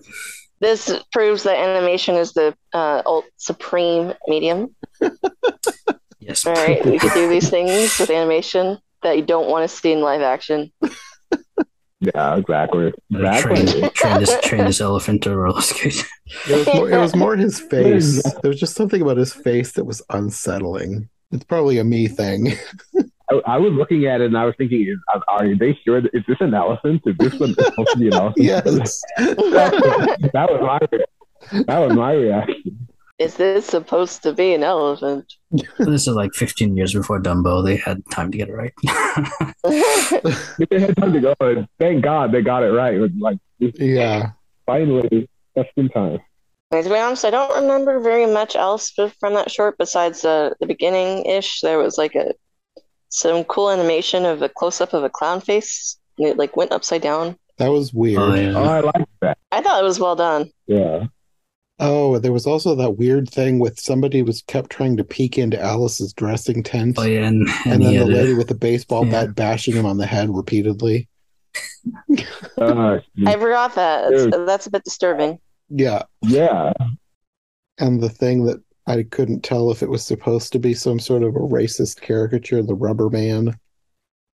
this proves that animation is the uh, ult- supreme medium. Yes. All right, we can do these things with animation that you don't want to see in live action. Yeah, exactly. train, Exactly. train this train this elephant to roller skate. It was more, it was more his face. There was just something about his face that was unsettling. It's probably a me thing. I, I was looking at it and I was thinking, is, are- are they sure? That, is this an elephant? Is this one supposed to be an elephant? yes. that was my that was my reaction. Is this supposed to be an elephant? this is like 15 years before Dumbo. They had time to get it right. they had time to go. And thank God they got it right. It like Yeah. finally just in time. to be honest, I don't remember very much else from that short besides uh, the beginning ish. There was like a some cool animation of a close up of a clown face, and it like went upside down. That was weird. Oh, Oh, yeah. Oh, I like that. I thought it was well done. Yeah. Oh, there was also that weird thing with somebody was kept trying to peek into Alice's dressing tent. Oh yeah, and, And and, then the had lady a, with the baseball Yeah. bat bashing him on the head repeatedly. Uh, I forgot that. Dude. that's a bit disturbing. Yeah. yeah. And the thing that I couldn't tell if it was supposed to be some sort of a racist caricature, the rubber man.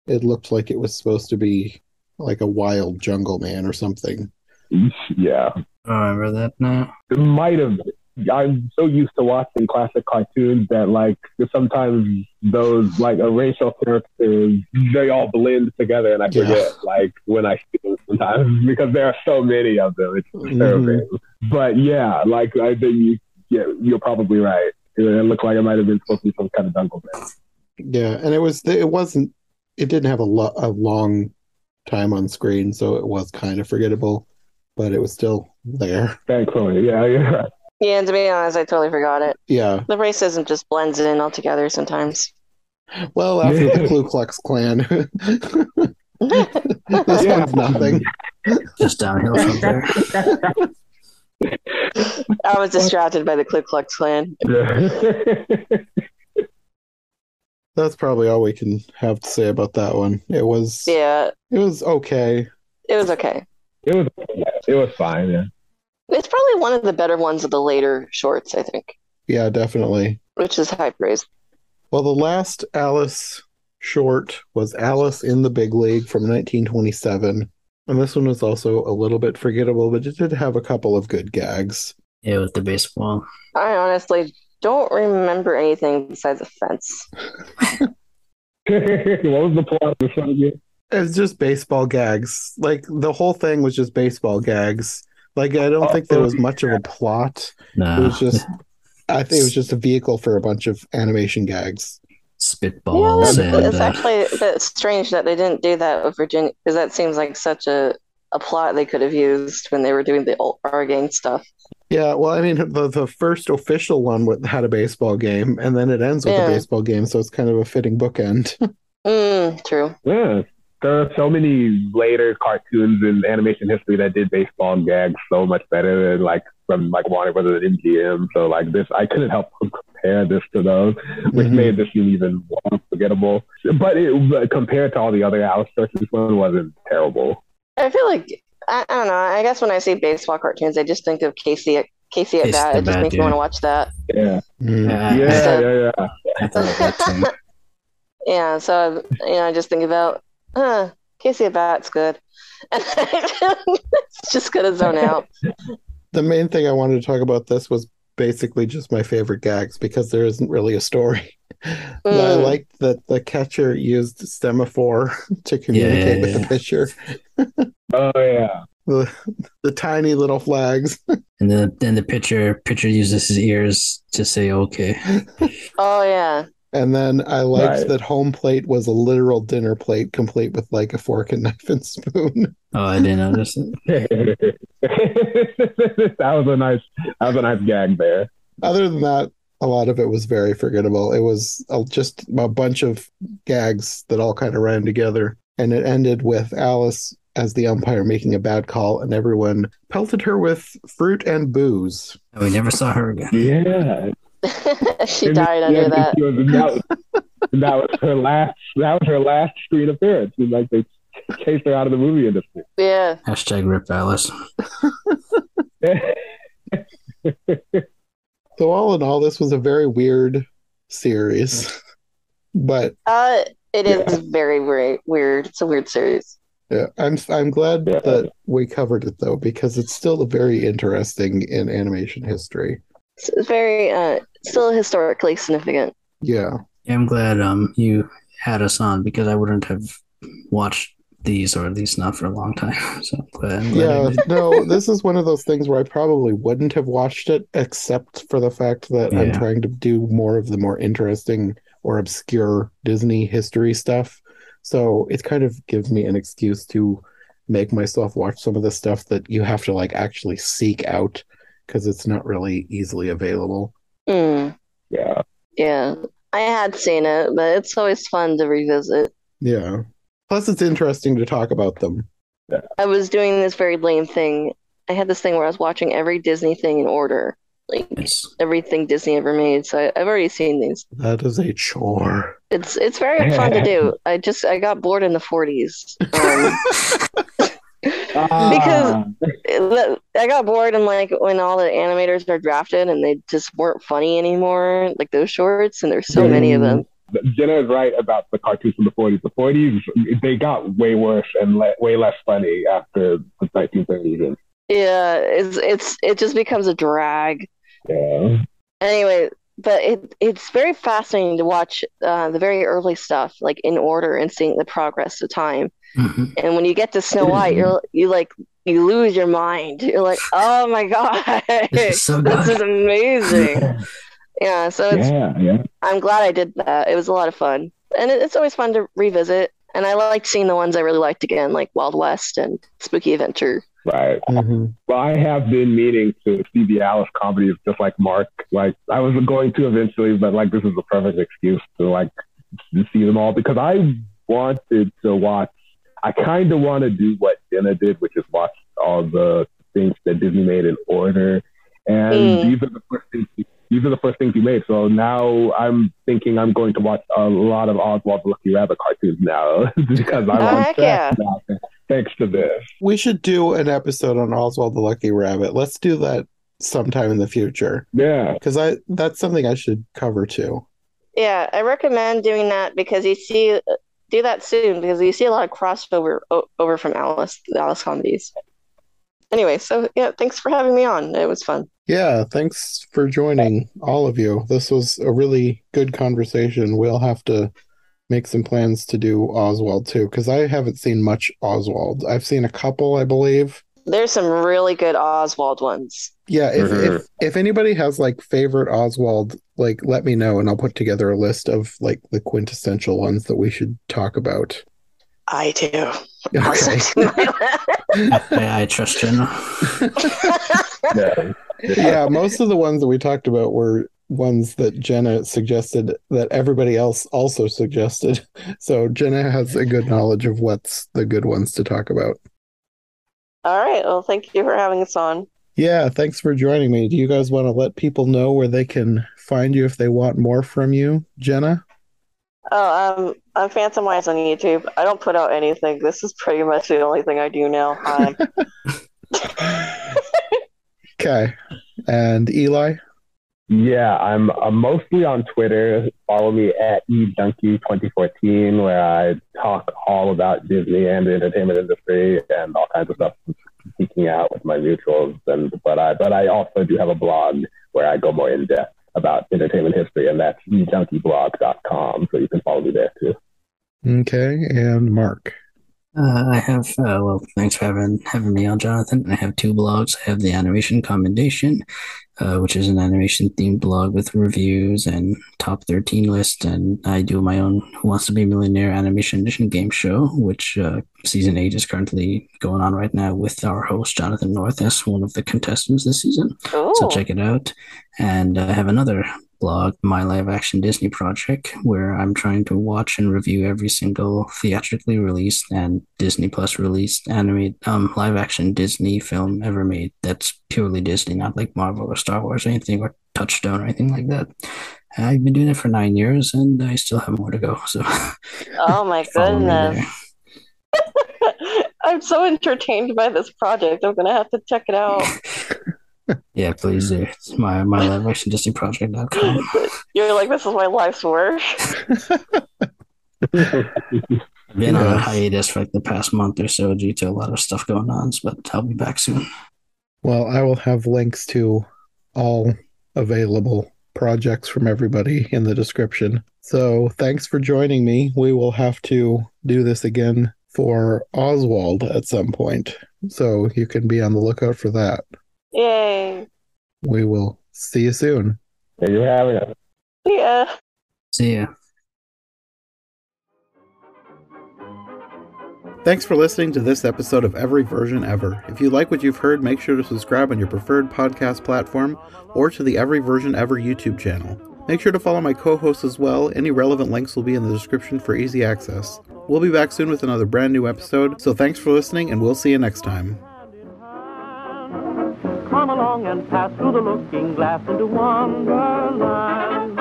It looked like it was supposed to be like a wild jungle man or something. Yeah. Oh, I remember that now. It might have. I'm so used to watching classic cartoons that, like, sometimes those, like, a racial characters, they all blend together, and I Yeah. forget, like, when I see them sometimes because there are so many of them. It's disturbing. Mm-hmm. But yeah, like, I think you, yeah, you're probably right. It looked like it might have been supposed to be some kind of jungle man. Yeah, and it was it wasn't it didn't have a, lo- a long time on screen, so it was kind of forgettable, but it was still there. Thankfully, yeah, yeah. Yeah, and to be honest, I totally forgot it. Yeah. The racism just blends in altogether sometimes. Well, after the Ku Klux Klan, this Yeah. one's nothing. Just downhill from there. I was distracted by the Ku Klux Klan. yeah. That's probably all we can have to say about that one. It was Yeah, it was okay. it was okay. it was, it was fine, yeah. It's probably one of the better ones of the later shorts, I think, Yeah, definitely. which is high praise. Well, the last Alice short was Alice in the Big League from 1927. And this one was also a little bit forgettable, but it did have a couple of good gags. Yeah, with the baseball. I honestly don't remember anything besides a fence. what was the plot of this one again? It's just baseball gags. Like the whole thing was just baseball gags. Like I don't think there was much of a plot. It was just I think it was just a vehicle for a bunch of animation gags. spitballs yeah, and it's uh, actually that's strange that they didn't do that with Virginia because that seems like such a, a plot they could have used when they were doing the old Our Gang stuff. Yeah, well, I mean, the the first official one with- had a baseball game, and then it ends with Yeah. a baseball game, so it's kind of a fitting bookend. Mm, true. Yeah. There are so many later cartoons in animation history that did baseball gags so much better than like from like Warner Brothers and MGM. So like this, I couldn't help but compare this to those, which Mhm. made this seem even more unforgettable. But it but compared to all the other Alice stories, this one wasn't terrible. I feel like I, I don't know. I guess when I see baseball cartoons, I just think of Casey at Casey at Casey bat. It just Bat, makes me want to watch that. Yeah. Mm. yeah, Yeah. So- Yeah. Yeah. I thought of that too. Yeah, so you know, I just think about, huh, Casey at bat's good. And it's just gonna zone out. The main thing I wanted to talk about this was basically just my favorite gags because there isn't really a story. I Mm. liked that the catcher used semaphore to communicate yeah, with the pitcher. Oh yeah. The, the tiny little flags. And then then the pitcher pitcher uses his ears to say okay. Oh yeah. And then I liked Right. that home plate was a literal dinner plate complete with like a fork and knife and spoon. Oh, I didn't notice it. that was a nice. That was a nice gag there. Other than that, a lot of it was very forgettable. It was uh, just a bunch of gags that all kind of ran together. And it ended with Alice as the umpire making a bad call, and everyone pelted her with fruit and booze. And we never saw her again. Yeah. she And died under and that. she was- that, was, that was her last. That was her last screen appearance. And like they chased her out of the movie industry. Yeah. Hashtag rip Alice. So, all in all, this was a very weird series. But Uh it is very, very weird. It's a weird series. yeah, I'm I'm glad Yeah. that we covered it though because it's still very interesting in animation history. It's very uh still historically significant. Yeah. Yeah, I'm glad um you had us on because I wouldn't have watched these, or at least not for a long time. So I'm glad. I'm glad Yeah, did. no, this is one of those things where I probably wouldn't have watched it except for the fact that I'm trying to do more of the more interesting or obscure Disney history stuff. So it kind of gives me an excuse to make myself watch some of the stuff that you have to like actually seek out because it's not really easily available. Mm, Yeah. yeah, I had seen it, but it's always fun to revisit. Yeah. Plus, it's interesting to talk about them. I was doing this very lame thing. I had this thing where I was watching every Disney thing in order, like Yes. everything Disney ever made. So I, I've already seen these. That is a chore. It's it's very fun to do. I just I got bored in the 40s. Um, Ah, it- I got bored and like when all the animators are drafted and they just weren't funny anymore, like those shorts, and there's so many of them. Jenna is right about the cartoons from the 40s. The 40s, they got way worse and le- way less funny after the 1930s. And, Yeah, it's it's it just becomes a drag. yeah. Anyway, but it it's very fascinating to watch uh, the very early stuff like in order and seeing the progress of time. Mhm. And when you get to Snow White, you're you like you lose your mind. You're like, oh my god, This is so this is amazing. Yeah, so it's Yeah, yeah. I'm glad I did that. It was a lot of fun, and it, it's always fun to revisit. And I liked seeing the ones I really liked again, like Wild West and Spooky Adventure. Right. Mhm. Well, I have been meaning to see the Alice comedies just like Mark. Like I was going to eventually, but like this is the perfect excuse to like to see them all because I wanted to watch. I kind of want to do what Jenna did, which is watch all the things that Disney made in order. And Mm. these are the first things. These are the first things he made. So now I'm thinking I'm going to watch a lot of Oswald the Lucky Rabbit cartoons now because I'm Oh, on heck track now thanks to this. We should do an episode on Oswald the Lucky Rabbit. Let's do that sometime in the future Yeah. because I that's something I should cover too. Yeah, I recommend doing that because you see, do that soon because you see a lot of crossover o- over from Alice, the Alice comedies. Anyway, so yeah, thanks for having me on. It was fun. Yeah, thanks for joining, all of you. This was a really good conversation. We'll have to make some plans to do Oswald too because I haven't seen much Oswald. I've seen a couple, I believe. There's some really good Oswald ones. Yeah, if if, mm-hmm. if anybody has like favorite Oswald, like let me know and I'll put together a list of like the quintessential ones that we should talk about. I do. Okay. I, I trust Jenna. Yeah. yeah, most of the ones that we talked about were ones that Jenna suggested that everybody else also suggested. So Jenna has a good knowledge of what's the good ones to talk about. All right. Well, thank you for having us on. Yeah, thanks for joining me. Do you guys want to let people know where they can find you if they want more from you, Jenna? Oh, um, I'm Phantom Wise on YouTube. I don't put out anything. This is pretty much the only thing I do now. Um, Hi. Okay. And Eli? Yeah, I'm, I'm mostly on Twitter. Follow me at eDonkey2014, where I talk all about Disney and the entertainment industry and all kinds of stuff, geeking out with my mutuals. And but I but I also do have a blog where I go more in depth about entertainment history, and that's eDonkeyblog.com. So you can follow me there too. Okay. And Mark. Uh, I have, uh, well, thanks for having having me on, Jonathan. I have two blogs. I have the Animation Commendation, uh, which is an animation themed blog with reviews and top 13 list. And I do my own Who Wants to Be a Millionaire Animation Edition game show, which uh, season eight is currently going on right now with our host, Jonathan North, as one of the contestants this season. So Oh, check it out. And I have another blog, My Live Action Disney Project, where I'm trying to watch and review every single theatrically released and Disney Plus released animated um live action Disney film ever made. That's purely Disney, not like Marvel or Star Wars or anything or Touchstone or anything like that. I've been doing it for nine years and I still have more to go. So oh my goodness. I'm so entertained by this project. I'm gonna have to check it out. Yeah, please do. It's my my live action Disney project.com. You're like, this is my life's work. I've been on a hiatus for like the past month or so due to a lot of stuff going on, but I'll be back soon. Well, I will have links to all available projects from everybody in the description. So thanks for joining me. We will have to do this again for Oswald at some point. So you can be on the lookout for that. Yay. We will see you soon. There you have it. Yeah. See ya. Thanks for listening to this episode of Every Version Ever. If you like what you've heard, make sure to subscribe on your preferred podcast platform or to the Every Version Ever YouTube channel. Make sure to follow my co hosts as well. Any relevant links will be in the description for easy access. We'll be back soon with another brand new episode, so thanks for listening, and we'll see you next time come along and pass through the looking glass into Wonderland.